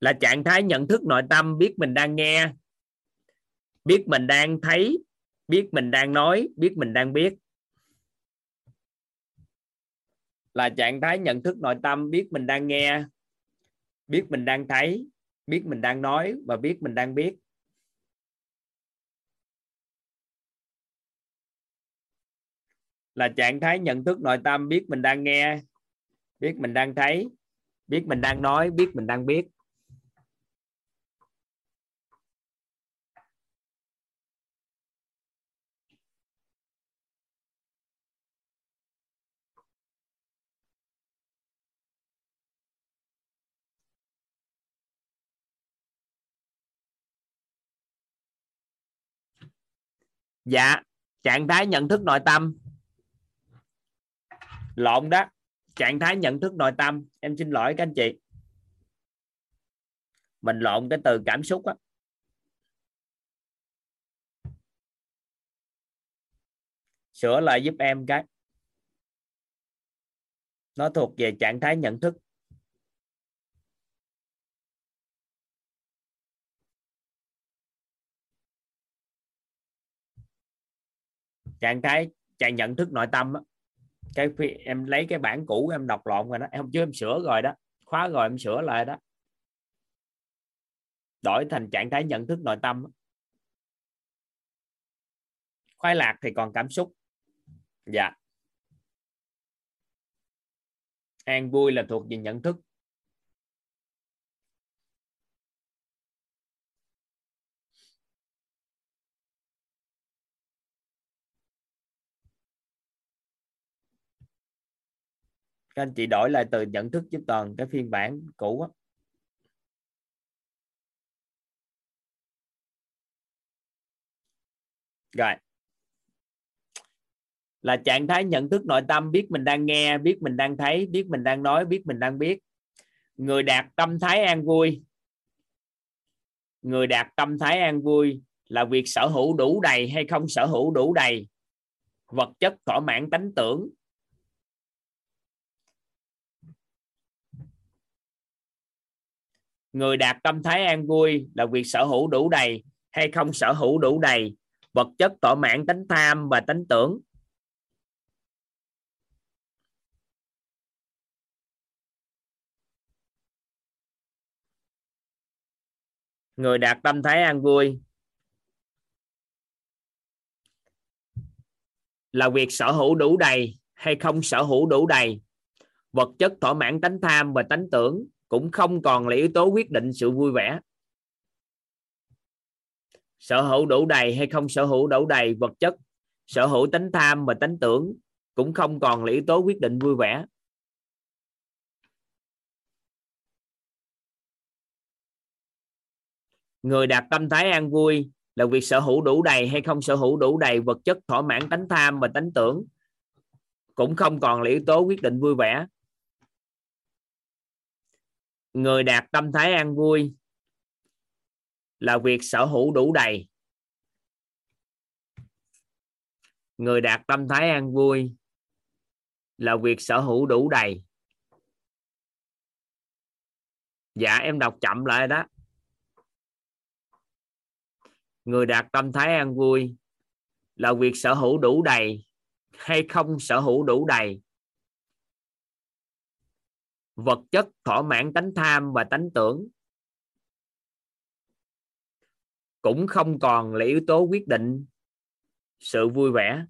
Speaker 3: Là trạng thái nhận thức nội tâm, biết mình đang nghe, biết mình đang thấy, biết mình đang nói, biết mình đang biết. Là trạng thái nhận thức nội tâm, biết mình đang nghe, biết mình đang thấy, biết mình đang nói và biết mình đang biết. Là trạng thái nhận thức nội tâm, biết mình đang nghe, biết mình đang thấy, biết mình đang nói, biết mình đang biết. Dạ trạng thái nhận thức nội tâm lộn đó. Trạng thái nhận thức nội tâm. Em xin lỗi các anh chị. Mình lộn cái từ cảm xúc á. Sửa lại giúp em cái. Nó thuộc về trạng thái nhận thức. Trạng thái, trạng nhận thức nội tâm á cái em lấy cái bản cũ em đọc lộn rồi đó. Em chưa em sửa rồi đó. Khóa rồi em sửa lại đó. Đổi thành trạng thái nhận thức nội tâm khoái lạc thì còn cảm xúc. Dạ. An vui là thuộc về nhận thức. các anh chị đổi lại từ nhận thức với toàn cái phiên bản cũ á. Rồi. Là trạng thái nhận thức nội tâm, biết mình đang nghe, biết mình đang thấy, biết mình đang nói, biết mình đang biết. Người đạt tâm thái an vui. Người đạt tâm thái an vui là việc sở hữu đủ đầy hay không sở hữu đủ đầy. Vật chất thỏa mãn tánh tưởng. Người đạt tâm thái an vui là việc sở hữu đủ đầy hay không sở hữu đủ đầy. Vật chất thỏa mãn tánh tham và tánh tưởng. Người đạt tâm thái an vui là việc sở hữu đủ đầy hay không sở hữu đủ đầy. Vật chất thỏa mãn tánh tham và tánh tưởng cũng không còn là yếu tố quyết định sự vui vẻ. Sở hữu đủ đầy hay không sở hữu đủ đầy vật chất, sở hữu tánh tham và tánh tưởng cũng không còn là yếu tố quyết định vui vẻ. Người đạt tâm thái an vui là việc sở hữu đủ đầy hay không sở hữu đủ đầy vật chất, thỏa mãn tánh tham và tánh tưởng cũng không còn là yếu tố quyết định vui vẻ người đạt tâm thái an vui là việc sở hữu đủ đầy. Người đạt tâm thái an vui là việc sở hữu đủ đầy. Dạ em đọc chậm lại đó. Người đạt tâm thái an vui là việc sở hữu đủ đầy hay không sở hữu đủ đầy? Vật chất thỏa mãn tánh tham và tánh tưởng. Cũng không còn là yếu tố quyết định sự vui vẻ.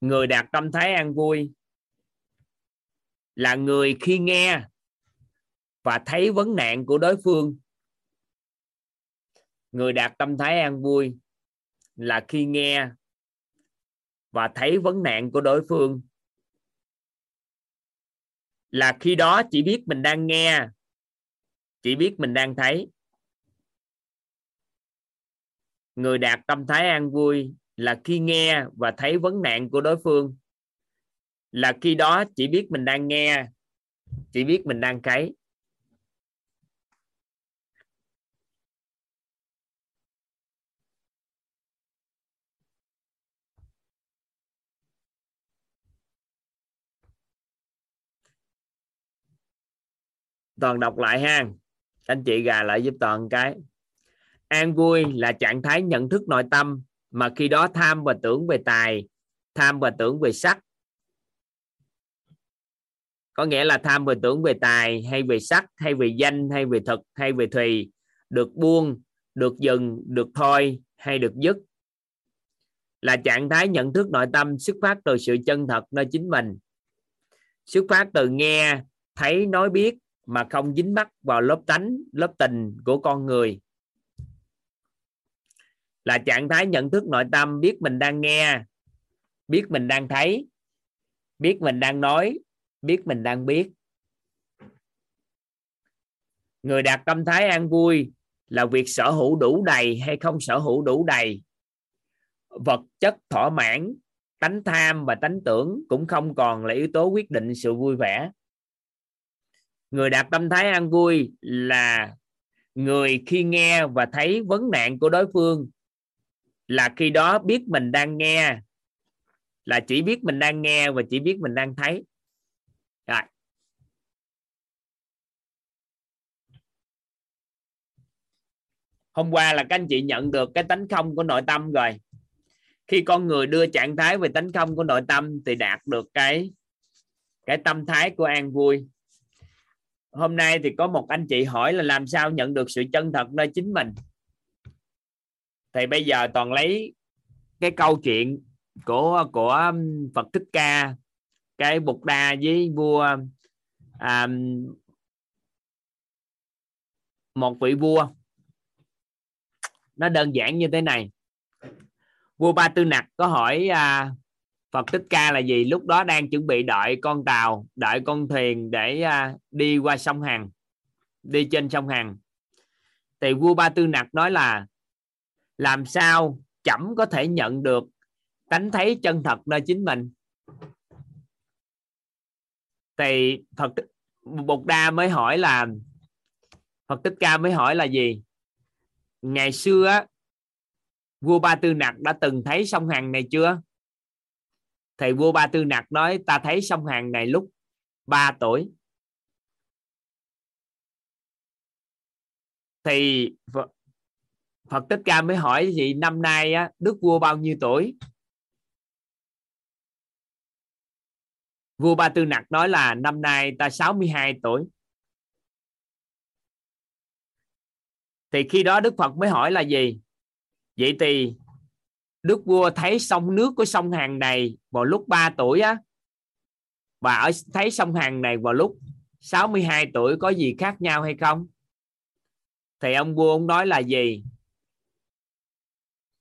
Speaker 3: Người đạt tâm thái an vui là người khi nghe và thấy vấn nạn của đối phương. Người đạt tâm thái an vui là khi nghe và thấy vấn nạn của đối phương. Là khi đó chỉ biết mình đang nghe, chỉ biết mình đang thấy. Người đạt tâm thái an vui là khi nghe và thấy vấn nạn của đối phương. Là khi đó chỉ biết mình đang nghe, chỉ biết mình đang cấy toàn đọc lại ha. Anh chị gà lại giúp toàn cái. An vui là trạng thái nhận thức nội tâm mà khi đó tham và tưởng về tài, tham và tưởng về sắc. Có nghĩa là tham và tưởng về tài, hay về sắc, hay về danh, hay về thực, hay về thùy, được buông, được dừng, được thôi, hay được dứt. Là trạng thái nhận thức nội tâm xuất phát từ sự chân thật nơi chính mình. Xuất phát từ nghe, thấy, nói, biết mà không dính mắc vào lớp tánh, lớp tình của con người là trạng thái nhận thức nội tâm, biết mình đang nghe, biết mình đang thấy, biết mình đang nói, biết mình đang biết. Người đạt tâm thái an vui là việc sở hữu đủ đầy hay không sở hữu đủ đầy. Vật chất thỏa mãn, tánh tham và tánh tưởng cũng không còn là yếu tố quyết định sự vui vẻ. Người đạt tâm thái an vui là người khi nghe và thấy vấn nạn của đối phương là khi đó biết mình đang nghe. Là chỉ biết mình đang nghe và chỉ biết mình đang thấy. Rồi. Hôm qua là các anh chị nhận được cái tánh không của nội tâm rồi. Khi con người đưa trạng thái về tánh không của nội tâm thì đạt được cái cái tâm thái của an vui. Hôm nay thì có một anh chị hỏi là làm sao nhận được sự chân thật nơi chính mình? Thì bây giờ toàn lấy cái câu chuyện của của um, Phật Thích Ca cái Bụt Đa với vua à, một vị vua. Nó đơn giản như thế này. Vua ba tư nặc có hỏi à, phật thích ca là gì? Lúc đó đang chuẩn bị đợi con tàu đợi con thuyền để à, đi qua sông hằng đi trên sông hằng. Thì vua ba tư nặc nói là làm sao chậm có thể nhận được tánh thấy chân thật nơi chính mình? Thì phật bột đa mới hỏi là, phật thích ca mới hỏi là gì? Ngày xưa vua ba tư nặc đã từng thấy sông hằng này chưa? Thì vua ba tư nặc nói, ta thấy sông hằng này lúc 3 tuổi. Thì Phật, Thích Ca mới hỏi gì năm nay á, đức vua bao nhiêu tuổi? Vua Ba Tư Nặc nói là năm nay ta 62 tuổi. Thì khi đó Đức Phật mới hỏi là gì? Vậy thì Đức vua thấy sông nước của sông hàng này vào lúc 3 tuổi á và ở thấy sông hàng này vào lúc 62 tuổi có gì khác nhau hay không? Thì ông vua ông nói là gì?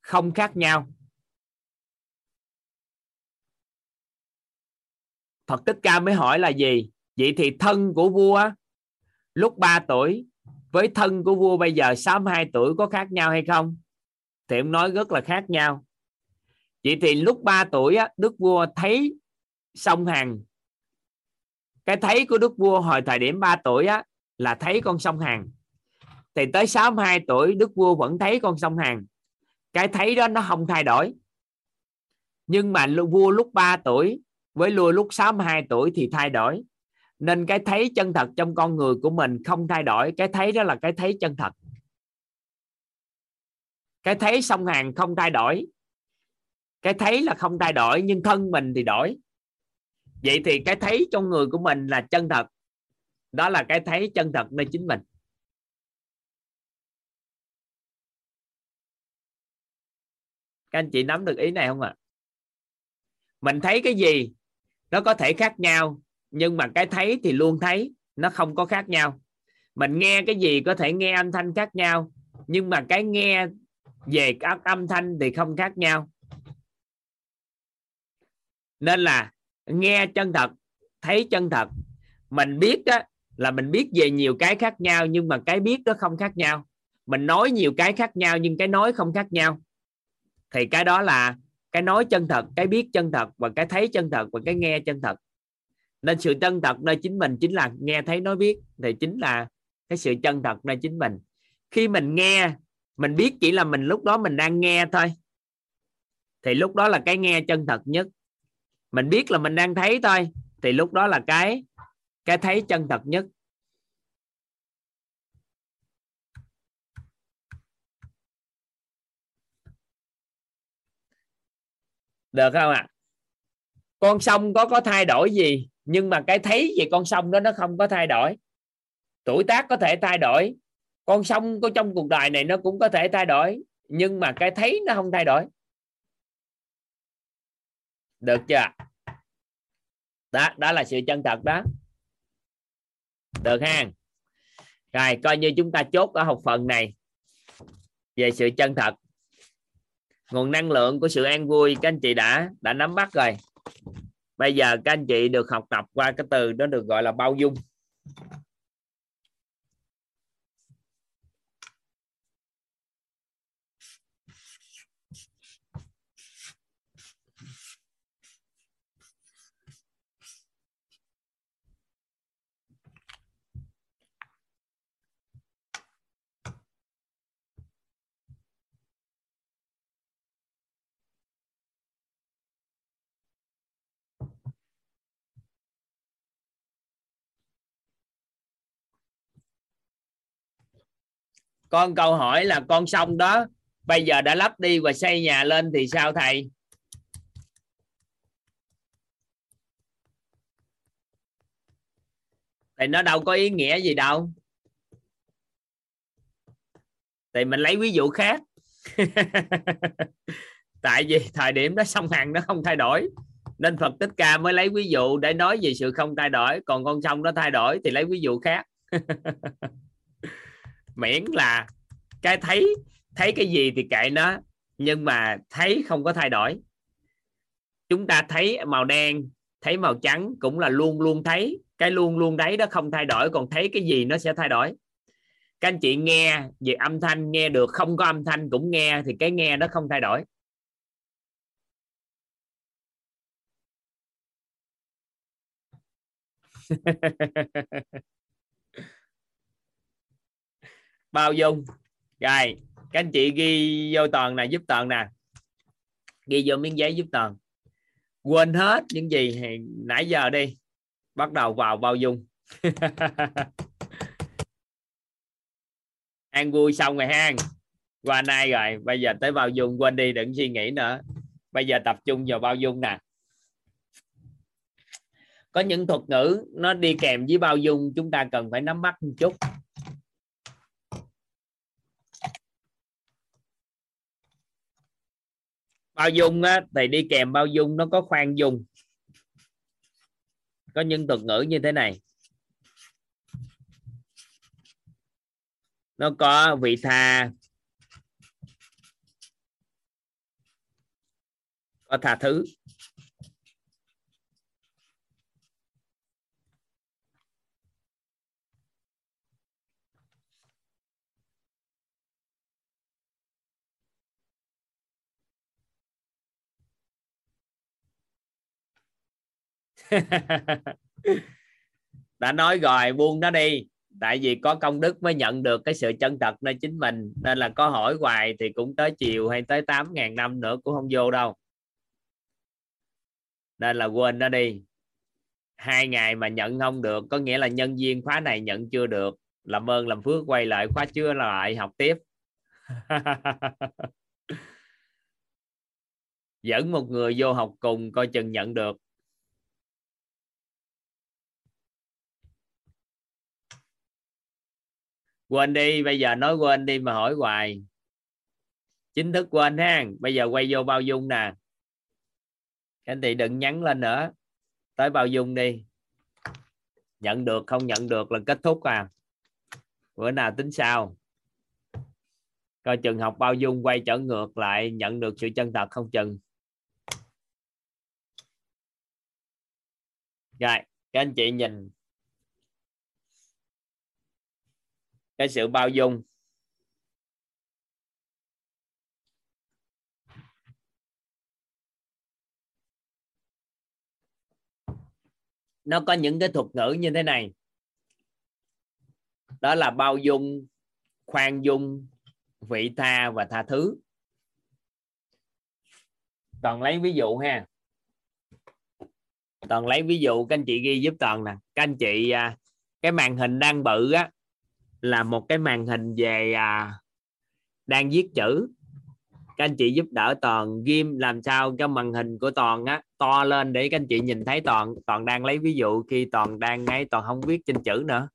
Speaker 3: Không khác nhau. Phật Thích Ca mới hỏi là gì? Vậy thì thân của vua lúc 3 tuổi với thân của vua bây giờ 62 tuổi có khác nhau hay không? Thì ông nói rất là khác nhau. Vậy thì lúc 3 tuổi á, đức vua thấy sông Hằng. Cái thấy của đức vua hồi thời điểm 3 tuổi á, là thấy con sông Hằng. Thì tới 62 tuổi đức vua vẫn thấy con sông Hằng cái thấy đó nó không thay đổi. Nhưng mà vua lúc 3 tuổi với vua lúc 62 tuổi thì thay đổi. Nên cái thấy chân thật trong con người của mình không thay đổi. Cái thấy đó là cái thấy chân thật. Cái thấy song hàng không thay đổi. Cái thấy là không thay đổi, nhưng thân mình thì đổi. Vậy thì cái thấy trong người của mình là chân thật. Đó là cái thấy chân thật nơi chính mình. Các anh chị nắm được ý này không ạ? À? mình thấy cái gì nó có thể khác nhau nhưng mà cái thấy thì luôn thấy nó không có khác nhau. Mình nghe cái gì có thể nghe âm thanh khác nhau nhưng mà cái nghe về các âm thanh thì không khác nhau. Nên là nghe chân thật thấy chân thật. Mình biết á, là mình biết về nhiều cái khác nhau nhưng mà cái biết đó không khác nhau. Mình nói nhiều cái khác nhau nhưng cái nói không khác nhau thì cái đó là cái nói chân thật, cái biết chân thật và cái thấy chân thật và cái nghe chân thật. Nên sự chân thật nơi chính mình chính là nghe, thấy, nói, biết. Thì chính là cái sự chân thật nơi chính mình. Khi mình nghe, mình biết chỉ là mình lúc đó mình đang nghe thôi. Thì lúc đó là cái nghe chân thật nhất. Mình biết là mình đang thấy thôi. Thì lúc đó là cái cái thấy chân thật nhất. Được không ạ? À? con sông có có thay đổi gì? Nhưng mà cái thấy về con sông đó nó không có thay đổi. Tuổi tác có thể thay đổi. Con sông có trong cuộc đời này nó cũng có thể thay đổi. Nhưng mà cái thấy nó không thay đổi. Được chưa đó đó là sự chân thật đó. Được ha. Rồi, coi như chúng ta chốt ở học phần này về sự chân thật nguồn năng lượng của sự an vui, các anh chị đã đã nắm bắt rồi. Bây giờ các anh chị được học tập qua cái từ đó được gọi là bao dung. Con câu hỏi là con sông đó, bây giờ đã lắp đi và xây nhà lên thì sao thầy? Thì nó đâu có ý nghĩa gì đâu. Thì mình lấy ví dụ khác. [laughs] Tại vì thời điểm đó sông hằng nó không thay đổi, nên Phật Thích Ca mới lấy ví dụ để nói về sự không thay đổi. Còn con sông nó thay đổi thì lấy ví dụ khác. [laughs] miễn là cái thấy thấy cái gì thì kệ nó, nhưng mà thấy không có thay đổi. Chúng ta thấy màu đen, thấy màu trắng cũng là luôn luôn thấy. Cái luôn luôn đấy đó không thay đổi, còn thấy cái gì nó sẽ thay đổi. Các anh chị nghe về âm thanh, nghe được không có âm thanh cũng nghe thì cái nghe nó không thay đổi. [laughs] bao dung. Rồi, các anh chị ghi vô toàn này, giúp toàn nè. Ghi vô miếng giấy giúp toàn quên hết những gì thì nãy giờ đi. Bắt đầu vào bao dung. [laughs] Ăn vui xong rồi hang qua nay rồi, bây giờ tới bao dung. Quên đi, đừng suy nghĩ nữa. Bây giờ tập trung vào bao dung nè. Có những thuật ngữ nó đi kèm với bao dung, chúng ta cần phải nắm bắt một chút. Bao dung á, thì đi kèm bao dung nó có khoan dung. Có những thuật ngữ như thế này. Nó có vị tha. Có tha thứ. [laughs] đã nói rồi, buông nó đi. Tại vì có công đức mới nhận được cái sự chân thật nơi chính mình. Nên là có hỏi hoài thì cũng tới chiều hay tới 8 ngàn năm nữa cũng không vô đâu. Nên là quên nó đi. Hai ngày mà nhận không được, có nghĩa là nhân viên khóa này nhận chưa được. Làm ơn, làm phước, quay lại, khóa chưa lại, học tiếp. [laughs] Dẫn một người vô học cùng, coi chừng nhận được. Quên đi, bây giờ nói quên đi mà hỏi hoài. Chính thức quên ha. Bây giờ quay vô bao dung nè. Anh chị đừng nhắn lên nữa. Tới bao dung đi. Nhận được không? Nhận được là kết thúc à. Bữa nào tính sao? Coi chừng học bao dung quay trở ngược lại, nhận được sự chân thật không chừng? Rồi các anh chị nhìn. Cái sự bao dung. Nó có những cái thuật ngữ như thế này. Đó là bao dung, khoan dung, vị tha và tha thứ. Toàn lấy ví dụ ha. Toàn lấy ví dụ, các anh chị ghi giúp toàn nè. Các anh chị à, cái màn hình đang bự á là một cái màn hình về à, đang viết chữ. Các anh chị giúp đỡ toàn ghim làm sao cho màn hình của toàn á to lên để các anh chị nhìn thấy toàn. Toàn đang lấy ví dụ khi toàn đang ngay toàn không viết trên chữ nữa.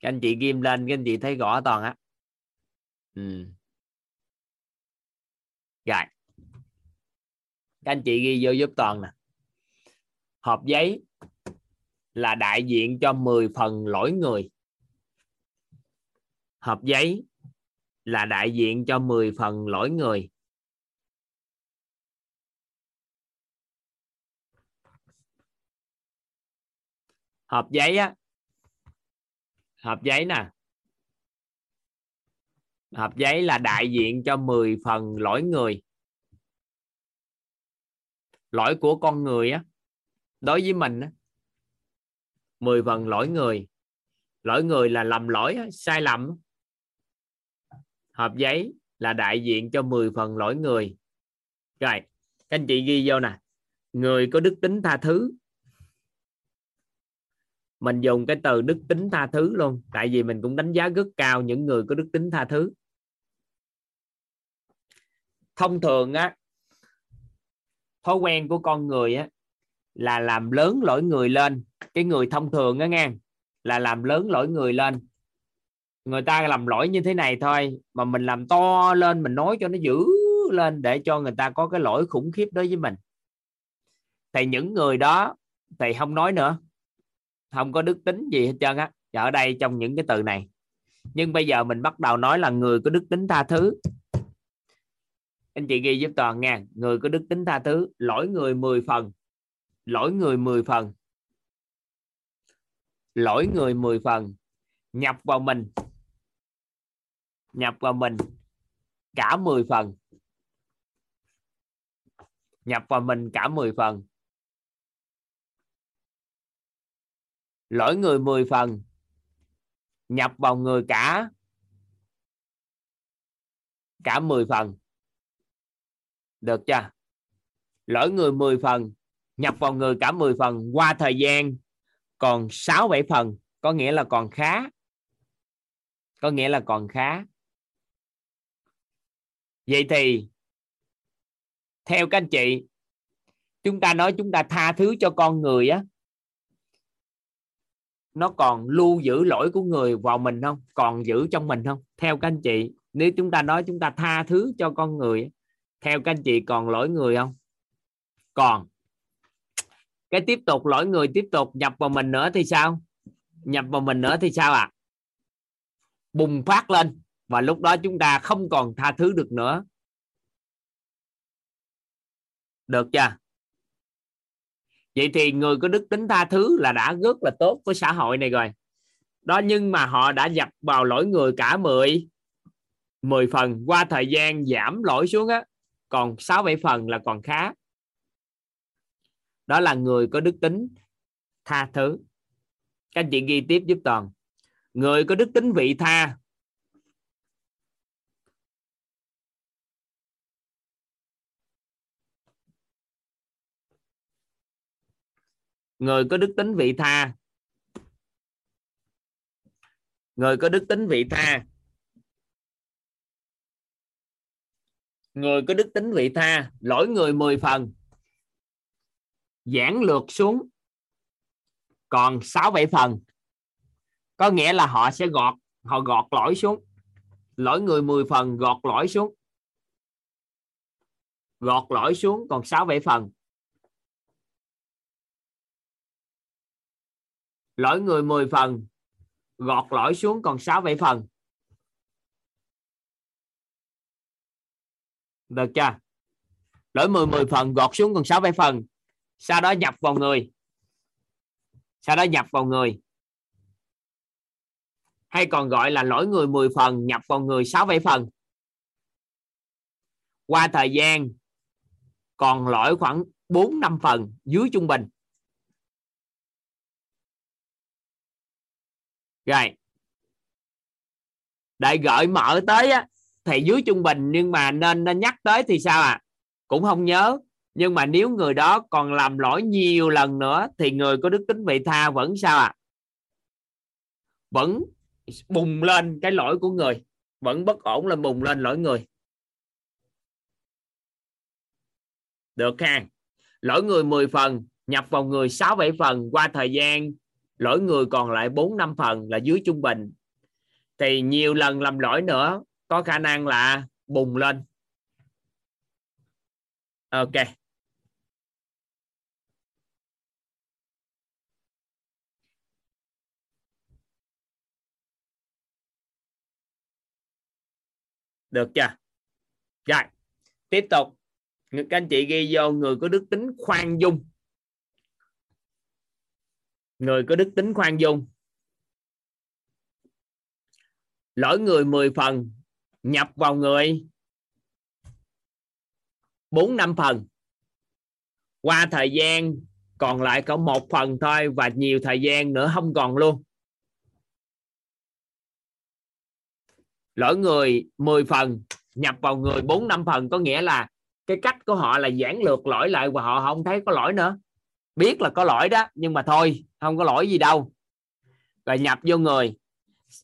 Speaker 3: Các anh chị ghim lên các anh chị thấy rõ toàn á. Ừ. rồi. Các anh chị ghi vô giúp toàn nè. Hộp giấy là đại diện cho 10 phần lỗi người hộp giấy là đại diện cho 10 phần lỗi người. Hộp giấy á, hộp giấy nè. Hộp giấy là đại diện cho 10 phần lỗi người. Lỗi của con người á, đối với mình á 10 phần lỗi người. Lỗi người là lầm lỗi sai lầm hộp giấy là đại diện cho 10 phần lỗi người. Rồi, các anh chị ghi vô nè. Người có đức tính tha thứ. Mình dùng cái từ đức tính tha thứ luôn, tại vì mình cũng đánh giá rất cao những người có đức tính tha thứ. Thông thường á, thói quen của con người á, là làm lớn lỗi người lên. Cái người thông thường á nghe, là làm lớn lỗi người lên người ta làm lỗi như thế này thôi, mà mình làm to lên, mình nói cho nó dữ lên để cho người ta có cái lỗi khủng khiếp đối với mình. Thì những người đó thì không nói nữa, không có đức tính gì hết trơn á. Ở đây trong những cái từ này. Nhưng bây giờ mình bắt đầu nói là người có đức tính tha thứ. Anh chị ghi giúp toàn nha người có đức tính tha thứ, lỗi người 10 phần, lỗi người 10 phần, lỗi người 10 phần, nhập vào mình nhập vào mình cả 10 phần. Nhập vào mình cả 10 phần. Lỗi người 10 phần. Nhập vào người cả cả 10 phần. Được chưa? Lỗi người 10 phần, nhập vào người cả 10 phần. Qua thời gian còn 6 7 phần, có nghĩa là còn khá. Có nghĩa là còn khá vậy thì, theo các anh chị, chúng ta nói chúng ta tha thứ cho con người á, nó còn lưu giữ lỗi của người vào mình không? Còn giữ trong mình không? Theo các anh chị, nếu chúng ta nói chúng ta tha thứ cho con người theo các anh chị còn lỗi người không? Còn. Cái tiếp tục, lỗi người tiếp tục, nhập vào mình nữa thì sao? Nhập vào mình nữa thì sao ạ? À? bùng phát lên và lúc đó chúng ta không còn tha thứ được nữa. Được chưa? Vậy thì người có đức tính tha thứ là đã rất là tốt với xã hội này rồi. Đó, nhưng mà họ đã nhập vào lỗi người cả 10 10 phần. Qua thời gian giảm lỗi xuống á, còn 6 7 phần là còn khá. Đó là người có đức tính tha thứ. Các anh chị ghi tiếp giúp toàn. Người có đức tính vị tha người có đức tính vị tha. Người có đức tính vị tha. Người có đức tính vị tha, lỗi người 10 phần. Giảng lược xuống, còn 6 7 phần. Có nghĩa là họ sẽ gọt, họ gọt lỗi xuống. Lỗi người 10 phần gọt lỗi xuống. Gọt lỗi xuống, còn 6 7 phần. Lỗi người 10 phần, gọt lỗi xuống còn 6 7 phần. Được chưa? Lỗi 10 10 phần, gọt xuống còn 6 7 phần. Sau đó nhập vào người. Sau đó nhập vào người. Hay còn gọi là lỗi người 10 phần, nhập vào người 6 7 phần. Qua thời gian, còn lỗi khoảng 4 5 phần, dưới trung bình. Rồi. Đại gợi mở tới á, thì dưới trung bình nhưng mà nên nên nhắc tới thì sao à? Cũng không nhớ. Nhưng mà nếu người đó còn làm lỗi nhiều lần nữa thì người có đức tính vị tha vẫn sao à? Vẫn bùng lên cái lỗi của người. Vẫn bất ổn lên bùng lên lỗi người. Được ha. Lỗi người 10 phần nhập vào người 6 7 phần qua thời gian lỗi người còn lại 4 5 phần là dưới trung bình. Thì nhiều lần làm lỗi nữa, có khả năng là bùng lên. Ok. Được chưa? Rồi. Tiếp tục. Các anh chị ghi vô người có đức tính khoan dung người có đức tính khoan dung. Lỗi người 10 phần, nhập vào người 4 năm phần. Qua thời gian, còn lại có một phần thôi và nhiều thời gian nữa không còn luôn. Lỗi người 10 phần, nhập vào người 4 năm phần có nghĩa là cái cách của họ là giảng lược lỗi lại và họ không thấy có lỗi nữa biết là có lỗi đó, nhưng mà thôi, không có lỗi gì đâu. Rồi nhập vô người.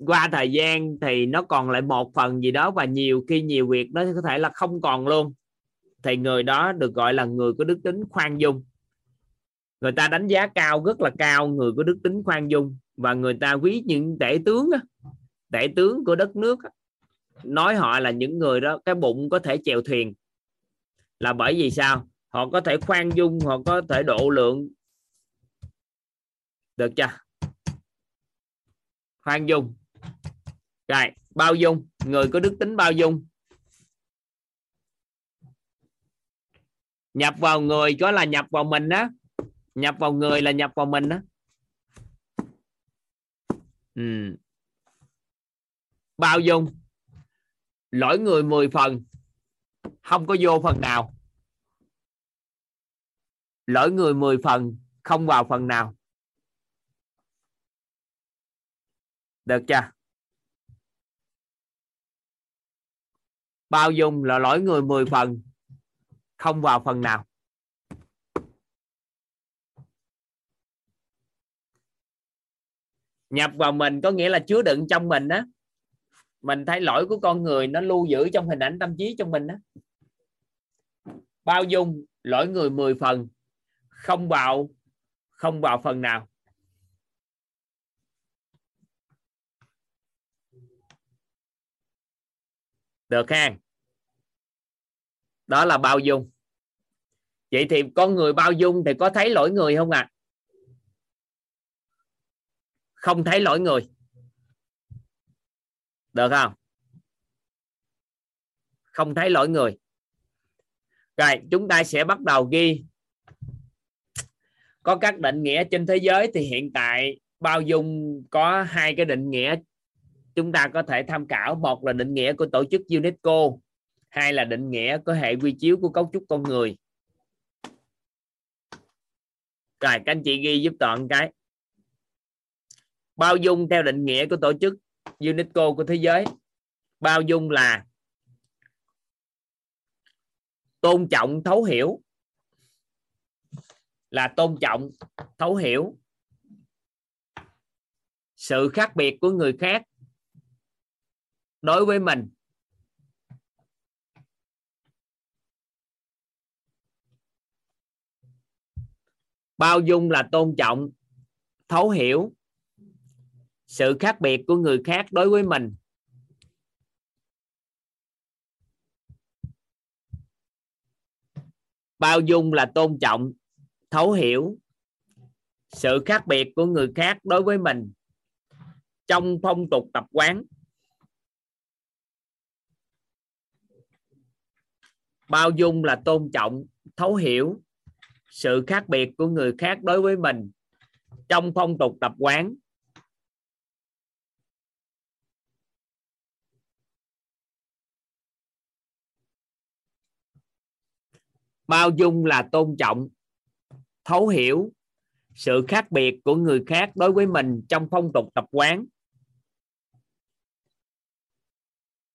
Speaker 3: Qua thời gian thì nó còn lại một phần gì đó và nhiều khi nhiều việc nó có thể là không còn luôn. Thì người đó được gọi là người có đức tính khoan dung. Người ta đánh giá cao, rất là cao người có đức tính khoan dung và người ta quý những tể tướng tể tướng của đất nước nói họ là những người đó, cái bụng có thể chèo thuyền. Là bởi vì sao? Họ có thể khoan dung họ có thể độ lượng. Được chưa? Khoan dung. Rồi bao dung. Người có đức tính bao dung. Nhập vào người có là nhập vào mình á, nhập vào người là nhập vào mình á, ừ. bao dung. Lỗi người 10 phần. Không có vô phần nào lỗi người 10 phần, không vào phần nào. Được chưa? Bao dung là lỗi người 10 phần, không vào phần nào. Nhập vào mình có nghĩa là chứa đựng trong mình đó mình thấy lỗi của con người nó lưu giữ trong hình ảnh tâm trí trong mình đó bao dung lỗi người 10 phần không vào không vào phần nào. Được ha. Đó là bao dung. Vậy thì con người bao dung thì có thấy lỗi người không ạ? À? không thấy lỗi người. Được không? Không thấy lỗi người. Rồi, chúng ta sẽ bắt đầu ghi có các định nghĩa trên thế giới thì hiện tại bao dung có hai cái định nghĩa chúng ta có thể tham khảo. Một là định nghĩa của tổ chức UNESCO, hai là định nghĩa của hệ quy chiếu của cấu trúc con người. Rồi, các anh chị ghi giúp toàn cái. Bao dung theo định nghĩa của tổ chức UNESCO của thế giới. Bao dung là tôn trọng, thấu hiểu là tôn trọng, thấu hiểu sự khác biệt của người khác đối với mình. Bao dung là tôn trọng, thấu hiểu sự khác biệt của người khác đối với mình. Bao dung là tôn trọng thấu hiểu sự khác biệt của người khác đối với mình trong phong tục tập quán. Bao dung là tôn trọng, thấu hiểu sự khác biệt của người khác đối với mình trong phong tục tập quán. Bao dung là tôn trọng thấu hiểu sự khác biệt của người khác đối với mình trong phong tục tập quán.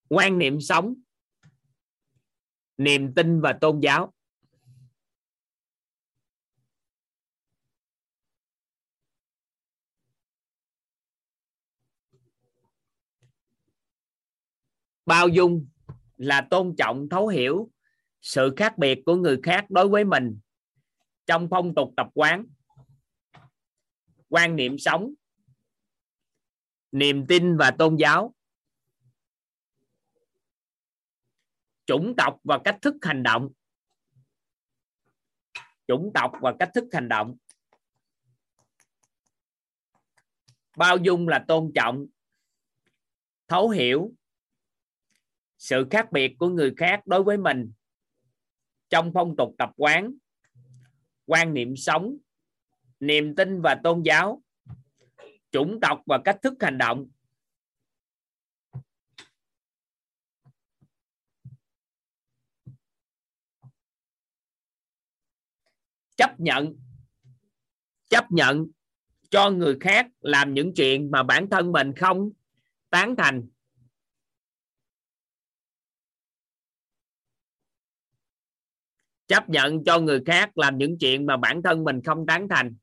Speaker 3: Quan niệm sống, niềm tin và tôn giáo. Bao dung là tôn trọng thấu hiểu sự khác biệt của người khác đối với mình trong phong tục tập quán, quan niệm sống, niềm tin và tôn giáo, chủng tộc và cách thức hành động. Chủng tộc và cách thức hành động. Bao dung là tôn trọng, thấu hiểu sự khác biệt của người khác đối với mình. Trong phong tục tập quán quan niệm sống, niềm tin và tôn giáo, chủng tộc và cách thức hành động. Chấp nhận chấp nhận cho người khác làm những chuyện mà bản thân mình không tán thành. Chấp nhận cho người khác làm những chuyện mà bản thân mình không tán thành.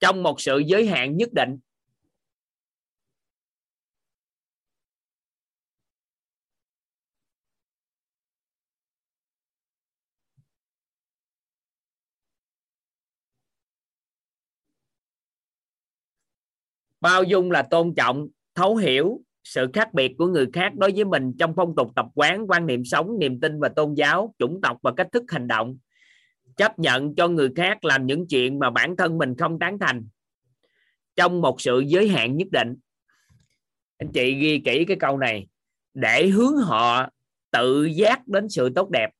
Speaker 3: Trong một sự giới hạn nhất định. Bao dung là tôn trọng, thấu hiểu sự khác biệt của người khác đối với mình trong phong tục tập quán, quan niệm sống, niềm tin và tôn giáo, chủng tộc và cách thức hành động. Chấp nhận cho người khác làm những chuyện mà bản thân mình không tán thành. Trong một sự giới hạn nhất định. Anh chị ghi kỹ cái câu này. Để hướng họ tự giác đến sự tốt đẹp.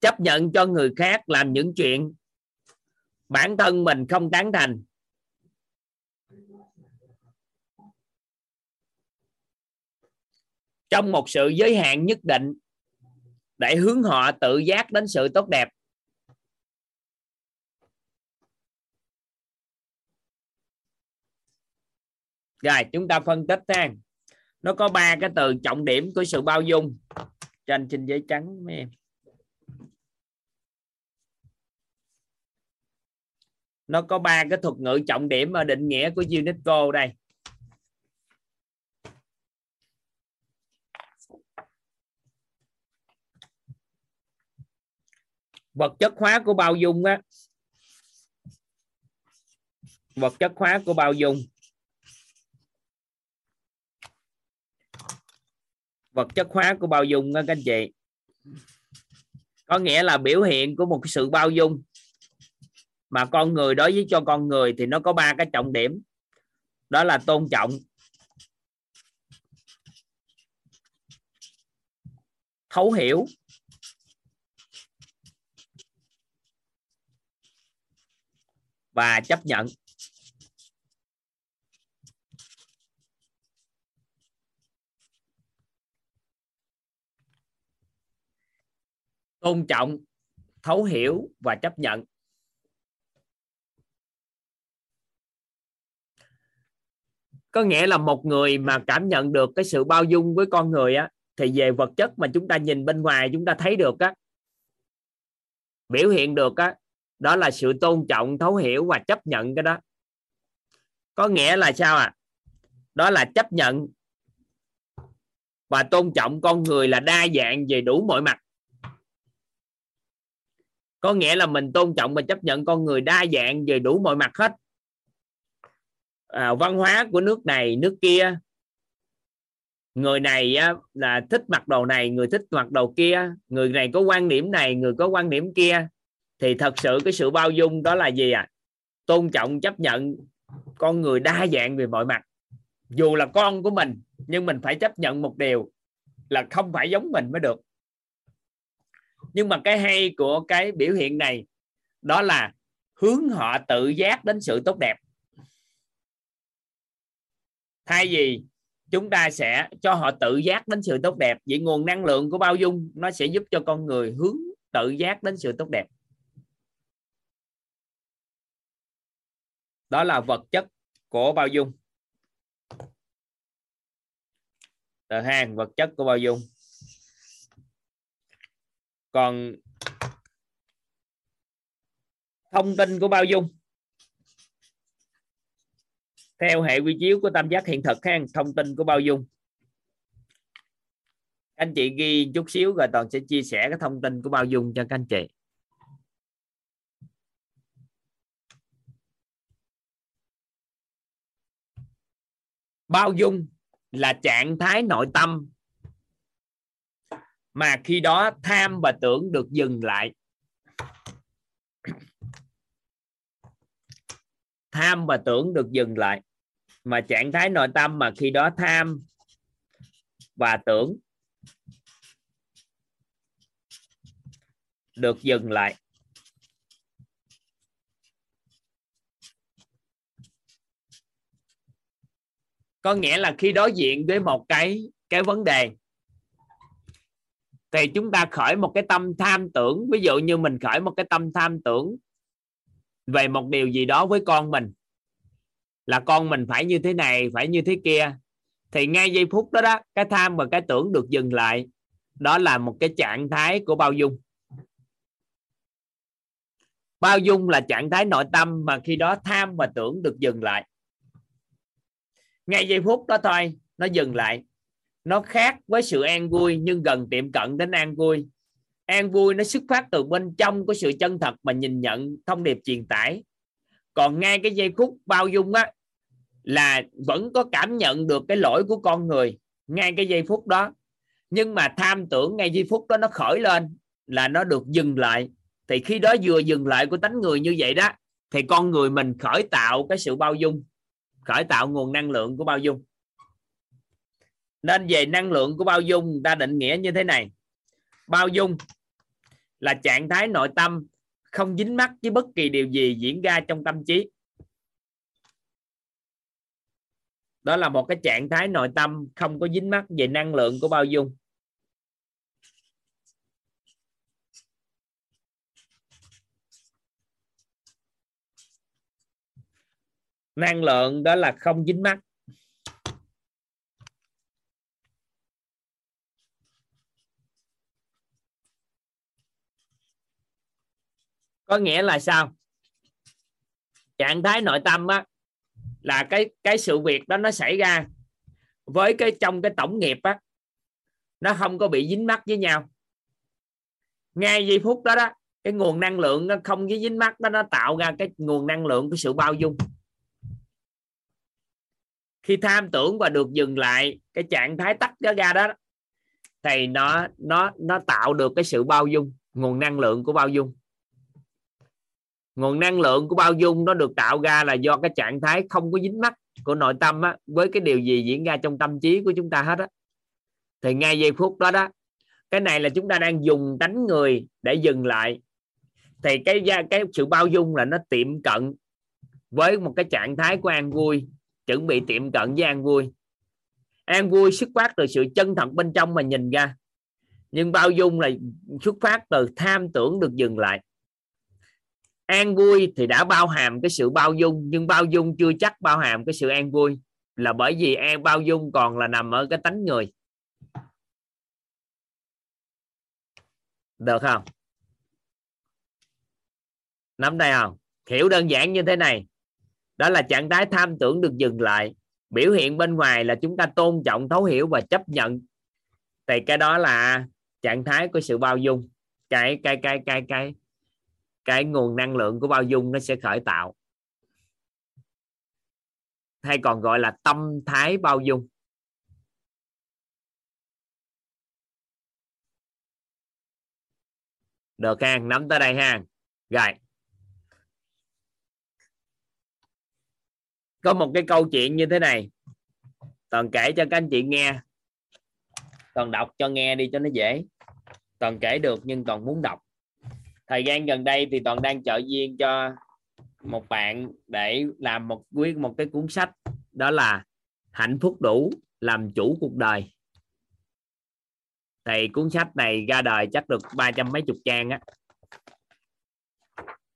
Speaker 3: Chấp nhận cho người khác làm những chuyện bản thân mình không tán thành. Trong một sự giới hạn nhất định để hướng họ tự giác đến sự tốt đẹp. Rồi, chúng ta phân tích ha. Nó có ba cái từ trọng điểm của sự bao dung trên trên giấy trắng mấy em. Nó có ba cái thuật ngữ trọng điểm ở định nghĩa của UNESCO đây. Vật chất hóa của bao dung á. Vật chất hóa của bao dung. Vật chất hóa của bao dung đó các anh chị. Có nghĩa là biểu hiện của một cái sự bao dung mà con người đối với cho con người thì nó có ba cái trọng điểm. Đó là tôn trọng, thấu hiểu, và chấp nhận. Tôn trọng, thấu hiểu và chấp nhận. Có nghĩa là một người mà cảm nhận được cái sự bao dung với con người á, thì về vật chất mà chúng ta nhìn bên ngoài chúng ta thấy được á, biểu hiện được á, đó là sự tôn trọng, thấu hiểu và chấp nhận cái đó. Có nghĩa là sao à đó là chấp nhận và tôn trọng con người là đa dạng về đủ mọi mặt. Có nghĩa là mình tôn trọng và chấp nhận con người đa dạng về đủ mọi mặt hết à, văn hóa của nước này nước kia. Người này á, là thích mặc đồ này người thích mặc đồ kia. Người này có quan điểm này người có quan điểm kia. Thì thật sự cái sự bao dung đó là gì à tôn trọng chấp nhận con người đa dạng về mọi mặt. Dù là con của mình nhưng mình phải chấp nhận một điều là không phải giống mình mới được. Nhưng mà cái hay của cái biểu hiện này đó là hướng họ tự giác đến sự tốt đẹp thay vì chúng ta sẽ cho họ tự giác đến sự tốt đẹp, vậy nguồn năng lượng của bao dung nó sẽ giúp cho con người hướng tự giác đến sự tốt đẹp. Đó là vật chất của bao dung. Tờ hàng vật chất của bao dung. Còn thông tin của bao dung theo hệ quy chiếu của tam giác hiện thực ha, thông tin của bao dung. Anh chị ghi chút xíu rồi toàn sẽ chia sẻ cái thông tin của bao dung cho các anh chị. Bao dung là trạng thái nội tâm mà khi đó tham và tưởng được dừng lại. Tham và tưởng được dừng lại mà trạng thái nội tâm mà khi đó tham và tưởng được dừng lại. Có nghĩa là khi đối diện với một cái cái vấn đề, thì chúng ta khởi một cái tâm tham tưởng. Ví dụ như mình khởi một cái tâm tham tưởng về một điều gì đó với con mình là con mình phải như thế này, phải như thế kia. Thì ngay giây phút đó đó, cái tham và cái tưởng được dừng lại. Đó là một cái trạng thái của bao dung. Bao dung là trạng thái nội tâm mà khi đó tham và tưởng được dừng lại. Ngay giây phút đó thôi, nó dừng lại. Nó khác với sự an vui nhưng gần tiệm cận đến an vui. An vui nó xuất phát từ bên trong của sự chân thật mà nhìn nhận thông điệp truyền tải còn ngay cái giây phút bao dung á, là vẫn có cảm nhận được cái lỗi của con người ngay cái giây phút đó. Nhưng mà tham tưởng ngay giây phút đó nó khởi lên, là nó được dừng lại. Thì khi đó vừa dừng lại của tánh người như vậy đó, thì con người mình khởi tạo cái sự bao dung, khởi tạo nguồn năng lượng của bao dung. Nên về năng lượng của bao dung người ta định nghĩa như thế này. Bao dung là trạng thái nội tâm không dính mắc với bất kỳ điều gì diễn ra trong tâm trí. Đó là một cái trạng thái nội tâm không có dính mắc về năng lượng của bao dung. Năng lượng đó là không dính mắc có nghĩa là sao? Trạng thái nội tâm á, là cái cái sự việc đó nó xảy ra với cái, trong cái tổng nghiệp á, nó không có bị dính mắc với nhau. Ngay giây phút đó đó, cái nguồn năng lượng nó không với dính mắc đó nó tạo ra cái nguồn năng lượng của sự bao dung. Khi tham tưởng và được dừng lại cái trạng thái tắt nó ra đó, thì nó nó nó tạo được cái sự bao dung, nguồn năng lượng của bao dung nguồn năng lượng của bao dung nó được tạo ra là do cái trạng thái không có dính mắc của nội tâm á, với cái điều gì diễn ra trong tâm trí của chúng ta hết á. Thì ngay giây phút đó đó cái này là chúng ta đang dùng đánh người để dừng lại. Thì cái cái sự bao dung là nó tiệm cận với một cái trạng thái của an vui chuẩn bị tiệm cận với an vui. An vui xuất phát từ sự chân thật bên trong mà nhìn ra nhưng bao dung là xuất phát từ tham tưởng được dừng lại an vui thì đã bao hàm cái sự bao dung, nhưng bao dung chưa chắc bao hàm cái sự an vui. Là bởi vì an bao dung còn là nằm ở cái tánh người. Được không? Nắm đây không? Hiểu đơn giản như thế này. Đó là trạng thái tham tưởng được dừng lại. Biểu hiện bên ngoài là chúng ta tôn trọng, thấu hiểu và chấp nhận. Thì cái đó là trạng thái của sự bao dung. Cái cái cái cái cái cái nguồn năng lượng của bao dung nó sẽ khởi tạo. Hay còn gọi là tâm thái bao dung. Được ha, nắm tới đây ha. Rồi. Có một cái câu chuyện như thế này. Toàn kể cho các anh chị nghe. Toàn đọc cho nghe đi cho nó dễ. Toàn kể được nhưng toàn muốn đọc thời gian gần đây thì toàn đang trợ duyên cho một bạn để làm một quyết một cái cuốn sách, đó là hạnh phúc đủ, làm chủ cuộc đời. Thì cuốn sách này ra đời chắc được ba trăm mấy chục trang á.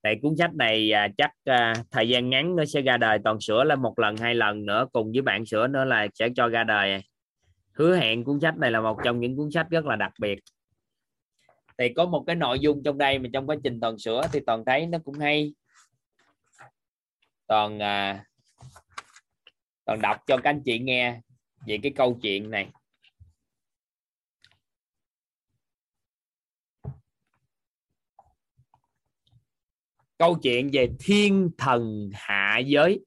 Speaker 3: Thì cuốn sách này à, chắc à, thời gian ngắn nó sẽ ra đời, toàn sửa lên một lần, hai lần nữa, cùng với bạn sửa nữa là sẽ cho ra đời. Hứa hẹn cuốn sách này là một trong những cuốn sách rất là đặc biệt thì có một cái nội dung trong đây mà trong quá trình toàn sửa thì toàn thấy nó cũng hay. Toàn à, toàn đọc cho các anh chị nghe về cái câu chuyện này. Câu chuyện về thiên thần hạ giới.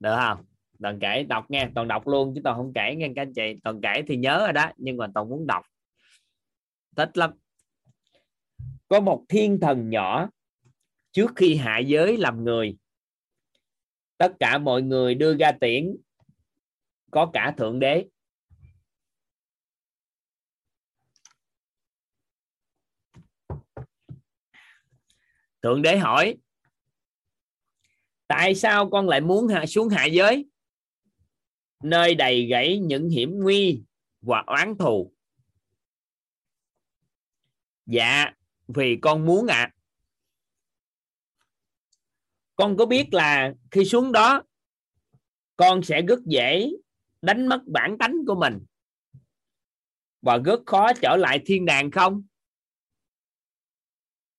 Speaker 3: Được không? Toàn kể đọc nghe toàn đọc luôn chứ toàn không kể nghe các anh chị. Toàn kể thì nhớ rồi đó nhưng mà toàn muốn đọc thích lắm. Có một thiên thần nhỏ trước khi hạ giới làm người. Tất cả mọi người đưa ra tiễn, có cả thượng đế. Thượng đế hỏi, tại sao con lại muốn hạ xuống hạ giới? Nơi đầy gãy những hiểm nguy và oán thù dạ vì con muốn ạ. À. con có biết là khi xuống đó, con sẽ rất dễ đánh mất bản tánh của mình và rất khó trở lại thiên đàng không?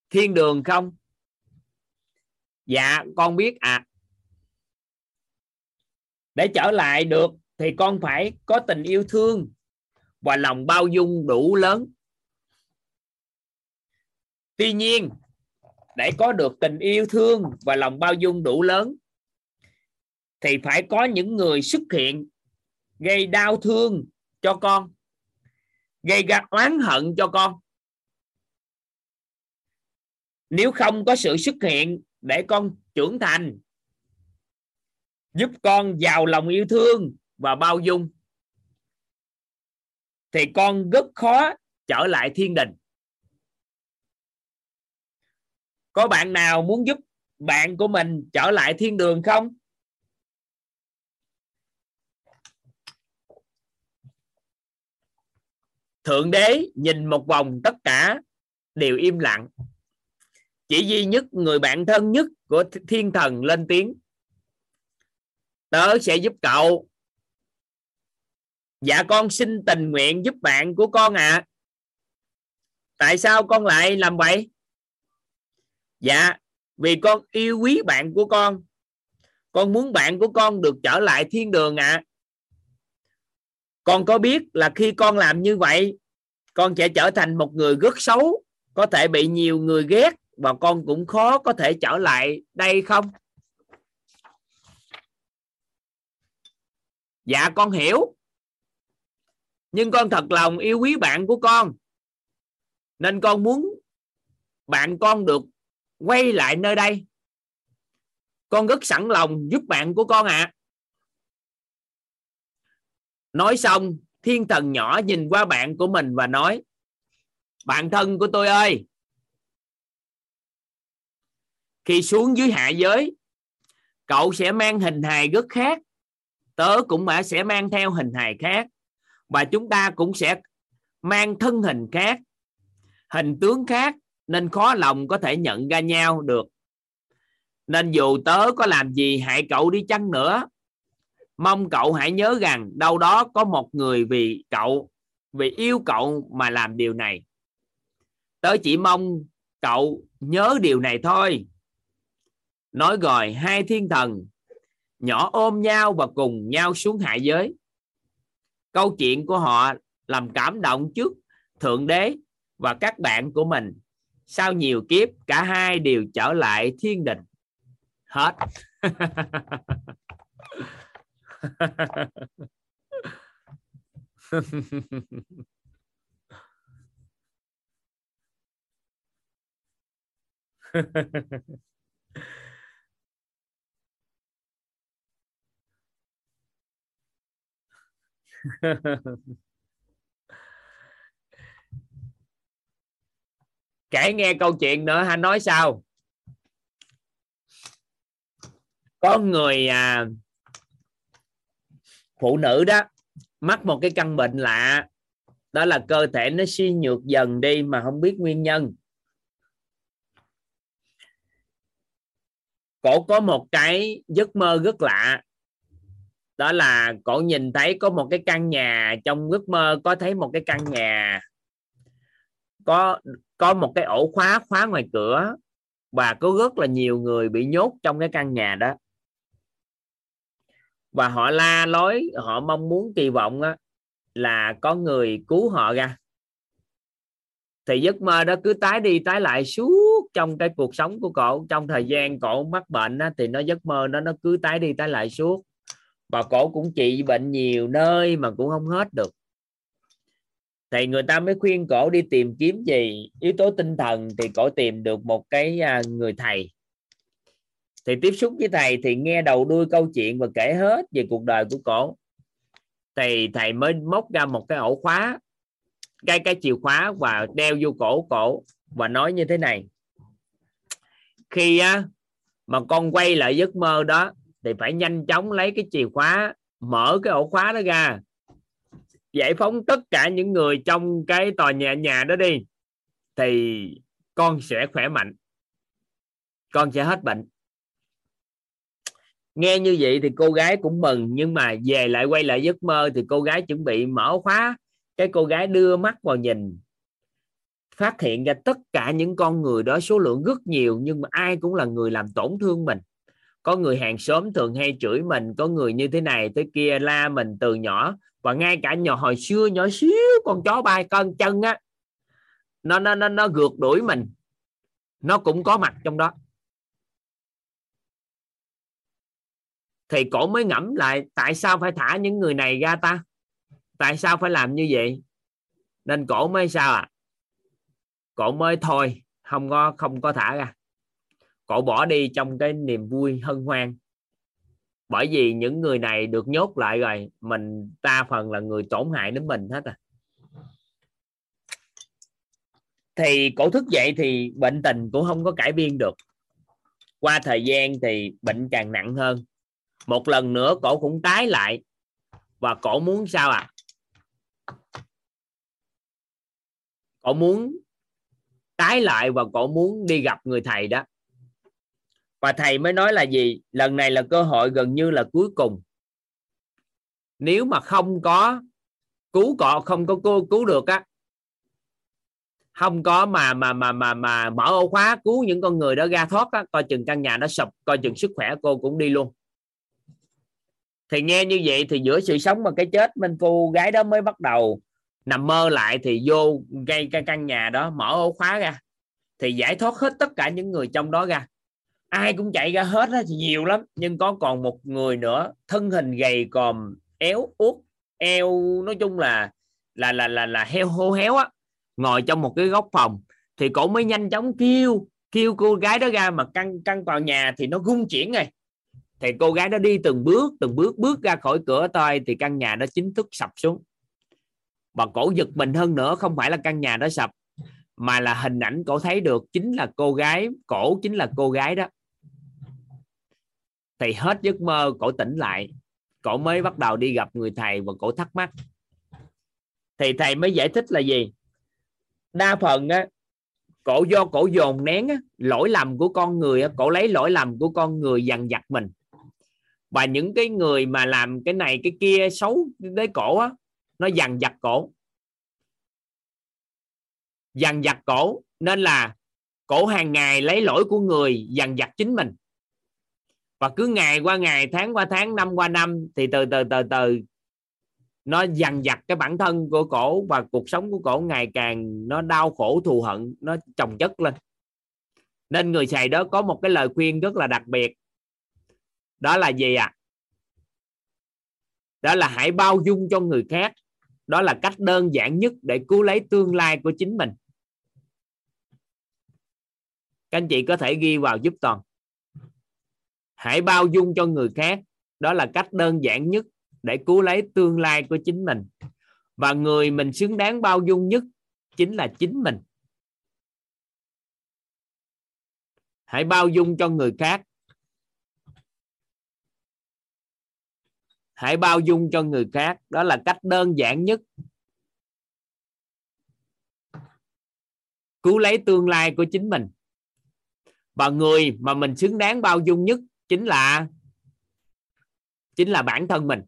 Speaker 3: Thiên đường không? Dạ con biết à để trở lại được thì con phải có tình yêu thương và lòng bao dung đủ lớn tuy nhiên, để có được tình yêu thương và lòng bao dung đủ lớn, thì phải có những người xuất hiện gây đau thương cho con, gây ra oán hận cho con. Nếu không có sự xuất hiện để con trưởng thành, giúp con giàu lòng yêu thương và bao dung, thì con rất khó trở lại thiên đình. Có bạn nào muốn giúp bạn của mình trở lại thiên đường không? Thượng đế nhìn một vòng tất cả đều im lặng. Chỉ duy nhất người bạn thân nhất của thiên thần lên tiếng. Tớ sẽ giúp cậu. Dạ con xin tình nguyện giúp bạn của con ạ. À. tại sao con lại làm vậy? Dạ vì con yêu quý bạn của con. Con muốn bạn của con được trở lại thiên đường ạ. À. con có biết là khi con làm như vậy, con sẽ trở thành một người rất xấu, có thể bị nhiều người ghét và con cũng khó có thể trở lại đây không? Dạ con hiểu. Nhưng con thật lòng yêu quý bạn của con. Nên con muốn bạn con được quay lại nơi đây. Con rất sẵn lòng giúp bạn của con ạ. À. nói xong, thiên thần nhỏ nhìn qua bạn của mình và nói, bạn thân của tôi ơi, khi xuống dưới hạ giới, cậu sẽ mang hình hài rất khác. Tớ cũng mà sẽ mang theo hình hài khác và chúng ta cũng sẽ mang thân hình khác, hình tướng khác nên khó lòng có thể nhận ra nhau được. Nên dù tớ có làm gì, hại cậu đi chăng nữa, mong cậu hãy nhớ rằng đâu đó có một người vì cậu, vì yêu cậu mà làm điều này. Tớ chỉ mong cậu nhớ điều này thôi. Nói rồi, hai thiên thần nhỏ ôm nhau và cùng nhau xuống hạ giới. Câu chuyện của họ làm cảm động trước thượng đế và các bạn của mình sau nhiều kiếp cả hai đều trở lại thiên đình. Hết. [laughs] kể nghe câu chuyện nữa anh nói sao? Có người à, phụ nữ đó mắc một cái căn bệnh lạ. Đó là cơ thể nó suy nhược dần đi mà không biết nguyên nhân. Cổ có một cái giấc mơ rất lạ. Đó là cổ nhìn thấy có một cái căn nhà trong giấc mơ có thấy một cái căn nhà có có một cái ổ khóa khóa ngoài cửa và có rất là nhiều người bị nhốt trong cái căn nhà đó. Và họ la lối họ mong muốn kỳ vọng á, là có người cứu họ ra. Thì giấc mơ đó cứ tái đi tái lại suốt trong cái cuộc sống của cậu. Trong thời gian cậu mắc bệnh á, thì nó giấc mơ đó nó cứ tái đi tái lại suốt. Và cổ cũng trị bệnh nhiều nơi mà cũng không hết được thì người ta mới khuyên cổ đi tìm kiếm gì? Yếu tố tinh thần thì cổ tìm được một cái à, người thầy. Thì tiếp xúc với thầy thì nghe đầu đuôi câu chuyện và kể hết về cuộc đời của cổ. Thì thầy mới móc ra một cái ổ khóa cái cái chìa khóa và đeo vô cổ cổ và nói như thế này. Khi á, mà con quay lại giấc mơ đó thì phải nhanh chóng lấy cái chìa khóa mở cái ổ khóa đó ra giải phóng tất cả những người trong cái tòa nhà nhà đó đi, thì con sẽ khỏe mạnh, con sẽ hết bệnh. Nghe như vậy thì cô gái cũng mừng, nhưng mà về lại quay lại giấc mơ thì cô gái chuẩn bị mở khóa. Cái cô gái đưa mắt vào nhìn, phát hiện ra tất cả những con người đó số lượng rất nhiều, nhưng mà ai cũng là người làm tổn thương mình. Có người hàng xóm thường hay chửi mình, có người như thế này, thế kia, la mình từ nhỏ và ngay cả nhỏ hồi xưa, nhỏ xíu con chó bay con chân á, nó nó nó nó gượt đuổi mình. Nó cũng có mặt trong đó. Thì cổ mới ngẫm lại, tại sao phải thả những người này ra ta? Tại sao phải làm như vậy? Nên cổ mới sao à? Cổ mới thôi, không có không có thả ra. Cổ bỏ đi trong cái niềm vui hân hoan bởi vì những người này được nhốt lại rồi, mình ta phần là người tổn hại đến mình hết à. Thì cổ thức dậy thì bệnh tình cũng không có cải biên được. Qua thời gian thì bệnh càng nặng hơn. Một lần nữa cổ cũng tái lại. Và cổ muốn sao à cổ muốn tái lại và cổ muốn đi gặp người thầy đó và thầy mới nói là gì? Lần này là cơ hội gần như là cuối cùng. Nếu mà không có cứu cọ không có cô cứu được á không có mà mà mà mà mà mở ổ khóa cứu những con người đó ra thoát á, coi chừng căn nhà nó sụp coi chừng sức khỏe cô cũng đi luôn. Thì nghe như vậy thì giữa sự sống và cái chết bên cô gái đó mới bắt đầu nằm mơ lại thì vô gây cái căn nhà đó mở ổ khóa ra thì giải thoát hết tất cả những người trong đó ra ai cũng chạy ra hết thì nhiều lắm. Nhưng có còn một người nữa thân hình gầy còm éo út, eo nói chung là là là là là heo hô héo á ngồi trong một cái góc phòng. Thì cổ mới nhanh chóng kêu kêu cô gái đó ra mà căng căng vào nhà thì nó rung chuyển rồi. Thì cô gái đó đi từng bước từng bước bước ra khỏi cửa tôi thì căn nhà đó chính thức sập xuống. Và cổ giật mình hơn nữa không phải là căn nhà đó sập mà là hình ảnh cổ thấy được chính là cô gái cổ chính là cô gái đó thì hết giấc mơ cổ tỉnh lại. Cổ mới bắt đầu đi gặp người thầy và cổ thắc mắc. Thì thầy mới giải thích là gì? Đa phần á cổ do cổ dồn nén á, lỗi lầm của con người á, cổ lấy lỗi lầm của con người dằn vặt mình. Và những cái người mà làm cái này cái kia xấu với cổ á, nó dằn vặt cổ. Dằn vặt cổ nên là cổ hàng ngày lấy lỗi của người dằn vặt chính mình và cứ ngày qua ngày, tháng qua tháng, năm qua năm, thì từ từ từ từ nó dằn vặt cái bản thân của cổ và cuộc sống của cổ ngày càng, nó đau khổ thù hận, nó chồng chất lên. Nên người xài đó có một cái lời khuyên rất là đặc biệt. Đó là gì à đó là hãy bao dung cho người khác. Đó là cách đơn giản nhất để cứu lấy tương lai của chính mình. Các anh chị có thể ghi vào giúp toàn hãy bao dung cho người khác. Đó là cách đơn giản nhất để cứu lấy tương lai của chính mình. Và người mình xứng đáng bao dung nhất chính là chính mình. Hãy bao dung cho người khác. Hãy bao dung cho người khác. Đó là cách đơn giản nhất cứu lấy tương lai của chính mình. Và người mà mình xứng đáng bao dung nhất chính là chính là bản thân mình.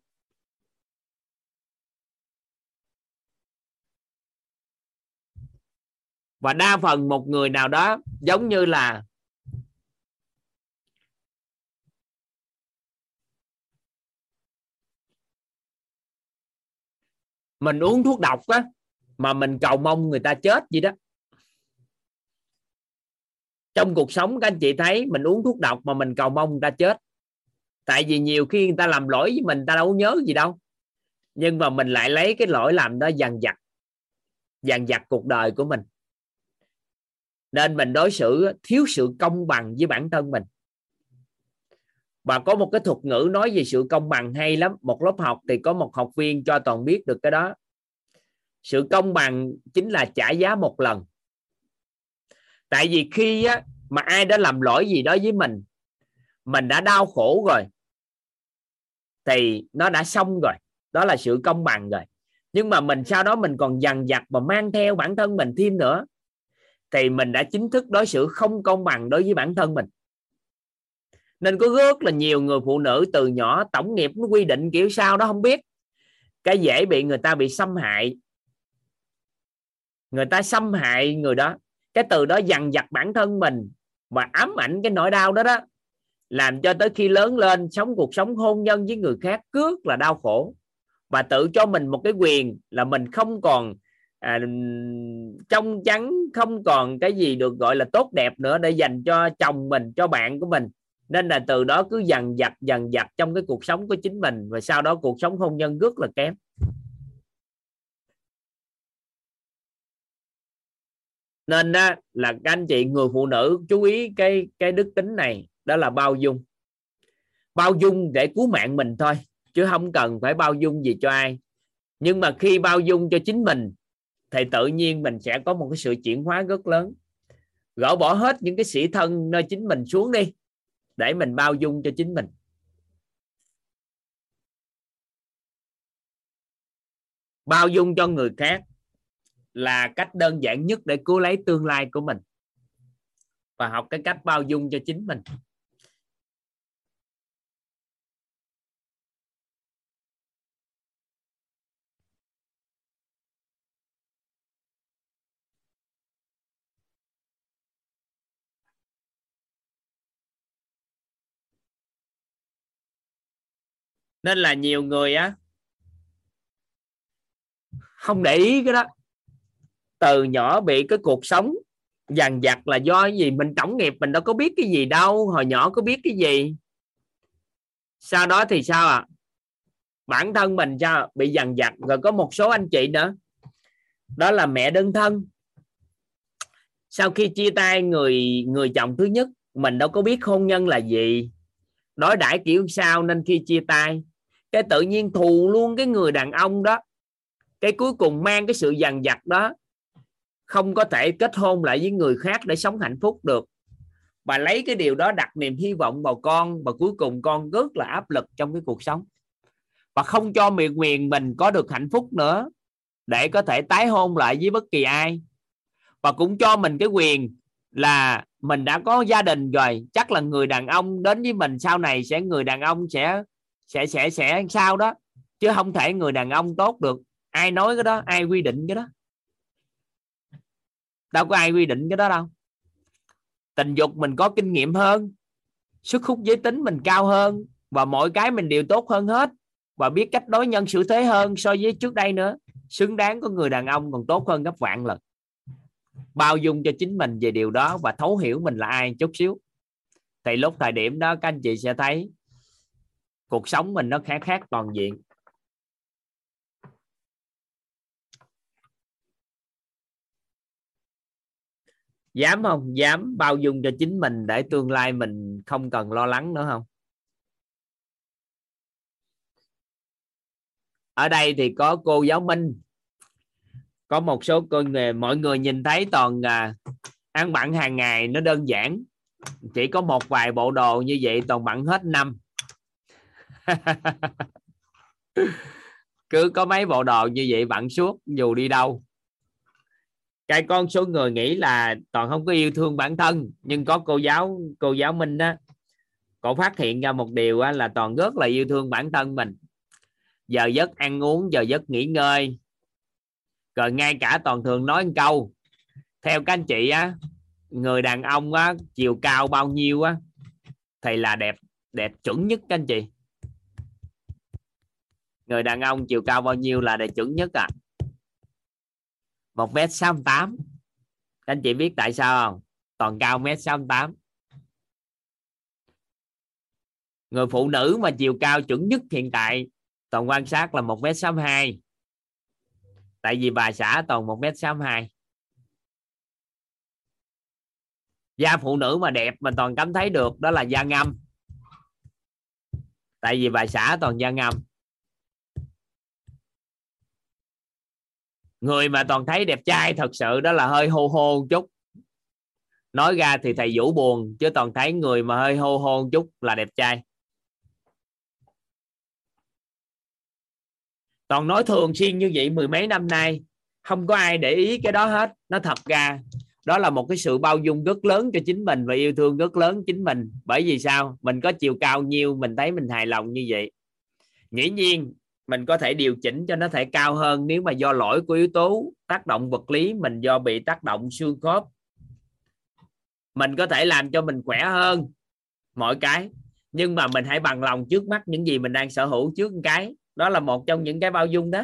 Speaker 3: Và đa phần một người nào đó giống như là mình uống thuốc độc á, mà mình cầu mong người ta chết gì đó trong cuộc sống các anh chị thấy mình uống thuốc độc mà mình cầu mong người ta chết. Tại vì nhiều khi người ta làm lỗi với mình ta đâu nhớ gì đâu. Nhưng mà mình lại lấy cái lỗi làm đó dằn vặt dằn vặt cuộc đời của mình. Nên mình đối xử, thiếu sự công bằng với bản thân mình. Và có một cái thuật ngữ nói về sự công bằng hay lắm. Một lớp học thì có một học viên cho toàn biết được cái đó. Sự công bằng chính là trả giá một lần tại vì khi á, mà ai đã làm lỗi gì đó với mình mình đã đau khổ rồi thì nó đã xong rồi. Đó là sự công bằng rồi. Nhưng mà mình sau đó mình còn dằn vặt và mang theo bản thân mình thêm nữa thì mình đã chính thức đối xử không công bằng đối với bản thân mình. Nên có rất là nhiều người phụ nữ từ nhỏ tổng nghiệp nó quy định kiểu sao đó không biết. Cái dễ bị người ta bị xâm hại. Người ta xâm hại người đó cái từ đó dằn vặt bản thân mình và ám ảnh cái nỗi đau đó đó làm cho tới khi lớn lên sống cuộc sống hôn nhân với người khác cước là đau khổ. Và tự cho mình một cái quyền là mình không còn à, trong trắng không còn cái gì được gọi là tốt đẹp nữa để dành cho chồng mình cho bạn của mình. Nên là từ đó cứ dần vặt dần vặt trong cái cuộc sống của chính mình và sau đó cuộc sống hôn nhân rất là kém. Nên đó là các anh chị người phụ nữ chú ý cái cái đức tính này, đó là bao dung. Bao dung để cứu mạng mình thôi, chứ không cần phải bao dung gì cho ai. Nhưng mà khi bao dung cho chính mình, thì tự nhiên mình sẽ có một cái sự chuyển hóa rất lớn. Gỡ bỏ hết những cái sĩ thân nơi chính mình xuống đi, để mình bao dung cho chính mình. Bao dung cho người khác là cách đơn giản nhất để cứu lấy tương lai của mình. Và học cái cách bao dung cho chính mình. Nên là nhiều người á, không để ý cái đó từ nhỏ bị cái cuộc sống dằn vặt là do cái gì? Mình tổng nghiệp, mình đâu có biết cái gì đâu. Hồi nhỏ có biết cái gì? Sau đó thì sao ạ? À? bản thân mình sao? Bị dằn vặt. Rồi có một số anh chị nữa. Đó là mẹ đơn thân. Sau khi chia tay, người người chồng thứ nhất, mình đâu có biết hôn nhân là gì. Đối đãi kiểu sao nên khi chia tay, cái tự nhiên thù luôn cái người đàn ông đó. Cái cuối cùng mang cái sự dằn vặt đó không có thể kết hôn lại với người khác để sống hạnh phúc được. Bà lấy cái điều đó đặt niềm hy vọng vào con và cuối cùng con rất là áp lực trong cái cuộc sống. Và không cho miệng quyền mình có được hạnh phúc nữa để có thể tái hôn lại với bất kỳ ai. Và cũng cho mình cái quyền là mình đã có gia đình rồi, chắc là người đàn ông đến với mình sau này sẽ, người đàn ông sẽ sẽ sẽ sẽ sao đó, chứ không thể người đàn ông tốt được. Ai nói cái đó, ai quy định cái đó đâu có ai quy định cái đó đâu. Tình dục mình có kinh nghiệm hơn, sức hút giới tính mình cao hơn, và mọi cái mình đều tốt hơn hết, và biết cách đối nhân xử thế hơn so với trước đây nữa. Xứng đáng có người đàn ông còn tốt hơn gấp vạn lần. Bao dung cho chính mình về điều đó và thấu hiểu mình là ai chút xíu. Thì lúc thời điểm đó, các anh chị sẽ thấy cuộc sống mình nó khá khác toàn diện. Dám không? Dám bao dung cho chính mình để tương lai mình không cần lo lắng nữa không? Ở đây thì có cô giáo minh. Có một số cô người mọi người nhìn thấy toàn à, ăn bận hàng ngày nó đơn giản. Chỉ có một vài bộ đồ như vậy toàn bận hết năm. [laughs] Cứ có mấy bộ đồ như vậy bận suốt dù đi đâu cái con số người nghĩ là toàn không có yêu thương bản thân, nhưng có cô giáo cô giáo minh đó cô phát hiện ra một điều á là toàn rất là yêu thương bản thân mình. Giờ giấc ăn uống, giờ giấc nghỉ ngơi. Rồi ngay cả toàn thường nói một câu, theo các anh chị á, người đàn ông á, chiều cao bao nhiêu á thì là đẹp đẹp chuẩn nhất các anh chị. Người đàn ông chiều cao bao nhiêu là đẹp chuẩn nhất à? Một mét sáu tám. Anh chị biết tại sao không? Toàn cao mét sáu tám. Người phụ nữ mà chiều cao chuẩn nhất hiện tại, toàn quan sát là một mét sáu hai. Tại vì bà xã toàn một mét sáu hai. Da phụ nữ mà đẹp mà toàn cảm thấy được, đó là da ngâm. Tại vì bà xã toàn da ngâm. Người mà toàn thấy đẹp trai thật sự đó là hơi hô hô chút. Nói ra thì thầy vũ buồn, chứ toàn thấy người mà hơi hô hô chút là đẹp trai. Toàn nói thường xuyên như vậy mười mấy năm nay, không có ai để ý cái đó hết. Nó thật ra, đó là một cái sự bao dung rất lớn cho chính mình và yêu thương rất lớn chính mình. Bởi vì sao? Mình có chiều cao nhiêu, mình thấy mình hài lòng như vậy. Dĩ nhiên mình có thể điều chỉnh cho nó thể cao hơn nếu mà do lỗi của yếu tố tác động vật lý mình do bị tác động xương khớp. Mình có thể làm cho mình khỏe hơn mọi cái. Nhưng mà mình hãy bằng lòng trước mắt những gì mình đang sở hữu trước một cái. Đó là một trong những cái bao dung đó.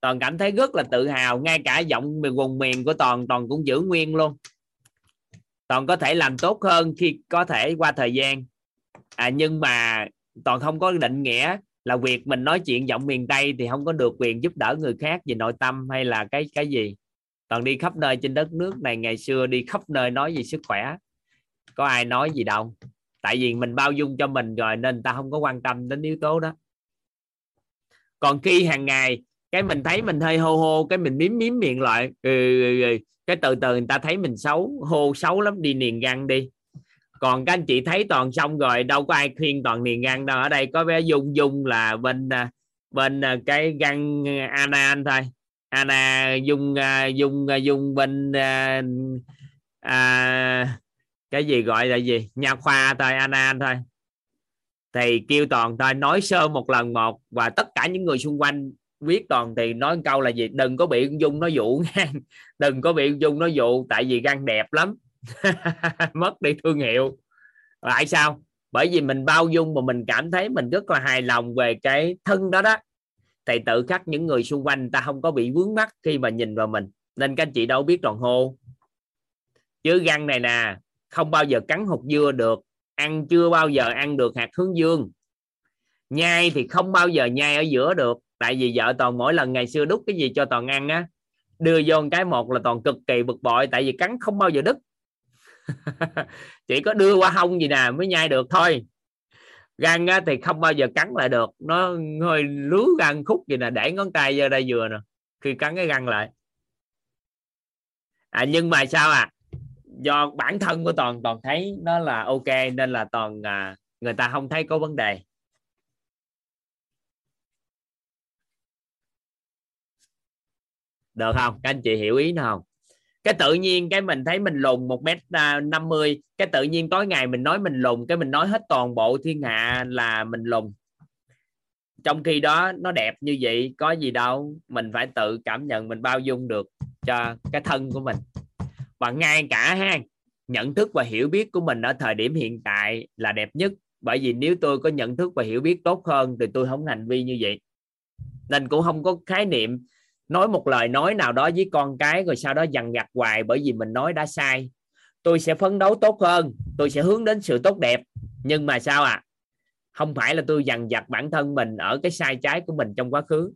Speaker 3: Toàn cảm thấy rất là tự hào ngay cả giọng miền vùng miền của toàn toàn cũng giữ nguyên luôn. Toàn có thể làm tốt hơn khi có thể qua thời gian. À, nhưng mà toàn không có định nghĩa là việc mình nói chuyện giọng miền tây thì không có được quyền giúp đỡ người khác về nội tâm hay là cái cái gì. Toàn đi khắp nơi trên đất nước này ngày xưa đi khắp nơi nói về sức khỏe có ai nói gì đâu. Tại vì mình bao dung cho mình rồi nên ta không có quan tâm đến yếu tố đó. Còn khi hàng ngày cái mình thấy mình hơi hô hô cái mình miếm miếm miệng lại ừ, ừ, ừ. cái từ từ người ta thấy mình xấu hô xấu lắm đi niềng răng đi còn các anh chị thấy toàn xong rồi đâu có ai khuyên toàn niềng răng đâu. Ở đây có bé dung dung là bên à, bên à, cái răng à, ana anh thôi. Ana dung dung dung bên à, cái gì gọi là gì? Nha khoa thôi ana anh thôi. Thì kêu toàn thôi nói sơ một lần một và tất cả những người xung quanh biết toàn thì nói câu là gì? Đừng có bị dung nó dụ nha. [laughs] Đừng có bị dung nó dụ tại vì răng đẹp lắm. [laughs] mất đi thương hiệu. Tại sao? Bởi vì mình bao dung mà mình cảm thấy mình rất là hài lòng về cái thân đó đó. Thì tự khắc những người xung quanh ta không có bị vướng mắt khi mà nhìn vào mình. Nên các anh chị đâu biết tròn hô. Chứ găng này nè, không bao giờ cắn hột dưa được. Ăn chưa bao giờ ăn được hạt hướng dương. Nhai thì không bao giờ nhai ở giữa được. Tại vì vợ toàn mỗi lần ngày xưa đút cái gì cho toàn ăn á, đưa vô cái một là toàn cực kỳ bực bội. Tại vì cắn không bao giờ đứt. [laughs] chỉ có đưa qua hông gì nè mới nhai được thôi. Răng á, thì không bao giờ cắn lại được. Nó hơi lú răng khúc gì nè để ngón tay vô đây vừa nè khi cắn cái răng lại. À, nhưng mà sao à? Do bản thân của toàn toàn thấy nó là ok nên là toàn à, người ta không thấy có vấn đề. Được không? Các anh chị hiểu ý nào không? Cái tự nhiên cái mình thấy mình lùn một mét à, năm mươi, cái tự nhiên tối ngày mình nói mình lùn, cái mình nói hết toàn bộ thiên hạ là mình lùn. Trong khi đó nó đẹp như vậy, có gì đâu, mình phải tự cảm nhận, mình bao dung được cho cái thân của mình. Và ngay cả ha, nhận thức và hiểu biết của mình ở thời điểm hiện tại là đẹp nhất. Bởi vì nếu tôi có nhận thức và hiểu biết tốt hơn thì tôi không hành vi như vậy. Nên cũng không có khái niệm nói một lời nói nào đó với con cái rồi sau đó dằn vặt hoài bởi vì mình nói đã sai. Tôi sẽ phấn đấu tốt hơn, tôi sẽ hướng đến sự tốt đẹp. Nhưng mà sao à không phải là tôi dằn vặt bản thân mình ở cái sai trái của mình trong quá khứ.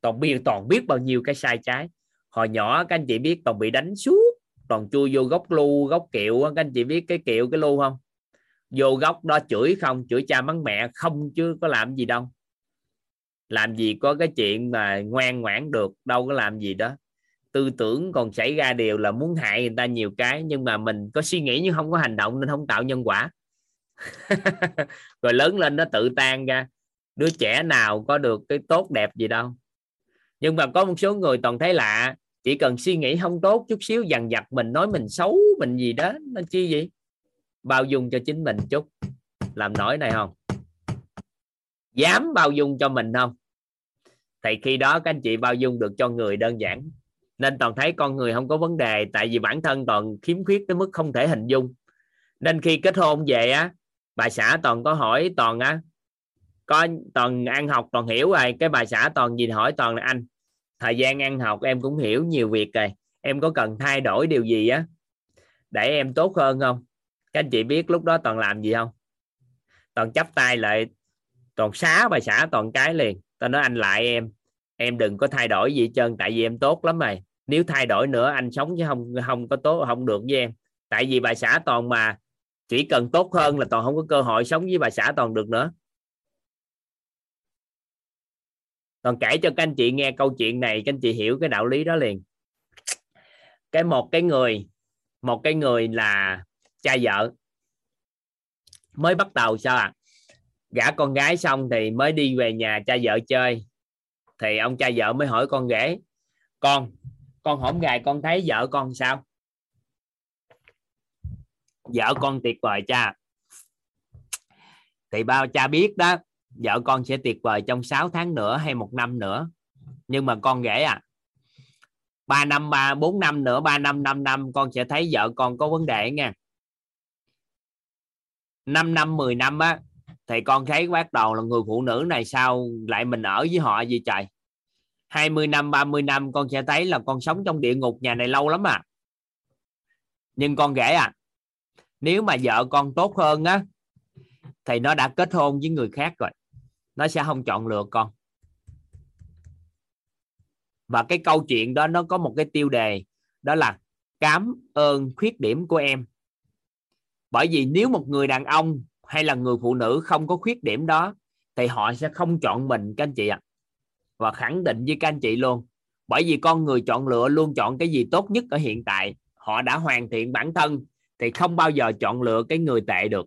Speaker 3: Toàn biết toàn biết bao nhiêu cái sai trái. Hồi nhỏ các anh chị biết toàn bị đánh suốt, toàn chui vô gốc lu gốc kiệu các anh chị biết cái kiệu, cái lu không? Vô gốc đó chửi không, chửi cha mắng mẹ không chứ có làm gì đâu làm gì có cái chuyện mà ngoan ngoãn được, đâu có làm gì đó. Tư tưởng còn xảy ra điều là muốn hại người ta nhiều cái, nhưng mà mình có suy nghĩ nhưng không có hành động nên không tạo nhân quả. [laughs] Rồi lớn lên nó tự tan ra. Đứa trẻ nào có được cái tốt đẹp gì đâu. Nhưng mà có một số người toàn thấy lạ, chỉ cần suy nghĩ không tốt chút xíu dằn vặt mình, nói mình xấu, mình gì đó, nó chi gì bao dung cho chính mình chút. Làm nổi này không? Dám bao dung cho mình không? Thì khi đó các anh chị bao dung được cho người đơn giản. Nên toàn thấy con người không có vấn đề, tại vì bản thân toàn khiếm khuyết tới mức không thể hình dung. Nên khi kết hôn về á, bà xã toàn có hỏi toàn á, có toàn ăn học toàn hiểu rồi, cái bà xã toàn gì hỏi toàn là, anh, thời gian ăn học em cũng hiểu nhiều việc rồi, em có cần thay đổi điều gì á để em tốt hơn không? Các anh chị biết lúc đó toàn làm gì không? Toàn chắp tay lại, toàn xá bà xã toàn cái liền tao nói, anh lại em. Em đừng có thay đổi gì hết trơn, tại vì em tốt lắm rồi nếu thay đổi nữa, anh sống chứ không không có tốt, không được với em. Tại vì bà xã toàn mà, chỉ cần tốt hơn là toàn không có cơ hội sống với bà xã toàn được nữa. Toàn kể cho các anh chị nghe câu chuyện này, các anh chị hiểu cái đạo lý đó liền. Cái một cái người, một cái người là cha vợ. Mới bắt đầu sao à? Gả con gái xong thì mới đi về nhà cha vợ chơi. Thì ông cha vợ mới hỏi con rể con con hổm gài con thấy vợ con sao? Vợ con tuyệt vời cha. Thì bao cha biết đó, vợ con sẽ tuyệt vời trong 6 tháng nữa hay một năm nữa. Nhưng mà con rể à 3 năm, ba, bốn năm nữa 3 năm 5 năm, con sẽ thấy vợ con có vấn đề nha. 5 năm 10 năm á thì con thấy bắt đầu là người phụ nữ này sao lại mình ở với họ gì trời? 20 năm 30 năm con sẽ thấy là con sống trong địa ngục nhà này lâu lắm à. Nhưng con ghẻ à nếu mà vợ con tốt hơn á, thì nó đã kết hôn với người khác rồi. Nó sẽ không chọn lựa con. Và cái câu chuyện đó nó có một cái tiêu đề, đó là cảm ơn khuyết điểm của em. Bởi vì nếu một người đàn ông hay là người phụ nữ không có khuyết điểm đó, thì họ sẽ không chọn mình, các anh chị ạ. Và khẳng định với các anh chị luôn, bởi vì con người chọn lựa luôn chọn cái gì tốt nhất ở hiện tại, họ đã hoàn thiện bản thân thì không bao giờ chọn lựa cái người tệ được.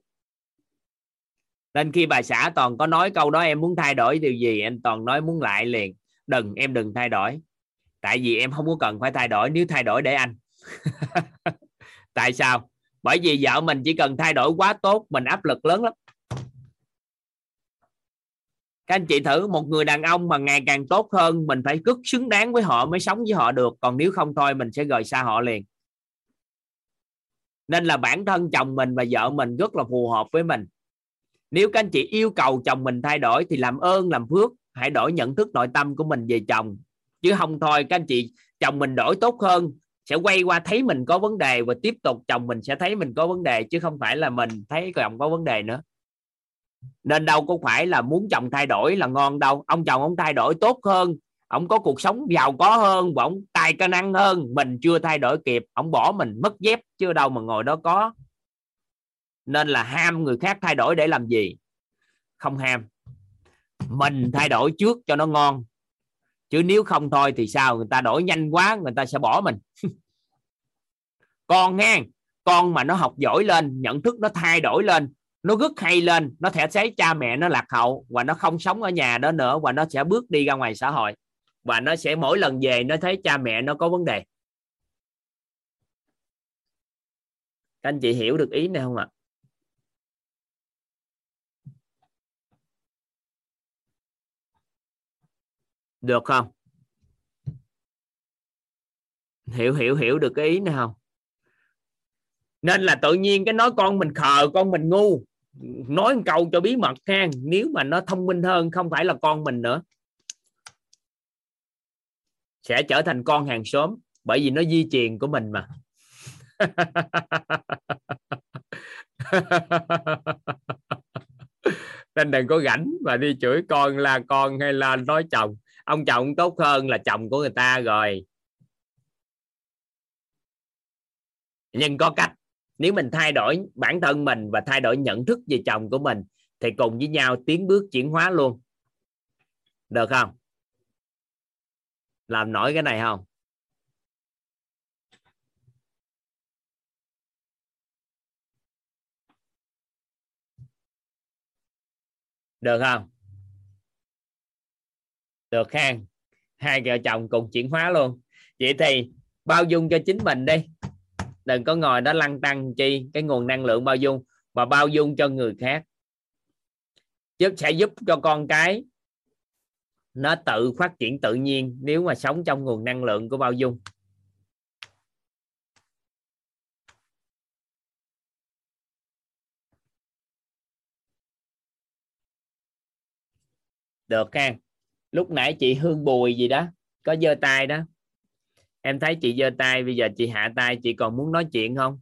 Speaker 3: Nên khi bà xã toàn có nói câu đó, em muốn thay đổi điều gì anh toàn nói muốn lại liền, đừng, em đừng thay đổi. Tại vì em không có cần phải thay đổi, nếu thay đổi để anh. [laughs] Tại sao? Bởi vì vợ mình chỉ cần thay đổi quá tốt, mình áp lực lớn lắm. Các anh chị thử, một người đàn ông mà ngày càng tốt hơn, mình phải rất xứng đáng với họ mới sống với họ được. Còn nếu không thôi, mình sẽ rời xa họ liền. Nên là bản thân chồng mình và vợ mình rất là phù hợp với mình. Nếu các anh chị yêu cầu chồng mình thay đổi thì làm ơn, làm phước, hãy đổi nhận thức nội tâm của mình về chồng. Chứ không thôi, các anh chị, chồng mình đổi tốt hơn sẽ quay qua thấy mình có vấn đề và tiếp tục chồng mình sẽ thấy mình có vấn đề, chứ không phải là mình thấy chồng có vấn đề nữa. Nên đâu có phải là muốn chồng thay đổi là ngon đâu. Ông chồng ông thay đổi tốt hơn, ông có cuộc sống giàu có hơn và ông tài cơ năng hơn. Mình chưa thay đổi kịp, ông bỏ mình mất dép chưa đâu mà ngồi đó có. Nên là ham người khác thay đổi để làm gì? Không ham. Mình thay đổi trước cho nó ngon chứ nếu không thôi thì sao? Người ta đổi nhanh quá, người ta sẽ bỏ mình. [laughs] Con nghe, con mà nó học giỏi lên, nhận thức nó thay đổi lên, nó rất hay lên, nó sẽ thấy cha mẹ, nó lạc hậu, và nó không sống ở nhà đó nữa, và nó sẽ bước đi ra ngoài xã hội, và nó sẽ mỗi lần về nó thấy cha mẹ nó có vấn đề. Các anh chị hiểu được ý này không ạ? Được không? Hiểu hiểu hiểu được cái ý này không? Nên là tự nhiên cái nói con mình khờ, con mình ngu. Nói một câu cho bí mật ha. Nếu mà nó thông minh hơn, không phải là con mình nữa. Sẽ trở thành con hàng xóm, bởi vì nó di truyền của mình mà. [laughs] Nên đừng có rảnh mà đi chửi con là con hay là nói chồng ông chồng tốt hơn là chồng của người ta rồi. Nhưng có cách. Nếu mình thay đổi bản thân mình và thay đổi nhận thức về chồng của mình, thì cùng với nhau tiến bước chuyển hóa luôn. Được không? Làm nổi cái này không? Được không? Được khang hai vợ chồng cùng chuyển hóa luôn. Vậy thì bao dung cho chính mình đi. Đừng có ngồi đó lăn tăng chi cái nguồn năng lượng bao dung, mà bao dung cho người khác. Giúp sẽ giúp cho con cái nó tự phát triển tự nhiên nếu mà sống trong nguồn năng lượng của bao dung. Được ha lúc nãy chị hương bùi gì đó có giơ tay đó. Em thấy chị giơ tay bây giờ chị hạ tay chị còn muốn nói chuyện không?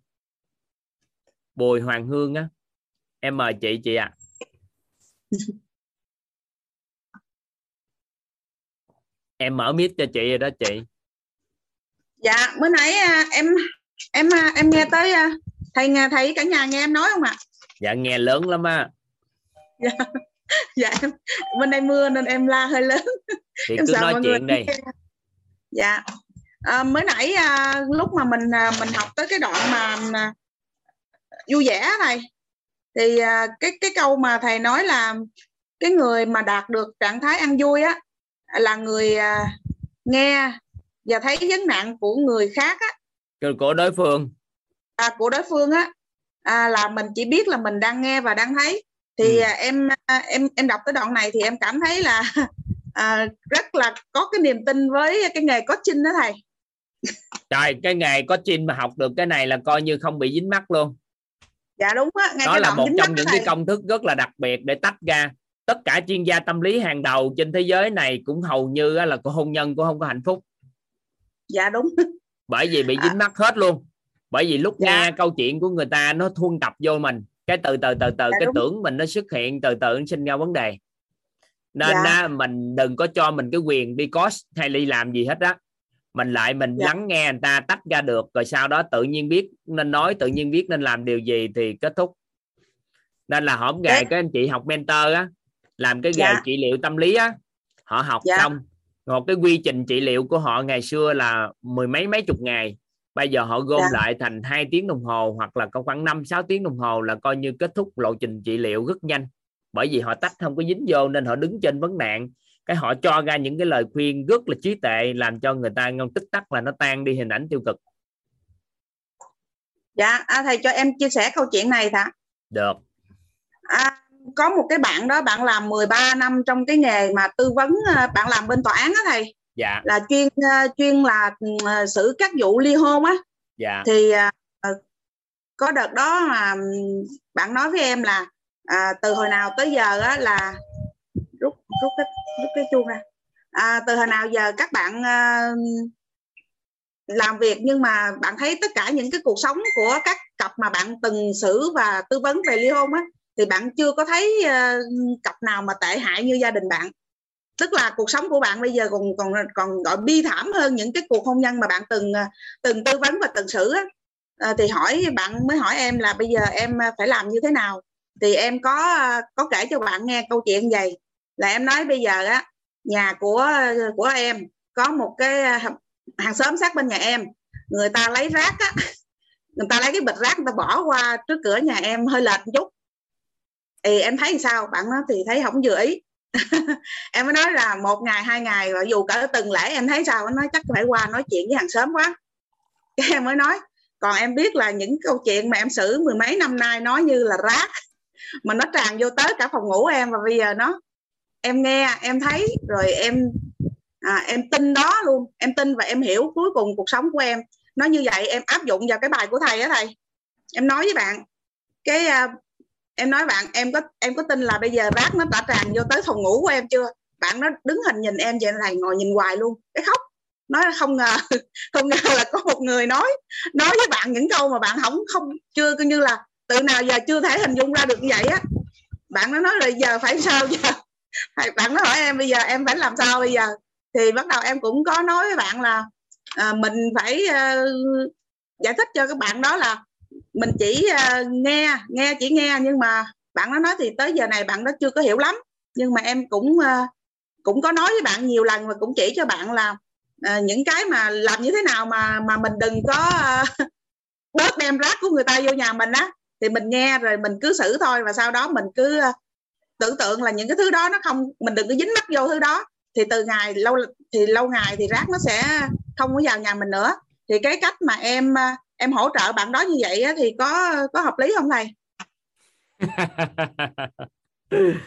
Speaker 3: Bùi hoàng hương á em mời chị chị ạ. À. em mở mic cho chị rồi đó chị.
Speaker 12: Dạ bữa nãy à, em em à, em nghe tới à, thầy nghe thấy cả nhà nghe em nói không ạ?
Speaker 3: Dạ nghe lớn lắm á.
Speaker 12: Dạ [laughs] dạ em bên đây mưa nên em la hơi lớn.
Speaker 3: Thì em cứ nói chuyện đi.
Speaker 12: dạ. À, mới nãy à, lúc mà mình à, mình học tới cái đoạn mà à, vui vẻ này thì à, cái cái câu mà thầy nói là cái người mà đạt được trạng thái ăn vui á là người à, nghe và thấy vấn nạn của người khác á.
Speaker 3: Của đối phương.
Speaker 12: À, của đối phương á. À, là mình chỉ biết là mình đang nghe và đang thấy thì ừ. À, em à, em em đọc tới đoạn này thì em cảm thấy là [laughs] à, rất là có cái niềm tin với cái nghề coaching đó thầy.
Speaker 3: Trời cái nghề coaching mà học được cái này là coi như không bị dính mắt luôn.
Speaker 12: Dạ đúng á
Speaker 3: đó là một trong những cái công thức rất là đặc biệt để tách ra. Tất cả chuyên gia tâm lý hàng đầu trên thế giới này cũng hầu như là của hôn nhân cũng không có hạnh phúc.
Speaker 12: Dạ đúng.
Speaker 3: Bởi vì bị dính à. mắt hết luôn. Bởi vì lúc dạ. nghe câu chuyện của người ta nó thuân tập vô mình cái từ từ từ từ
Speaker 12: Dạ,
Speaker 3: cái
Speaker 12: đúng.
Speaker 3: tưởng mình nó xuất hiện từ từ nó sinh ra vấn đề nên
Speaker 12: Dạ.
Speaker 3: á, mình đừng có cho mình cái quyền đi cost hay đi làm gì hết á mình lại mình
Speaker 12: Dạ.
Speaker 3: lắng nghe người ta tách ra được rồi sau đó tự nhiên biết nên nói tự nhiên biết nên làm điều gì thì kết thúc nên là hổm ngày các anh chị học mentor á làm cái nghề
Speaker 12: Dạ.
Speaker 3: trị liệu tâm lý á họ học
Speaker 12: Dạ.
Speaker 3: xong một cái quy trình trị liệu của họ ngày xưa là mười mấy mấy chục ngày bây giờ họ gom
Speaker 12: Dạ.
Speaker 3: lại thành 2 tiếng đồng hồ hoặc là có khoảng 5 6 tiếng đồng hồ là coi như kết thúc lộ trình trị liệu rất nhanh. Bởi vì họ tách không có dính vô nên họ đứng trên vấn nạn. Cái họ cho ra những cái lời khuyên rất là trí tệ làm cho người ta ngon tích tắc là nó tan đi hình ảnh tiêu cực.
Speaker 12: Dạ à, thầy cho em chia sẻ câu chuyện này thà
Speaker 3: được.
Speaker 12: À, có một cái bạn đó bạn làm 13 năm trong cái nghề mà tư vấn à, bạn làm bên tòa án á thầy
Speaker 3: dạ.
Speaker 12: Là chuyên à, chuyên là à, xử các vụ ly hôn á.
Speaker 3: Dạ.
Speaker 12: Thì à, ờ, có đợt đó mà ừm, bạn nói với em là à, từ hồi nào tới giờ á là rút rút cái rút cái chuông ra. À, từ hồi nào giờ các bạn à, làm việc nhưng mà bạn thấy tất cả những cái cuộc sống của các cặp mà bạn từng xử và tư vấn về ly hôn á thì bạn chưa có thấy à, cặp nào mà tệ hại như gia đình bạn tức là cuộc sống của bạn bây giờ còn còn còn gọi bi thảm hơn những cái cuộc hôn nhân mà bạn từng à, từng tư vấn và từng xử á. À, thì hỏi bạn mới hỏi em là bây giờ em phải làm như thế nào? Thì em có à, có kể cho bạn nghe câu chuyện vậy. Là em nói bây giờ á nhà của của em có một cái à, hàng xóm sát bên nhà em. Người ta lấy rác á [laughs] người ta lấy cái bịch rác người ta bỏ qua trước cửa nhà em hơi lệch chút. Thì em thấy sao? Bạn nói thì thấy không vừa ý. [laughs] em mới nói là một ngày hai ngày và dù cả từng lễ em thấy sao anh nói chắc phải qua nói chuyện với hàng xóm quá. [laughs] Cái em mới nói còn em biết là những câu chuyện mà em xử mười mấy năm nay nói như là rác mà nó tràn vô tới cả phòng ngủ em và bây giờ nó em nghe em thấy rồi em à, em tin đó luôn. Em tin và em hiểu cuối cùng cuộc sống của em. Nó như vậy em áp dụng vào cái bài của thầy á thầy. Em nói với bạn cái à, em nói bạn em có em có tin là bây giờ rác nó đã tràn vô tới phòng ngủ của em chưa? Bạn nó đứng hình nhìn em vậy này ngồi nhìn hoài luôn. Cái khóc. Nói là không ngờ [laughs] không ngờ là có một người nói nói với bạn những câu mà bạn không không chưa coi như là từ nào giờ chưa thể hình dung ra được như vậy á. Bạn nó nói là giờ phải sao giờ? [laughs] Bạn nó hỏi em bây giờ em phải làm sao bây giờ? Thì bắt đầu em cũng có nói với bạn là à, mình phải ờ, giải thích cho các bạn đó là mình chỉ ờ, nghe nghe chỉ nghe nhưng mà bạn nó nói thì tới giờ này bạn nó chưa có hiểu lắm. Nhưng mà em cũng ờ, cũng có nói với bạn nhiều lần và cũng chỉ cho bạn là ờ, những cái mà làm như thế nào mà mà mình đừng có ờ, [laughs] bớt đem rác của người ta vô nhà mình á. Thì mình nghe rồi mình cứ xử thôi và sau đó mình cứ tưởng tượng là những cái thứ đó nó không mình đừng có dính mắt vô thứ đó. Thì từ ngày lâu thì lâu ngày thì rác nó sẽ không có vào nhà mình nữa. Thì cái cách mà em uh, em hỗ trợ bạn đó như vậy á, thì có có hợp lý không thầy? [laughs]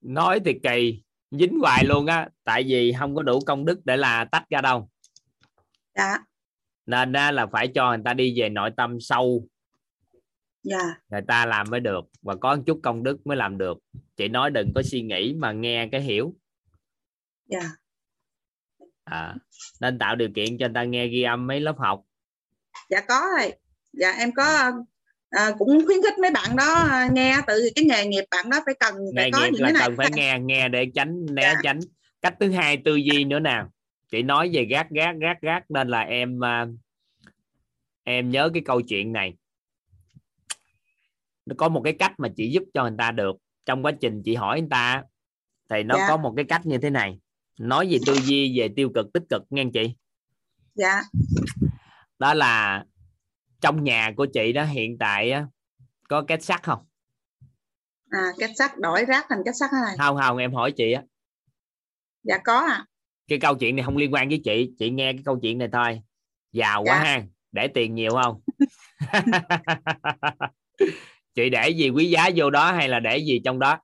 Speaker 3: Nói thì kỳ dính hoài luôn á tại vì không có đủ công đức để là tách ra đâu.
Speaker 12: Dạ.
Speaker 3: Nên á, là phải cho người ta đi về nội tâm sâu.
Speaker 12: Dạ.
Speaker 3: Người ta làm mới được và có một chút công đức mới làm được. Chị nói đừng có suy nghĩ mà nghe cái hiểu.
Speaker 12: Dạ.
Speaker 3: À, nên tạo điều kiện cho người ta nghe ghi âm mấy lớp học
Speaker 12: dạ có thầy dạ em có ờ, cũng khuyến khích mấy bạn đó ờ, nghe từ cái nghề nghiệp bạn đó phải cần phải
Speaker 3: nghề
Speaker 12: có
Speaker 3: nghiệp
Speaker 12: những
Speaker 3: là
Speaker 12: cái này
Speaker 3: cần phải nghe nghe để tránh né
Speaker 12: Dạ.
Speaker 3: tránh. Cách thứ hai tư duy nữa nào. Chị nói về gác gác gác gác nên là em à, em nhớ cái câu chuyện này. Nó có một cái cách mà chị giúp cho người ta được. Trong quá trình chị hỏi người ta thì nó
Speaker 12: Dạ.
Speaker 3: có một cái cách như thế này. Nói về tư duy về tiêu cực tích cực nghe chị?
Speaker 12: Dạ
Speaker 3: đó là trong nhà của chị đó hiện tại á, có két sắt không?
Speaker 12: À kết sắt đổi rác thành kết sắt này
Speaker 3: không không em hỏi chị á.
Speaker 12: Dạ có à
Speaker 3: cái câu chuyện này không liên quan với chị chị nghe cái câu chuyện này thôi. Giàu quá
Speaker 12: Dạ.
Speaker 3: ha để tiền nhiều không? [laughs] Chị để gì quý giá vô đó hay là để gì trong đó?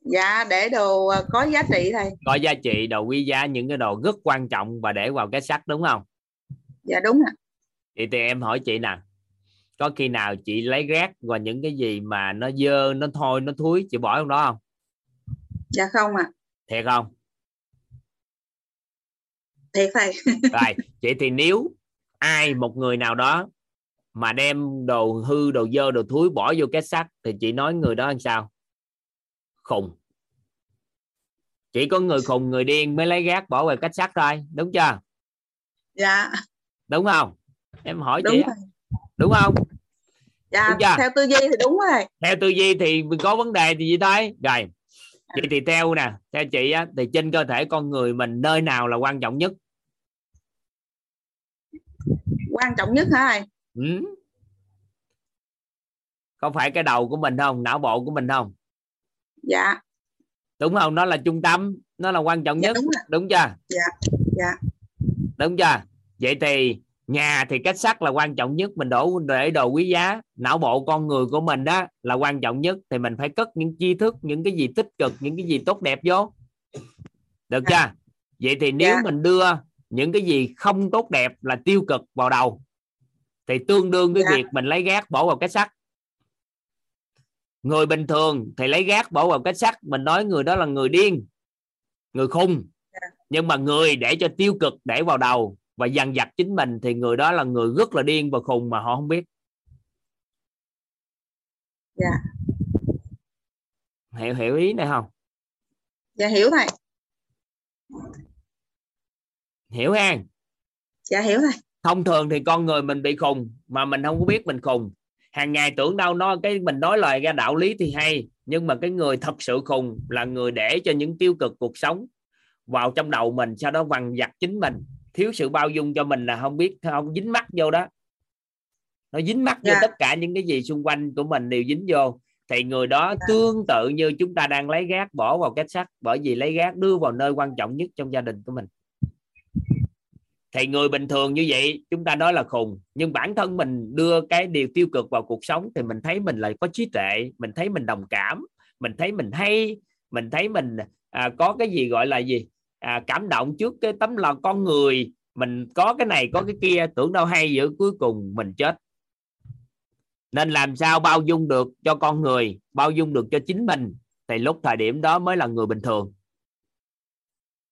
Speaker 12: Dạ để đồ ờ, có giá trị thầy.
Speaker 3: Có giá trị đồ quý giá những cái đồ rất quan trọng và để vào cái sắt đúng không
Speaker 12: dạ đúng ạ.
Speaker 3: Vậy thì em hỏi chị nè có khi nào chị lấy rác và những cái gì mà nó dơ nó thôi nó thúi chị bỏ trong đó không?
Speaker 12: Dạ không ạ.
Speaker 3: Thiệt không?
Speaker 12: Thiệt thầy [laughs]
Speaker 3: rồi vậy thì nếu ai một người nào đó mà đem đồ hư đồ dơ đồ thúi bỏ vô két sắt thì chị nói người đó làm sao? Khùng. Chỉ có người khùng người điên mới lấy gác bỏ vào cách sắt thôi đúng chưa?
Speaker 12: Dạ
Speaker 3: đúng không? Em hỏi
Speaker 12: đúng
Speaker 3: chị
Speaker 12: rồi.
Speaker 3: đúng không?
Speaker 12: Dạ
Speaker 3: Đúng chưa?
Speaker 12: theo tư duy thì đúng rồi.
Speaker 3: Theo tư duy thì mình có vấn đề thì gì thôi. Rồi vậy thì theo nè theo chị á thì trên cơ thể con người mình nơi nào là quan trọng nhất?
Speaker 12: Quan trọng nhất hả thầy
Speaker 3: ừ? có phải cái đầu của mình không? Não bộ của mình không?
Speaker 12: Dạ.
Speaker 3: Đúng không? Nó là trung tâm nó là quan trọng
Speaker 12: Dạ,
Speaker 3: nhất.
Speaker 12: đúng rồi.
Speaker 3: đúng chưa?
Speaker 12: Dạ dạ.
Speaker 3: Đúng chưa vậy thì nhà thì cách sắt là quan trọng nhất mình đổ để đồ quý giá. Não bộ con người của mình đó là quan trọng nhất thì mình phải cất những tri thức những cái gì tích cực những cái gì tốt đẹp vô. Được chưa? Vậy thì nếu
Speaker 12: Dạ.
Speaker 3: mình đưa những cái gì không tốt đẹp là tiêu cực vào đầu thì tương đương với
Speaker 12: Dạ.
Speaker 3: việc mình lấy gác bỏ vào cái sắt. Người bình thường thì lấy gác bỏ vào cái sắt mình nói người đó là người điên người khùng. Nhưng mà người để cho tiêu cực để vào đầu và dằn vặt chính mình thì người đó là người rất là điên và khùng mà họ không biết.
Speaker 12: Dạ.
Speaker 3: Hiểu hiểu ý này không?
Speaker 12: Dạ hiểu thầy
Speaker 3: hiểu ha
Speaker 12: dạ hiểu thầy
Speaker 3: thông thường thì con người mình bị khùng mà mình không có biết mình khùng. Hàng ngày tưởng đâu nó cái mình nói lời ra đạo lý thì hay nhưng mà cái người thật sự khùng là người để cho những tiêu cực cuộc sống vào trong đầu mình sau đó vằn vặt chính mình thiếu sự bao dung cho mình là không biết không dính mắt vô đó. Nó dính mắt vô
Speaker 12: Dạ.
Speaker 3: tất cả những cái gì xung quanh của mình đều dính vô. Thì người đó tương tự như chúng ta đang lấy gác bỏ vào kết sắt bởi vì lấy gác đưa vào nơi quan trọng nhất trong gia đình của mình. Thì người bình thường như vậy chúng ta nói là khùng nhưng bản thân mình đưa cái điều tiêu cực vào cuộc sống thì mình thấy mình là có trí tuệ mình thấy mình đồng cảm mình thấy mình hay mình thấy mình à, có cái gì gọi là gì à, cảm động trước cái tấm lòng con người. Mình có cái này có cái kia tưởng đâu hay giữa cuối cùng mình chết. Nên làm sao bao dung được cho con người bao dung được cho chính mình? Thì lúc thời điểm đó mới là người bình thường.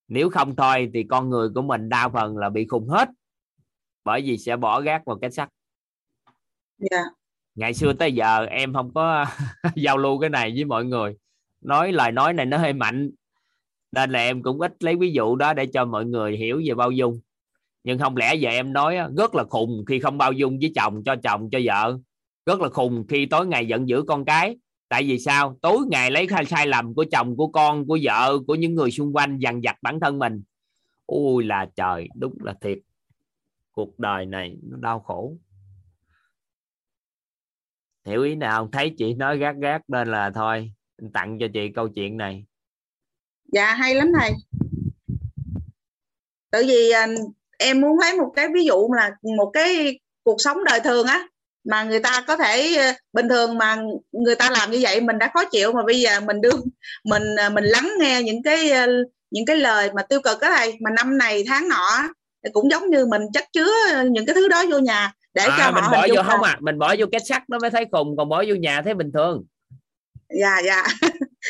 Speaker 3: Nếu không thôi thì con người của mình đa phần là bị khùng hết bởi vì sẽ bỏ gác vào cái sắt
Speaker 12: dạ.
Speaker 3: Ngày xưa tới giờ em không có [laughs] giao lưu cái này với mọi người. Nói lời nói này nó hơi mạnh nên là em cũng ít lấy ví dụ đó để cho mọi người hiểu về bao dung. Nhưng không lẽ giờ em nói rất là khùng khi không bao dung với chồng, cho chồng, cho vợ. Rất là khùng khi tối ngày giận dữ con cái. Tại vì sao? Tối ngày lấy sai sai lầm của chồng, của con, của vợ, của những người xung quanh dằn vặt bản thân mình. Ôi là trời, đúng là thiệt. Cuộc đời này nó đau khổ. Hiểu ý nào? Không thấy chị nói gác gác, nên là thôi, tặng cho chị câu chuyện này
Speaker 12: dạ hay lắm thầy. Tại vì à, em muốn lấy một cái ví dụ là một cái cuộc sống đời thường á mà người ta có thể ờ, bình thường mà người ta làm như vậy mình đã khó chịu mà bây giờ mình đương mình ờ, mình lắng nghe những cái những cái lời mà tiêu cực á thầy. Mà năm này tháng nọ cũng giống như mình chất chứa những cái thứ đó vô nhà để cho
Speaker 3: à, mình
Speaker 12: họ
Speaker 3: bỏ vô không à mình bỏ vô cái sắt nó mới thấy khùng còn bỏ vô nhà thấy bình thường.
Speaker 12: Dạ dạ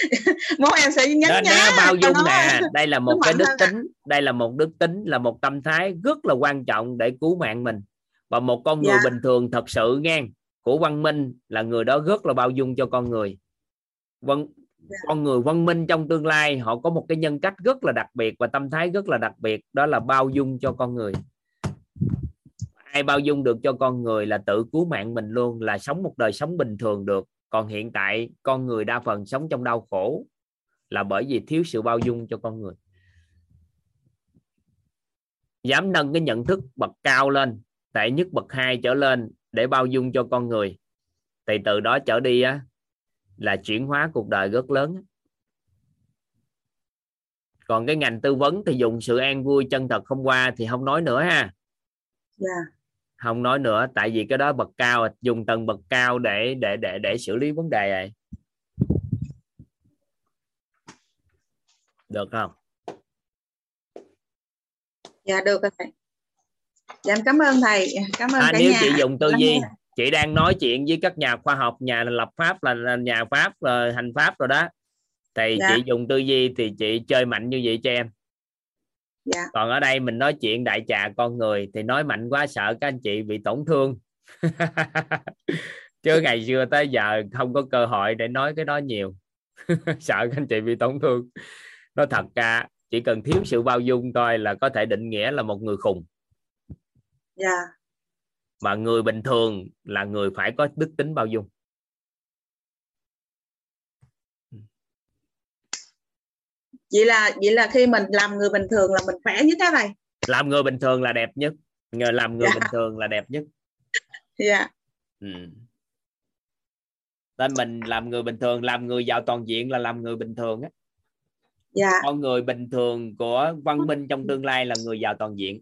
Speaker 12: [laughs] mốt em sẽ nhấn
Speaker 3: nên
Speaker 12: nhá
Speaker 3: bao dung nè. Đây là một cái đức
Speaker 12: hơn à.
Speaker 3: tính đây là một đức tính là một tâm thái rất là quan trọng để cứu mạng mình. Và một con người
Speaker 12: Dạ.
Speaker 3: bình thường thật sự nghe. Của văn minh là người đó rất là bao dung cho con người. Văn
Speaker 12: Dạ.
Speaker 3: con người văn minh trong tương lai họ có một cái nhân cách rất là đặc biệt và tâm thái rất là đặc biệt đó là bao dung cho con người. Ai bao dung được cho con người là tự cứu mạng mình luôn là sống một đời sống bình thường được còn hiện tại, con người đa phần sống trong đau khổ là bởi vì thiếu sự bao dung cho con người. Dám nâng cái nhận thức bậc cao lên, tệ nhất bậc hai trở lên để bao dung cho con người, thì từ đó trở đi á, là chuyển hóa cuộc đời rất lớn. Còn cái ngành tư vấn thì dùng sự an vui chân thật không qua thì không nói nữa ha.
Speaker 12: Dạ
Speaker 3: không nói nữa tại vì cái đó bậc cao dùng tầng bậc cao để để để để xử lý vấn đề này. Được không?
Speaker 12: Dạ được rồi thầy. Dạ em cảm ơn thầy. Cảm ơn
Speaker 3: à,
Speaker 12: cả
Speaker 3: nếu
Speaker 12: nhà.
Speaker 3: chị dùng tư duy chị đang nói chuyện với các nhà khoa học nhà lập pháp là, là nhà pháp rồi hành pháp rồi đó. Thì
Speaker 12: Dạ.
Speaker 3: chị dùng tư duy thì chị chơi mạnh như vậy cho em
Speaker 12: dạ.
Speaker 3: Còn ở đây mình nói chuyện đại trà con người thì nói mạnh quá sợ các anh chị bị tổn thương. [laughs] Chứ ngày xưa tới giờ không có cơ hội để nói cái đó nhiều. [laughs] Sợ các anh chị bị tổn thương. Nó thật ra chỉ cần thiếu sự bao dung thôi là có thể định nghĩa là một người khùng.
Speaker 12: Dạ.
Speaker 3: Mà người bình thường là người phải có đức tính bao dung
Speaker 12: vậy là vậy là khi mình làm người bình thường là mình khỏe như thế này
Speaker 3: làm người bình thường là đẹp nhất. Người làm người
Speaker 12: Dạ.
Speaker 3: bình thường là đẹp nhất.
Speaker 12: Dạ.
Speaker 3: Ừ. Nên mình làm người bình thường làm người giàu toàn diện là làm người bình thường á.
Speaker 12: Dạ.
Speaker 3: Con người bình thường của văn minh trong tương lai là người giàu toàn diện.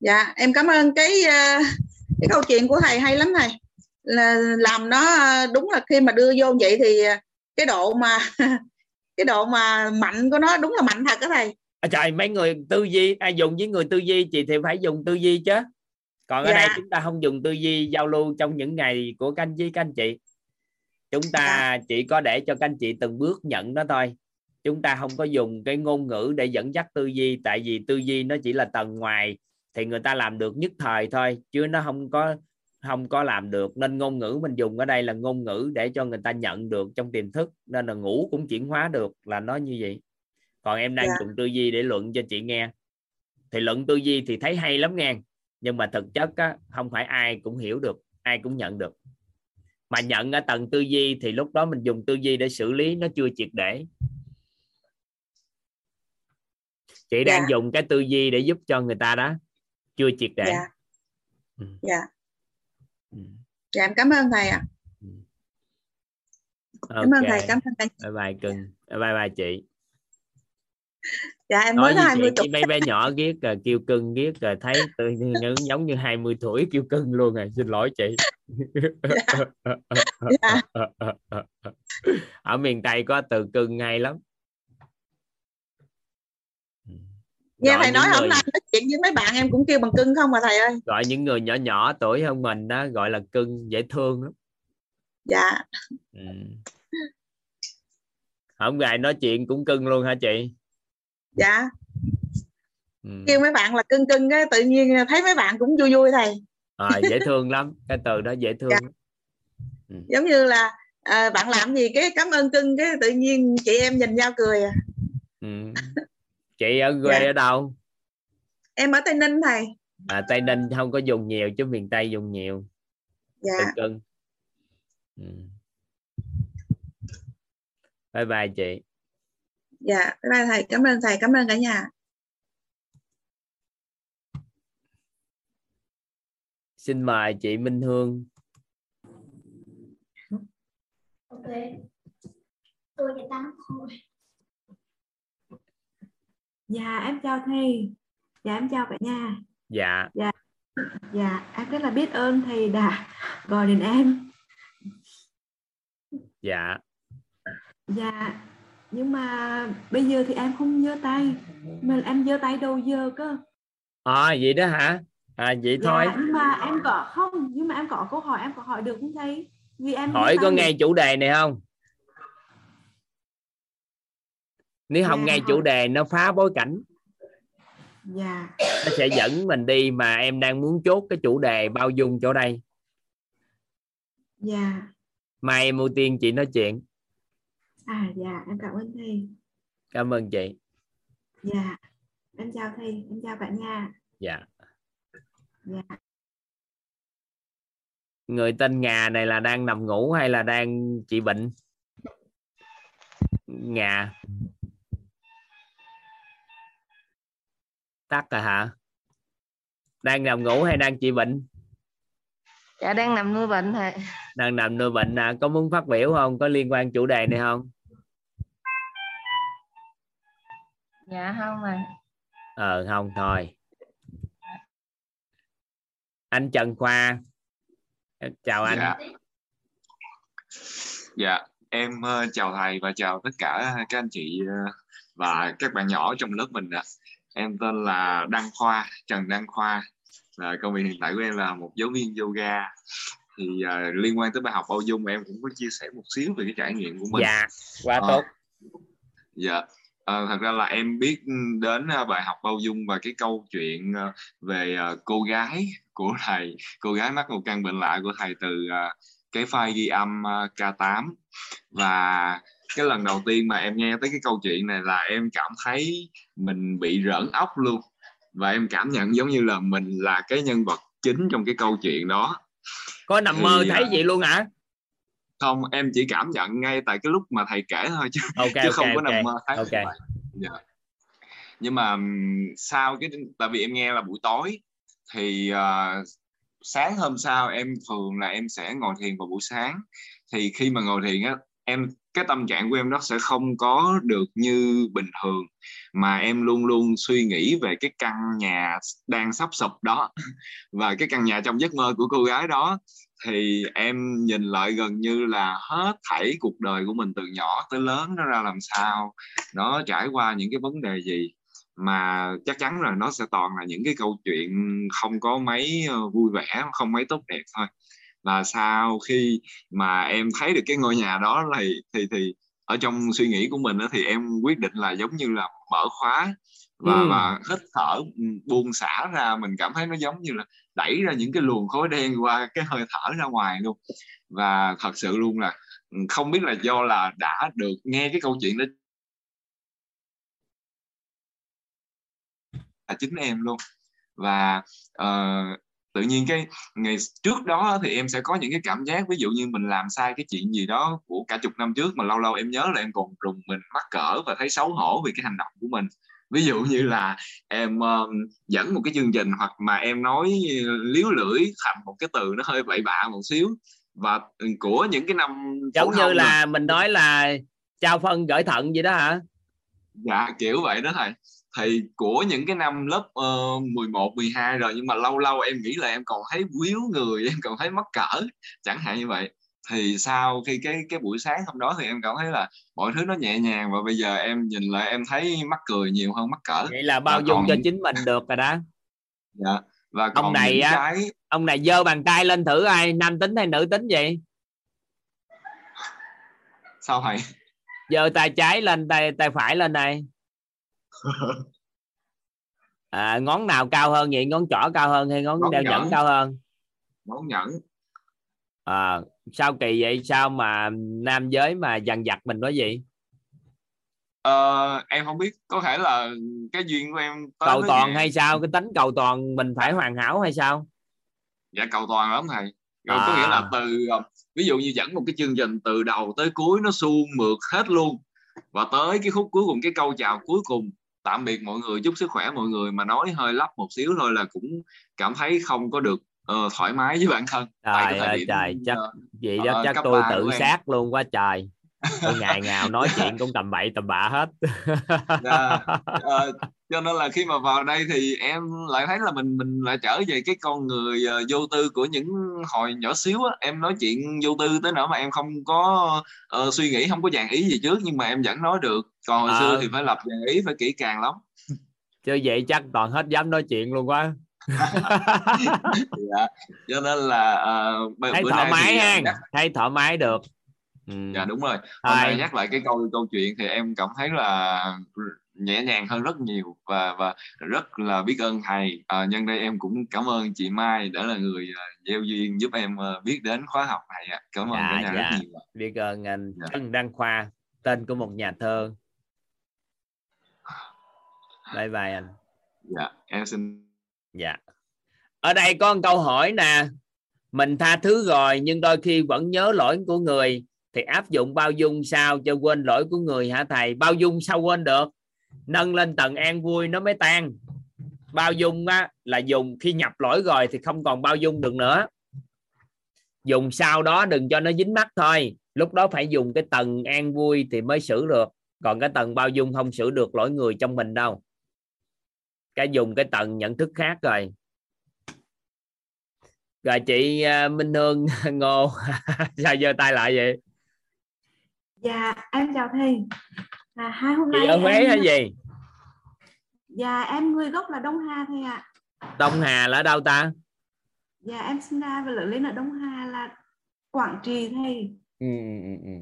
Speaker 12: Dạ em cảm ơn cái ờ, cái câu chuyện của thầy hay lắm thầy làm nó ờ, đúng là khi mà đưa vô vậy thì ờ, cái độ mà [laughs] cái độ mà mạnh của nó đúng là mạnh thật đó thầy.
Speaker 3: À, trời mấy người tư duy ai dùng với người tư duy chị thì phải dùng tư duy chứ. Còn ở
Speaker 12: Dạ.
Speaker 3: đây chúng ta không dùng tư duy giao lưu trong những ngày của các anh với các anh chị. Chúng ta chỉ có để cho các anh chị từng bước nhận nó thôi. Chúng ta không có dùng cái ngôn ngữ để dẫn dắt tư duy tại vì tư duy nó chỉ là tầng ngoài thì người ta làm được nhất thời thôi chứ nó không có không có làm được. Nên ngôn ngữ mình dùng ở đây là ngôn ngữ để cho người ta nhận được trong tiềm thức nên là ngủ cũng chuyển hóa được là nó như vậy. Còn em đang
Speaker 12: Dạ.
Speaker 3: dùng tư duy để luận cho chị nghe. Thì luận tư duy thì thấy hay lắm nghe nhưng mà thực chất á, không phải ai cũng hiểu được ai cũng nhận được. Mà nhận ở tầng tư duy thì lúc đó mình dùng tư duy để xử lý nó chưa triệt để. Chị đang
Speaker 12: Dạ.
Speaker 3: dùng cái tư duy để giúp cho người ta đó chưa triệt để.
Speaker 12: Dạ.
Speaker 3: Ừ.
Speaker 12: dạ dạ em cảm ơn thầy ạ. Cảm ơn thầy cảm ơn thầy.
Speaker 3: Bye bye cưng. Bye bye chị.
Speaker 12: Dạ em
Speaker 3: nói
Speaker 12: mới 20
Speaker 3: chị?
Speaker 12: tuổi.
Speaker 3: Mấy bé nhỏ ghét rồi kêu cưng ghét rồi thấy tự nhiên giống- như 20 tuổi kêu cưng luôn rồi. Xin lỗi chị.
Speaker 12: Dạ. [laughs]
Speaker 3: ở miền tây có từ cưng hay lắm
Speaker 12: nghe
Speaker 3: Gọi
Speaker 12: thầy nói
Speaker 3: những
Speaker 12: hôm
Speaker 3: người-
Speaker 12: nay nói chuyện với mấy bạn em cũng kêu bằng cưng không mà thầy ơi
Speaker 3: gọi những người nhỏ nhỏ tuổi hơn mình đó gọi là cưng dễ thương lắm
Speaker 12: dạ
Speaker 3: ừ. không gài nói chuyện cũng cưng luôn hả chị
Speaker 12: dạ
Speaker 3: ừ.
Speaker 12: kêu mấy bạn là cưng cưng cái tự nhiên thấy mấy bạn cũng vui vui thầy
Speaker 3: à, dễ thương lắm cái từ đó dễ thương
Speaker 12: Dạ.
Speaker 3: lắm.
Speaker 12: giống như là à, bạn làm gì cái cảm ơn cưng cái tự nhiên chị em nhìn nhau cười à.
Speaker 3: ừ. Chị ở quê
Speaker 12: Dạ.
Speaker 3: ở đâu?
Speaker 12: Em ở tây ninh thầy.
Speaker 3: À, tây ninh không có dùng nhiều chứ miền tây dùng nhiều.
Speaker 12: Dạ.
Speaker 3: Cưng. Ừ. bye bye chị.
Speaker 12: Dạ bye bye thầy. Cảm ơn thầy. Cảm ơn cả nhà.
Speaker 3: Xin mời chị Minh Hương.
Speaker 9: Ok. Tôi sẽ tám thôi
Speaker 13: Dạ em chào thầy. Dạ em chào cả nhà.
Speaker 3: dạ
Speaker 13: Dạ. Dạ em rất là biết ơn thầy đã gọi đến em.
Speaker 3: dạ
Speaker 13: Dạ nhưng mà bây giờ thì em không giơ tay mà em giơ tay đầu giờ cơ.
Speaker 3: à vậy đó hả à vậy
Speaker 13: Dạ,
Speaker 3: thôi
Speaker 13: nhưng mà em có không nhưng mà em có câu hỏi em có hỏi được không thầy? Vì em
Speaker 3: hỏi có nghe chủ đề này không nếu không
Speaker 13: Dạ,
Speaker 3: nghe
Speaker 13: hỏi.
Speaker 3: chủ đề nó phá bối cảnh
Speaker 13: Dạ.
Speaker 3: nó sẽ dẫn mình đi mà em đang muốn chốt cái chủ đề bao dung chỗ đây
Speaker 13: Dạ.
Speaker 3: mai em ưu tiên chị nói chuyện
Speaker 13: À dạ em cảm ơn thầy.
Speaker 3: cảm ơn chị
Speaker 13: Dạ. Em chào thầy, em chào cả nhà.
Speaker 3: dạ
Speaker 13: Dạ.
Speaker 3: người tên Ngà này là đang nằm ngủ hay là đang trị bệnh Ngà tắt rồi hả? Đang nằm ngủ hay đang trị bệnh?
Speaker 14: Dạ đang nằm nuôi bệnh thầy.
Speaker 3: Đang nằm nuôi bệnh à? Có muốn phát biểu không? Có liên quan chủ đề này không?
Speaker 14: Dạ không mà
Speaker 3: ờ không thôi. Anh Trần Khoa. Chào anh.
Speaker 15: Dạ. Dạ, em ờ, chào thầy và chào tất cả các anh chị ờ, và các bạn nhỏ trong lớp mình ạ. Em tên là Đăng Khoa, Trần Đăng Khoa. Và công việc hiện tại của em là một giáo viên yoga. Thì ờ, liên quan tới bài học bao dung em cũng có chia sẻ một xíu về cái trải nghiệm của mình.
Speaker 3: dạ quá
Speaker 15: Ờ,
Speaker 3: tốt
Speaker 15: Dạ. Ờ, thật ra là em biết đến à, bài học bao dung và cái câu chuyện à, về à, cô gái của thầy cô gái mắc một căn bệnh lạ của thầy từ à, cái file ghi âm à, K8 và cái lần đầu tiên mà em nghe tới cái câu chuyện này là em cảm thấy mình bị rỡn óc luôn. Và em cảm nhận giống như là mình là cái nhân vật chính trong cái câu chuyện đó.
Speaker 3: Có nằm
Speaker 15: Thì,
Speaker 3: mơ thấy
Speaker 15: à,
Speaker 3: vậy luôn hả?
Speaker 15: không em chỉ cảm nhận ngay tại cái lúc mà thầy kể thôi chứ
Speaker 3: ok [laughs]
Speaker 15: chứ
Speaker 3: ok
Speaker 15: không có
Speaker 3: ok
Speaker 15: nằm mơ thấy. như
Speaker 3: ok.
Speaker 15: Vậy Dạ. nhưng mà sau cái tại vì em nghe là buổi tối thì à, sáng hôm sau em thường là em sẽ ngồi thiền vào buổi sáng. Thì khi mà ngồi thiền á em cái tâm trạng của em nó sẽ không có được như bình thường. Mà em luôn luôn suy nghĩ về cái căn nhà đang sắp sụp đó. [laughs] Và cái căn nhà trong giấc mơ của cô gái đó. Thì em nhìn lại gần như là hết thảy cuộc đời của mình từ nhỏ tới lớn nó ra làm sao. Nó trải qua những cái vấn đề gì. Mà chắc chắn là nó sẽ toàn là những cái câu chuyện không có mấy ờ, vui vẻ, không mấy tốt đẹp thôi và sau khi mà em thấy được cái ngôi nhà đó thì thì thì ở trong suy nghĩ của mình á, thì em quyết định là giống như là mở khóa và
Speaker 3: Ừ.
Speaker 15: và hít thở ừ, buông xả ra. Mình cảm thấy nó giống như là đẩy ra những cái luồng khói đen qua cái hơi thở ra ngoài luôn. Và thật sự luôn là ừ, không biết là do là đã được nghe cái câu chuyện đó là chính em luôn. Và ờ, tự nhiên cái ngày trước đó thì em sẽ có những cái cảm giác ví dụ như mình làm sai cái chuyện gì đó của cả chục năm trước mà lâu lâu em nhớ là em còn rùng mình mắc cỡ và thấy xấu hổ vì cái hành động của mình. Ví dụ như là em um, dẫn một cái chương trình hoặc mà em nói liếu lưỡi thành một cái từ nó hơi bậy bạ một xíu. Và của những cái năm
Speaker 3: giống như là mình nói là trao phân gửi thận vậy đó hả?
Speaker 15: Dạ kiểu vậy đó thầy thì của những cái năm lớp uh, 11, 12 rồi nhưng mà lâu lâu em nghĩ là em còn thấy quýu người [laughs] em còn thấy mắc cỡ chẳng hạn như vậy. Thì sau khi cái cái buổi sáng hôm đó thì em cảm thấy là mọi thứ nó nhẹ nhàng và bây giờ em nhìn lại em thấy mắc cười nhiều hơn mắc cỡ.
Speaker 3: Vậy là bao dung
Speaker 15: còn
Speaker 3: cho chính mình được rồi đó.
Speaker 15: Dạ và còn
Speaker 3: ông này á
Speaker 15: cái
Speaker 3: ông này giơ bàn tay lên thử ai nam tính hay nữ tính vậy?
Speaker 15: Sao thầy?
Speaker 3: Giơ tay trái lên tay tay phải lên đây à, ngón nào cao hơn vậy? Ngón trỏ cao hơn hay ngón
Speaker 15: Ngón
Speaker 3: đeo nhẫn
Speaker 15: nhẫn.
Speaker 3: cao hơn?
Speaker 15: Ngón nhẫn.
Speaker 3: À, sao kỳ vậy? Sao mà nam giới mà dằn vặt mình nói gì
Speaker 15: Ờ, em không biết. Có thể là cái duyên của em
Speaker 3: cầu toàn hay sao? Cái tính cầu toàn mình phải hoàn hảo hay sao?
Speaker 15: Dạ cầu toàn lắm thầy. Rồi có
Speaker 3: À.
Speaker 15: nghĩa là từ ờ, ví dụ như dẫn một cái chương trình từ đầu tới cuối nó suông mượt hết luôn. Và tới cái khúc cuối cùng cái câu chào cuối cùng tạm biệt mọi người chúc sức khỏe mọi người mà nói hơi lắp một xíu thôi là cũng cảm thấy không có được ờ, thoải mái với bản thân.
Speaker 3: Trời ơi trời chắc
Speaker 15: ờ,
Speaker 3: vậy đó
Speaker 15: ờ,
Speaker 3: chắc tôi tự sát luôn quá trời tôi ngày nào nói chuyện cũng tầm bậy tầm bạ hết.
Speaker 15: Dạ, ờ, cho nên là khi mà vào đây thì em lại thấy là mình mình lại trở về cái con người ờ, vô tư của những hồi nhỏ xíu á. Em nói chuyện vô tư tới nỗi mà em không có ờ, suy nghĩ không có dàn ý gì trước nhưng mà em vẫn nói được. Còn hồi
Speaker 3: Ờ.
Speaker 15: xưa thì phải lập dàn ý phải kỹ càng lắm.
Speaker 3: Chứ vậy chắc toàn hết dám nói chuyện luôn quá. [laughs]
Speaker 15: Dạ. cho nên là ờ, bữa
Speaker 3: thấy
Speaker 15: bữa
Speaker 3: thoải mái
Speaker 15: thì,
Speaker 3: ha thấy thoải mái được ừ.
Speaker 15: dạ đúng rồi. Hôm nay nhắc lại cái câu câu chuyện thì em cảm thấy là nhẹ nhàng hơn rất nhiều và và rất là biết ơn thầy. À, nhân đây em cũng cảm ơn chị Mai đã là người à, gieo duyên giúp em à, biết đến khóa học này ạ. Cảm ơn cả
Speaker 3: dạ
Speaker 15: nhà
Speaker 3: dạ.
Speaker 15: rất nhiều ạ.
Speaker 3: biết ơn anh
Speaker 15: Dạ.
Speaker 3: Trần Đăng Khoa tên của một nhà thơ. Bye bye anh.
Speaker 15: Dạ em xin
Speaker 3: dạ. Ở đây có một câu hỏi nè. Mình tha thứ rồi nhưng đôi khi vẫn nhớ lỗi của người thì áp dụng bao dung sao cho quên lỗi của người hả thầy? Bao dung sao quên được? Nâng lên tầng an vui nó mới tan. Bao dung á, là dùng khi nhập lỗi rồi thì không còn bao dung được nữa. Dùng sau đó đừng cho nó dính mắt thôi. Lúc đó phải dùng cái tầng an vui thì mới xử được. Còn cái tầng bao dung không xử được lỗi người trong mình đâu. Cái dùng cái tầng nhận thức khác rồi. Rồi chị à, Minh Hương [laughs] Ngô [laughs] sao giơ tay lại vậy?
Speaker 13: Dạ em chào thầy. À, hai hôm
Speaker 3: chị
Speaker 13: nay
Speaker 3: ở Huế
Speaker 13: em...
Speaker 3: hay gì?
Speaker 13: Dạ em người gốc là Đông Hà thầy ạ.
Speaker 3: Đông Hà là ở đâu ta?
Speaker 13: Dạ em sinh ra và lớn lên ở Đông Hà là Quảng Trị thầy.
Speaker 3: Ừ, ừ, ừ,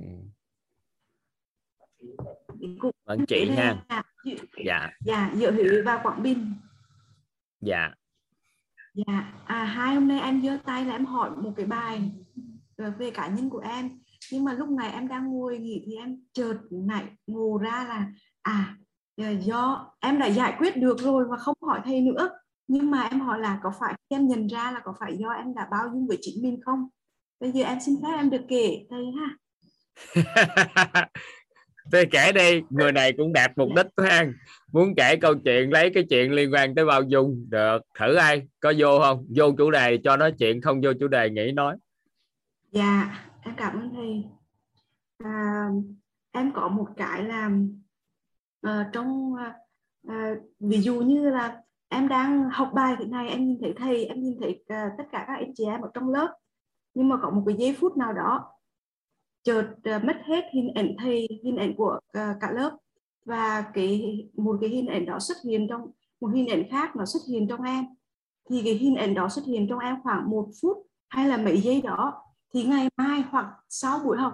Speaker 3: ừ.
Speaker 13: cụ
Speaker 3: bạn chị
Speaker 13: đây
Speaker 3: ha.
Speaker 13: là-
Speaker 3: dạ.
Speaker 13: Dạ giữa Huế và Quảng Bình.
Speaker 3: Dạ.
Speaker 13: Dạ, à, hai hôm nay em giơ tay là em hỏi một cái bài về cá nhân của em nhưng mà lúc này em đang ngồi nghỉ thì em chợt nảy ngộ ra là à do em đã giải quyết được rồi và không hỏi thầy nữa nhưng mà em hỏi là có phải em nhận ra là có phải do em đã bao dung với chính mình không bây giờ em xin phép em được kể thầy ha [laughs]
Speaker 3: Thế kể đi, người này cũng đạt mục đích ha. Muốn kể câu chuyện lấy cái chuyện liên quan tới bao dung được. Thử ai có vô không? Vô chủ đề cho nói chuyện, không vô chủ đề nghĩ nói.
Speaker 13: Dạ, em cảm ơn thầy. À, em có một cái là ờ, trong à, ví dụ như là em đang học bài thế này em nhìn thấy thầy em nhìn thấy à, tất cả các anh chị em ở trong lớp nhưng mà có một cái giây phút nào đó chợt à, mất hết hình ảnh thầy hình ảnh của à, cả lớp và cái một cái hình ảnh đó xuất hiện trong một hình ảnh khác nó xuất hiện trong em thì cái hình ảnh đó xuất hiện trong em khoảng một phút hay là mấy giây đó thì ngày mai hoặc sau buổi học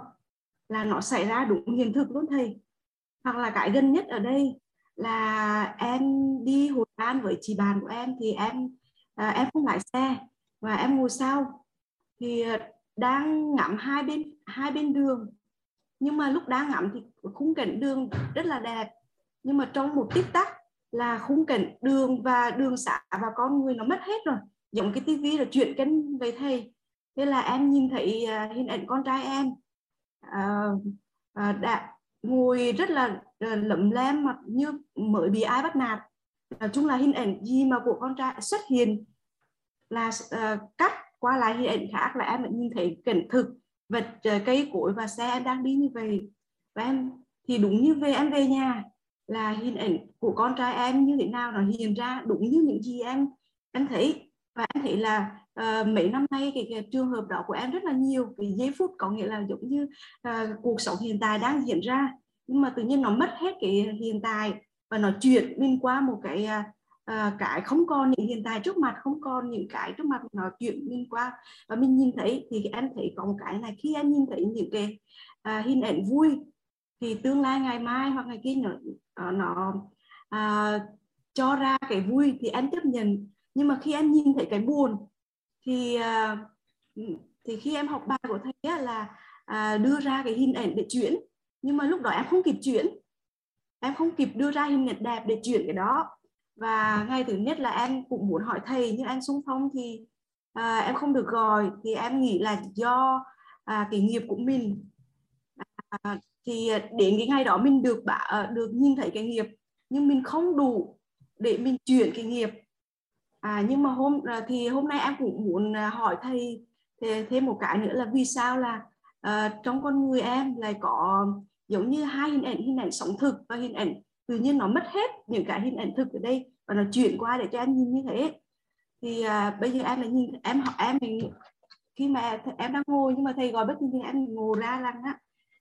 Speaker 13: là nó xảy ra đúng hiện thực luôn thầy. Hoặc là cái gần nhất ở đây là em đi Hội An với chị bạn của em thì em à, em không lái xe và em ngồi sau. Thì à, đang ngắm hai bên hai bên đường. Nhưng mà lúc đang ngắm thì khung cảnh đường rất là đẹp. Nhưng mà trong một tích tắc là khung cảnh đường và đường xã và con người nó mất hết rồi. Giống cái tivi là chuyển kênh về thầy thế là em nhìn thấy à, hình ảnh con trai em à, à đã ngồi rất là à, lẩm lem mặt như mới bị ai bắt nạt. Nói chung là hình ảnh gì mà của con trai xuất hiện là cắt qua lại hình ảnh khác là em vẫn nhìn thấy cảnh thực vật cây cối và xe em đang đi như vậy. Và em thì đúng như về em về nhà là hình ảnh của con trai em như thế nào nó hiện ra đúng như những gì em em thấy và em nghĩ là uh, mấy năm nay cái, cái trường hợp đó của em rất là nhiều cái giây phút có nghĩa là giống như uh, cuộc sống hiện tại đang diễn ra. Nhưng mà tự nhiên nó mất hết cái hiện tại và nó chuyển mình qua một cái uh, uh, cái không còn những hiện tại trước mặt không còn những cái trước mặt nó chuyển mình qua. Và mình nhìn thấy thì em thấy có một cái này khi em nhìn thấy những cái uh, hình ảnh vui thì tương lai ngày mai hoặc ngày kia nó nó uh, cho ra cái vui thì em chấp nhận nhưng mà khi em nhìn thấy cái buồn thì à, thì khi em học bài của thầy á, là à, đưa ra cái hình ảnh để chuyển. Nhưng mà lúc đó em không kịp chuyển. Em không kịp đưa ra hình ảnh đẹp để chuyển cái đó. Và ngay thứ nhất là em cũng muốn hỏi thầy nhưng anh xung phong thì à, em không được gọi. Thì em nghĩ là do à, cái nghiệp của mình. À, thì đến cái ngày đó mình được bả ờ, được nhìn thấy cái nghiệp. Nhưng mình không đủ để mình chuyển cái nghiệp à, nhưng mà hôm à, thì hôm nay em cũng muốn à, hỏi thầy thêm một cái nữa là vì sao là uh, trong con người em lại có giống như hai hình ảnh hình ảnh sống thực và hình ảnh tự nhiên nó mất hết những cái hình ảnh thực ở đây và nó chuyển qua để cho em nhìn như thế. Thì uh, bây giờ em là nhìn em học em mình khi mà em đang ngồi nhưng mà thầy gọi bất thì em ngồi ra rằng á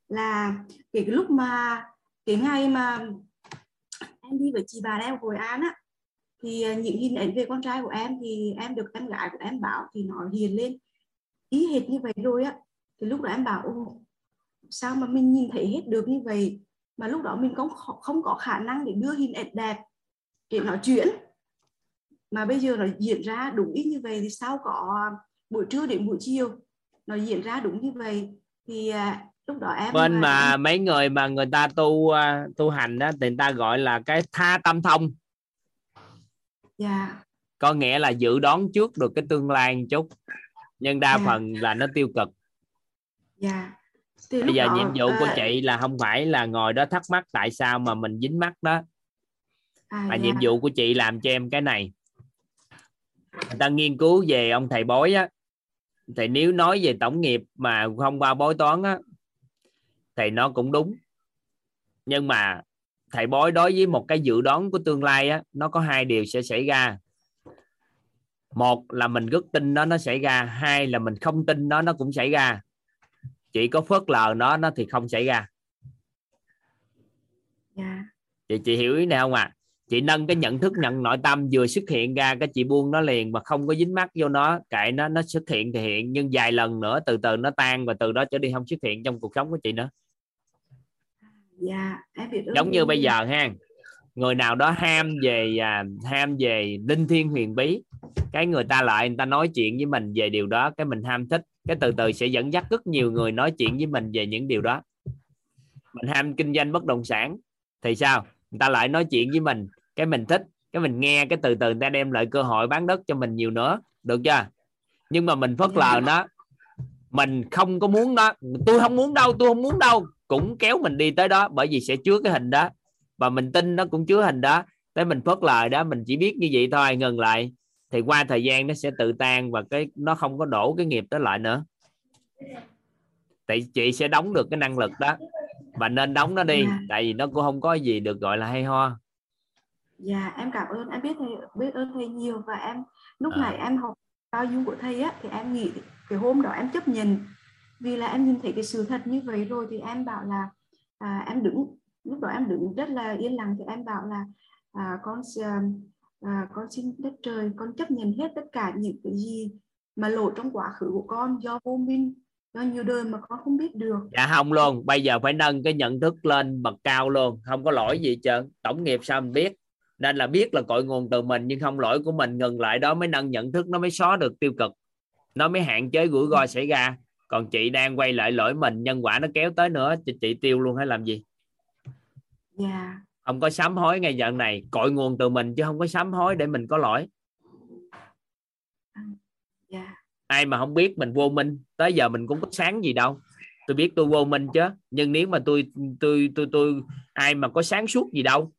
Speaker 13: là cái, cái lúc mà cái ngày mà em đi với chị bà em hồi An á thì những hình ảnh về con trai của em thì em được em gái của em bảo thì nó hiện lên ý hệt như vậy rồi á. Thì lúc đó em bảo sao mà mình nhìn thấy hết được như vậy? Mà lúc đó mình không không có khả năng để đưa hình ảnh đẹp để nó chuyển mà bây giờ nó diễn ra đúng ý như vậy thì sao có buổi trưa đến buổi chiều nó diễn ra đúng như vậy thì à, lúc đó em
Speaker 3: bên mà em... mấy người mà người ta tu tu hành đó thì người ta gọi là cái tha tâm thông
Speaker 13: dạ
Speaker 3: có nghĩa là dự đoán trước được cái tương lai một chút nhưng đa yeah. phần là nó tiêu cực
Speaker 13: dạ
Speaker 3: yeah. bây giờ đó, nhiệm vụ của uh... chị là không phải là ngồi đó thắc mắc tại sao mà mình dính mắt đó à, mà yeah. nhiệm vụ của chị làm cho em cái này người ta nghiên cứu về ông thầy bói á thì nếu nói về tổng nghiệp mà không qua bói toán á thì nó cũng đúng nhưng mà thầy bói đối với một cái dự đoán của tương lai á nó có hai điều sẽ xảy ra. Một là mình rất tin nó nó xảy ra. Hai là mình không tin nó nó cũng xảy ra. Chỉ có phớt lờ nó nó thì không xảy ra.
Speaker 13: Yeah.
Speaker 3: chị chị hiểu ý này không ạ? À? chị nâng cái nhận thức nhận nội tâm vừa xuất hiện ra cái chị buông nó liền và không có dính mắt vô nó kệ nó nó xuất hiện thì hiện. Nhưng vài lần nữa từ từ nó tan và từ đó trở đi không xuất hiện trong cuộc sống của chị nữa
Speaker 13: dạ
Speaker 3: giống như bây giờ ha người nào đó ham về à, ham về linh thiêng huyền bí cái người ta lại người ta nói chuyện với mình về điều đó cái mình ham thích cái từ từ sẽ dẫn dắt rất nhiều người nói chuyện với mình về những điều đó. Mình ham kinh doanh bất động sản thì sao? Người ta lại nói chuyện với mình cái mình thích cái mình nghe cái từ từ người ta đem lại cơ hội bán đất cho mình nhiều nữa được chưa? Nhưng mà mình phớt lờ nó mình không có muốn đó tôi không muốn đâu tôi không muốn đâu cũng kéo mình đi tới đó bởi vì sẽ chứa cái hình đó. Và mình tin nó cũng chứa hình đó. Tới mình phớt lờ đó mình chỉ biết như vậy thôi ngừng lại. Thì qua thời gian nó sẽ tự tan và cái nó không có đổ cái nghiệp đó lại nữa. Tại chị sẽ đóng được cái năng lực đó. Và nên đóng nó đi
Speaker 13: Dạ.
Speaker 3: tại vì nó cũng không có gì được gọi là hay ho.
Speaker 13: Dạ em cảm ơn. Em biết thầy biết ơn thầy nhiều. Và em lúc
Speaker 3: À.
Speaker 13: này em học bao dung của thầy á thì em nghĩ cái hôm đó em chấp nhận vì là em nhìn thấy cái sự thật như vậy rồi thì em bảo là à, em đứng. Lúc đó em đứng rất là yên lặng thì em bảo là à, con à, à, con xin đất trời con chấp nhận hết tất cả những cái gì mà lỗi trong quá khứ của con do vô minh do nhiều đời mà con không biết được.
Speaker 3: Dạ không luôn. Bây giờ phải nâng cái nhận thức lên bậc cao luôn. Không có lỗi gì trơn. Tổng nghiệp sao mình biết? Nên là biết là cội nguồn từ mình nhưng không lỗi của mình ngừng lại đó mới nâng nhận thức nó mới xóa được tiêu cực. Nó mới hạn chế rủi ro xảy ra còn chị đang quay lại lỗi mình nhân quả nó kéo tới nữa chị, chị tiêu luôn hay làm gì?
Speaker 13: Dạ.
Speaker 3: Không có sám hối ngay giờ này cội nguồn từ mình chứ không có sám hối để mình có lỗi.
Speaker 13: Dạ.
Speaker 3: Ai mà không biết mình vô minh tới giờ mình cũng có sáng gì đâu. Tôi biết tôi vô minh chứ nhưng nếu mà tôi tôi tôi tôi ai mà có sáng suốt gì đâu.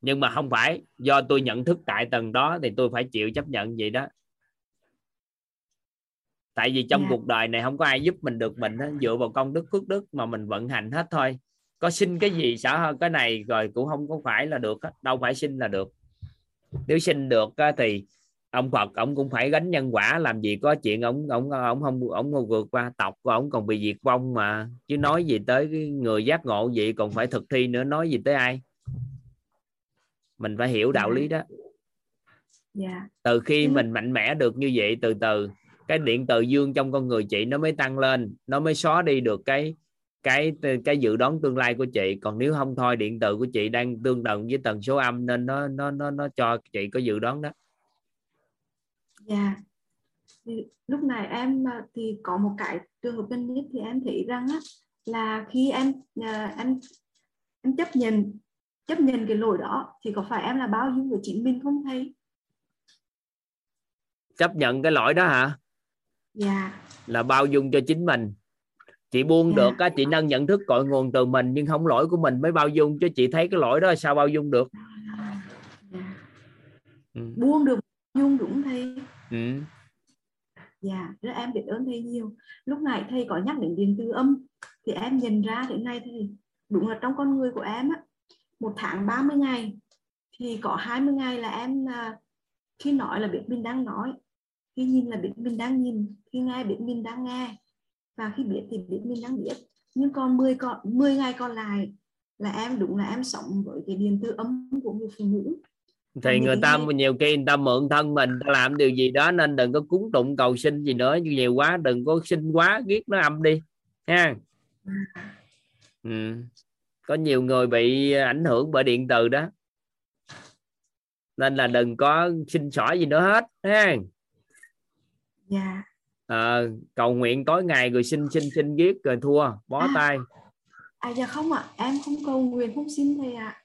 Speaker 3: Nhưng mà không phải do tôi nhận thức tại tầng đó thì tôi phải chịu chấp nhận vậy đó tại vì trong
Speaker 13: Dạ.
Speaker 3: cuộc đời này không có ai giúp mình được mình hết, dựa vào công đức phước đức mà mình vận hành hết thôi có xin cái gì sợ hơn cái này rồi cũng không có phải là được hết. đâu phải xin là được nếu xin được thì ông Phật ông cũng phải gánh nhân quả làm gì có chuyện ông ông ông không ông không vượt qua tộc của ông còn bị diệt vong mà chứ nói gì tới người giác ngộ vậy còn phải thực thi nữa nói gì tới ai mình phải hiểu đạo lý đó
Speaker 13: dạ
Speaker 3: từ khi
Speaker 13: Ừ.
Speaker 3: mình mạnh mẽ được như vậy từ từ cái điện từ dương trong con người chị nó mới tăng lên nó mới xóa đi được cái cái cái dự đoán tương lai của chị còn nếu không thôi điện từ của chị đang tương đồng với tần số âm nên nó nó nó nó cho chị có dự đoán đó
Speaker 13: Dạ. Thì lúc này em à, thì có một cái trường hợp gần nhất thì em thấy rằng á là khi em à, em em chấp nhận chấp nhận cái lỗi đó thì có phải em là bao dung với chính mình không thầy?
Speaker 3: chấp nhận cái lỗi đó hả
Speaker 13: Dạ.
Speaker 3: là bao dung cho chính mình chị buông
Speaker 13: Dạ.
Speaker 3: được á chị nâng nhận thức cội nguồn từ mình nhưng không lỗi của mình mới bao dung chứ chị thấy cái lỗi đó sao bao dung được
Speaker 13: Dạ.
Speaker 3: ừ.
Speaker 13: Buông được dung đúng thầy?
Speaker 3: Ừ.
Speaker 13: Dạ, rất em biết ơn thầy nhiều. Lúc nãy thầy có nhắc đến điện từ âm thì em nhận ra đến nay thầy đúng là trong con người của em á một tháng 30 ngày thì có 20 ngày là em à, khi nói là biết mình đang nói khi nhìn là biết mình đang nhìn khi nghe biết mình đang nghe. Và khi biết thì biết mình đang biết. Nhưng còn 10 còn 10 ngày còn lại là em đúng là em sống với cái điện từ âm của người phụ nữ.
Speaker 3: Thì người ta
Speaker 13: ngày-
Speaker 3: nhiều khi người ta mượn thân mình ta làm điều gì đó nên đừng có cúng tụng cầu xin gì nữa. Nhiều quá đừng có xin quá ghét nó âm đi ha. Ừ. có nhiều người bị ảnh hưởng bởi điện từ đó. Nên là đừng có xin xỏ gì nữa hết ha
Speaker 13: dạ.
Speaker 3: Ờ, cầu nguyện tối ngày rồi xin xin xin ghét rồi thua bó
Speaker 13: À.
Speaker 3: tay.
Speaker 13: À dạ không ạ em không cầu nguyện không xin thầy ạ.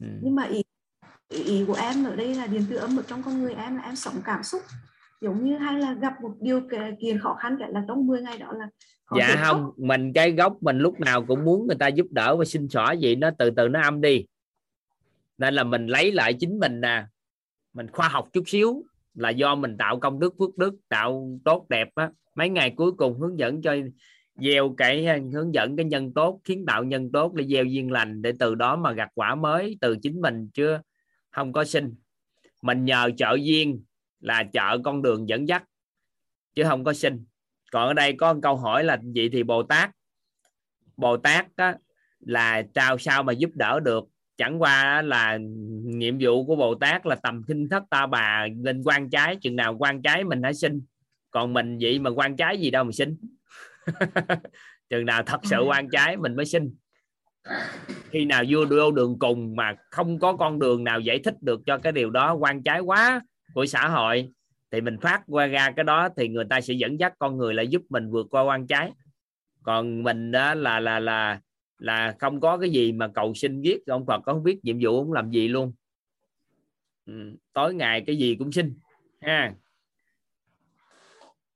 Speaker 3: Ừ.
Speaker 13: nhưng mà ý, ý của em ở đây là điện tử âm ở trong con người em là em sống cảm xúc. Giống như hay là gặp một điều kiện khó khăn cái là trong 10 ngày đó là
Speaker 3: dạ
Speaker 13: thể khóc.
Speaker 3: không mình cái gốc mình lúc nào cũng muốn người ta giúp đỡ và xin xỏ vậy nó từ từ nó âm đi. Nên là mình lấy lại chính mình nè. Mình khoa học chút xíu là do mình tạo công đức phước đức tạo tốt đẹp á. Mấy ngày cuối cùng hướng dẫn cho gieo cái à, hướng dẫn cái nhân tốt khiến tạo nhân tốt để gieo duyên lành để từ đó mà gặt quả mới từ chính mình chưa? Không có sinh. Mình nhờ trợ duyên là trợ con đường dẫn dắt chứ không có sinh. Còn ở đây có một câu hỏi là vậy thì bồ tát bồ tát á, là sao sao mà giúp đỡ được chẳng qua là nhiệm vụ của bồ tát là tầm kinh thất ta bà lên quan trái, chừng nào quan trái mình hãy sinh còn mình vậy mà quan trái gì đâu mà sinh [laughs] chừng nào thật sự quan trái mình mới sinh khi nào vua đô đường cùng mà không có con đường nào giải thích được cho cái điều đó, quan trái quá của xã hội, thì mình phát qua ra cái đó thì người ta sẽ dẫn dắt con người lại giúp mình vượt qua quan trái. Còn mình đó là là là là không có cái gì mà cầu xin viết ông Phật có biết nhiệm vụ không làm gì luôn. Ừ, tối ngày cái gì cũng xin ha.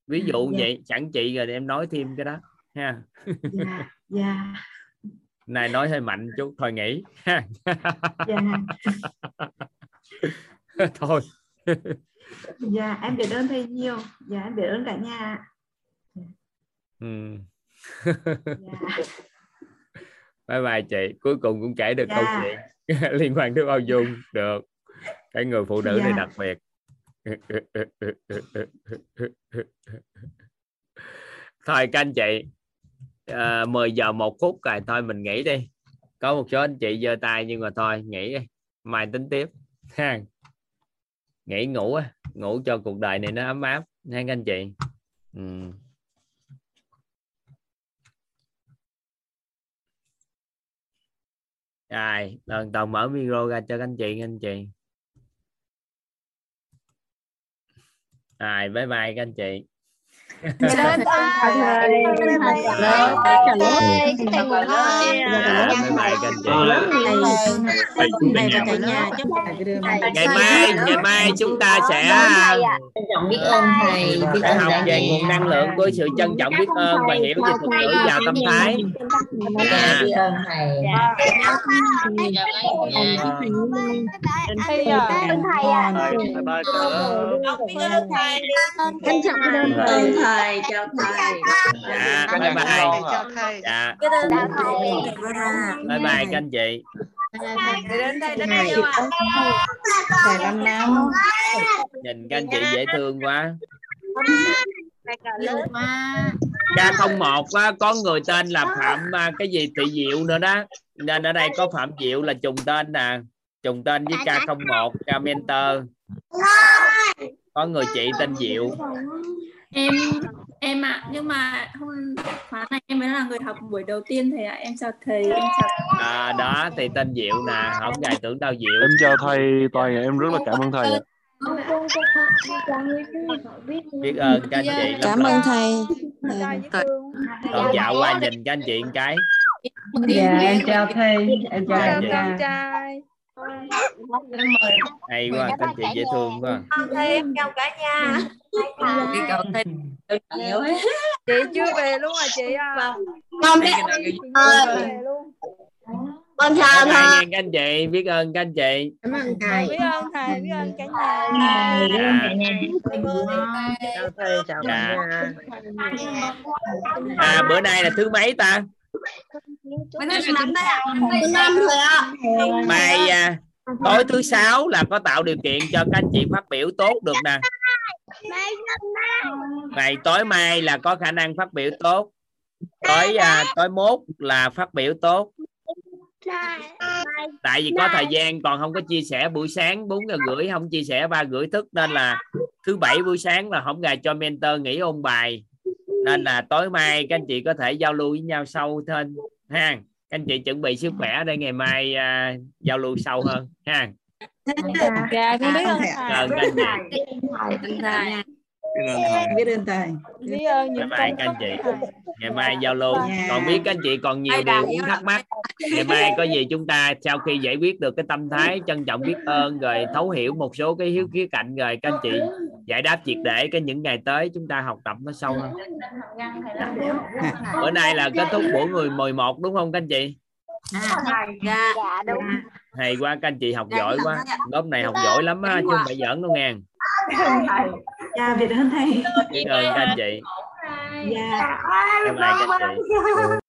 Speaker 3: Ví dụ
Speaker 13: Dạ.
Speaker 3: vậy sẵn chị rồi em nói thêm cái đó ha.
Speaker 13: Dạ dạ.
Speaker 3: Này nói hơi mạnh chút thôi nghỉ ha.
Speaker 13: Dạ. [laughs]
Speaker 3: Thôi.
Speaker 13: Dạ em biết ơn thầy nhiều. Dạ em biết ơn cả nhà.
Speaker 3: Ừ.
Speaker 13: dạ [laughs]
Speaker 3: bye bye chị. Cuối cùng cũng kể được câu
Speaker 13: Dạ.
Speaker 3: chuyện [laughs] liên quan đến bao dung. Được. Cái người phụ nữ này
Speaker 13: Dạ.
Speaker 3: đặc biệt. Thôi các anh chị à, 10 giờ một phút rồi. Thôi mình nghỉ đi. Có một số anh chị giơ tay nhưng mà thôi nghỉ đi. Mai tính tiếp. Ha. Nghỉ ngủ á. Ngủ cho cuộc đời này nó ấm áp. Ha các anh chị. Ừ. rồi, lần đầu mở micro ra cho các anh chị anh chị. Rồi, bye bye các anh chị.
Speaker 14: Biết ơn thầy. Biết ơn thầy. Biết ơn thầy.
Speaker 3: Dạ,
Speaker 16: thầy
Speaker 14: Thầy chúc
Speaker 3: ngày mai ngày mai chúng ta sẽ
Speaker 16: trọng biết ơn thầy
Speaker 3: sẽ học
Speaker 16: đã
Speaker 3: về nguồn năng lượng của sự trân trọng biết ơn và hiểu về thuật ngữ vào tâm thái
Speaker 16: Dạ, biết ơn thầy
Speaker 14: Thầy à.
Speaker 2: thầy
Speaker 1: thầy
Speaker 2: trân trọng biết ơn
Speaker 16: ơn thầy chào thầy.
Speaker 3: Dạ bye bye dạ
Speaker 2: Chào
Speaker 1: thầy
Speaker 3: bye bye các anh chị.
Speaker 14: Biết ơn thầy rất
Speaker 16: thầy
Speaker 14: nhiều ạ.
Speaker 16: thầy Văn Nam
Speaker 3: nhìn các anh chị dễ thương quá.
Speaker 14: Thầy cả lớp.
Speaker 3: K01 á, có người tên là Phạm à, cái gì Thị Diệu nữa đó. Nên ở đây có Phạm Diệu là trùng tên nè. Trùng tên với K01 K mentor. Có người chị tên Diệu
Speaker 17: em em ạ nhưng mà hôm khóa này em mới là người học buổi đầu tiên thầy ạ. Em chào thầy em chào
Speaker 3: à, đó thì tên Diệu nè không ngài tưởng đâu Diệu.
Speaker 18: Em chào thầy toàn em rất là cảm ơn thầy
Speaker 3: biết ơn các anh chị lắm.
Speaker 19: cảm ơn thầy.
Speaker 3: Còn dạo qua nhìn các anh chị một cái.
Speaker 16: Dạ em chào thầy em chào cả
Speaker 3: dạ.
Speaker 14: trai
Speaker 3: hay quá anh chị dễ thương quá.
Speaker 1: Em chào cả nhà.
Speaker 19: Biết ơn thầy
Speaker 14: chị chưa về luôn à chị à?
Speaker 1: Con biết
Speaker 14: Chưa về luôn
Speaker 1: con
Speaker 3: Bye
Speaker 1: chào thầy
Speaker 3: các anh chị biết ơn các anh chị.
Speaker 16: Cảm ơn thầy.
Speaker 14: Biết ơn thầy biết ơn cả nhà.
Speaker 16: Cả nhà
Speaker 14: chào thầy chào
Speaker 3: Dạ. à bữa nay là thứ mấy ta
Speaker 1: năm rồi ạ.
Speaker 3: Mai à, tối thứ sáu là có tạo điều kiện cho các anh chị phát biểu tốt được nè. Ngày tối mai là có khả năng phát biểu tốt. Tối à, tối mốt là phát biểu tốt. Tại vì có thời gian còn không có chia sẻ buổi sáng bốn giờ rưỡi không chia sẻ ba rưỡi thức nên là thứ bảy buổi sáng là không ngày cho mentor nghỉ ôn bài nên là tối mai các anh chị có thể giao lưu với nhau sâu thêm ha. Các anh chị chuẩn bị sức khỏe để ngày mai à, giao lưu sâu hơn ha.
Speaker 14: Dạ. Con biết ơn
Speaker 3: Cảm
Speaker 14: thầy
Speaker 3: ơn các anh chị
Speaker 16: biết ơn thầy
Speaker 14: biết ơn những
Speaker 3: bye
Speaker 14: công
Speaker 3: các anh chị.
Speaker 14: của thầy
Speaker 3: ngày mai giao lưu.
Speaker 16: Dạ.
Speaker 3: còn biết các anh chị còn nhiều điều cũng thắc mắc. Ngày mai có gì chúng ta sau khi giải quyết được cái tâm thái trân trọng biết ơn rồi thấu hiểu một số cái hiếu khía cạnh rồi các anh chị giải đáp triệt để cái những ngày tới chúng ta học tập nó sâu hơn. Bữa nay là kết thúc buổi người 11 đúng không các anh chị?
Speaker 1: Dạ.
Speaker 2: Dạ đúng.
Speaker 3: Hay quá các anh chị học giỏi quá. lớp này học giỏi lắm á chứ không phải giỡn đâu nghe
Speaker 13: dạ biết ơn thầy
Speaker 3: biết ơn các anh chị.
Speaker 13: Dạ.
Speaker 3: Các anh chị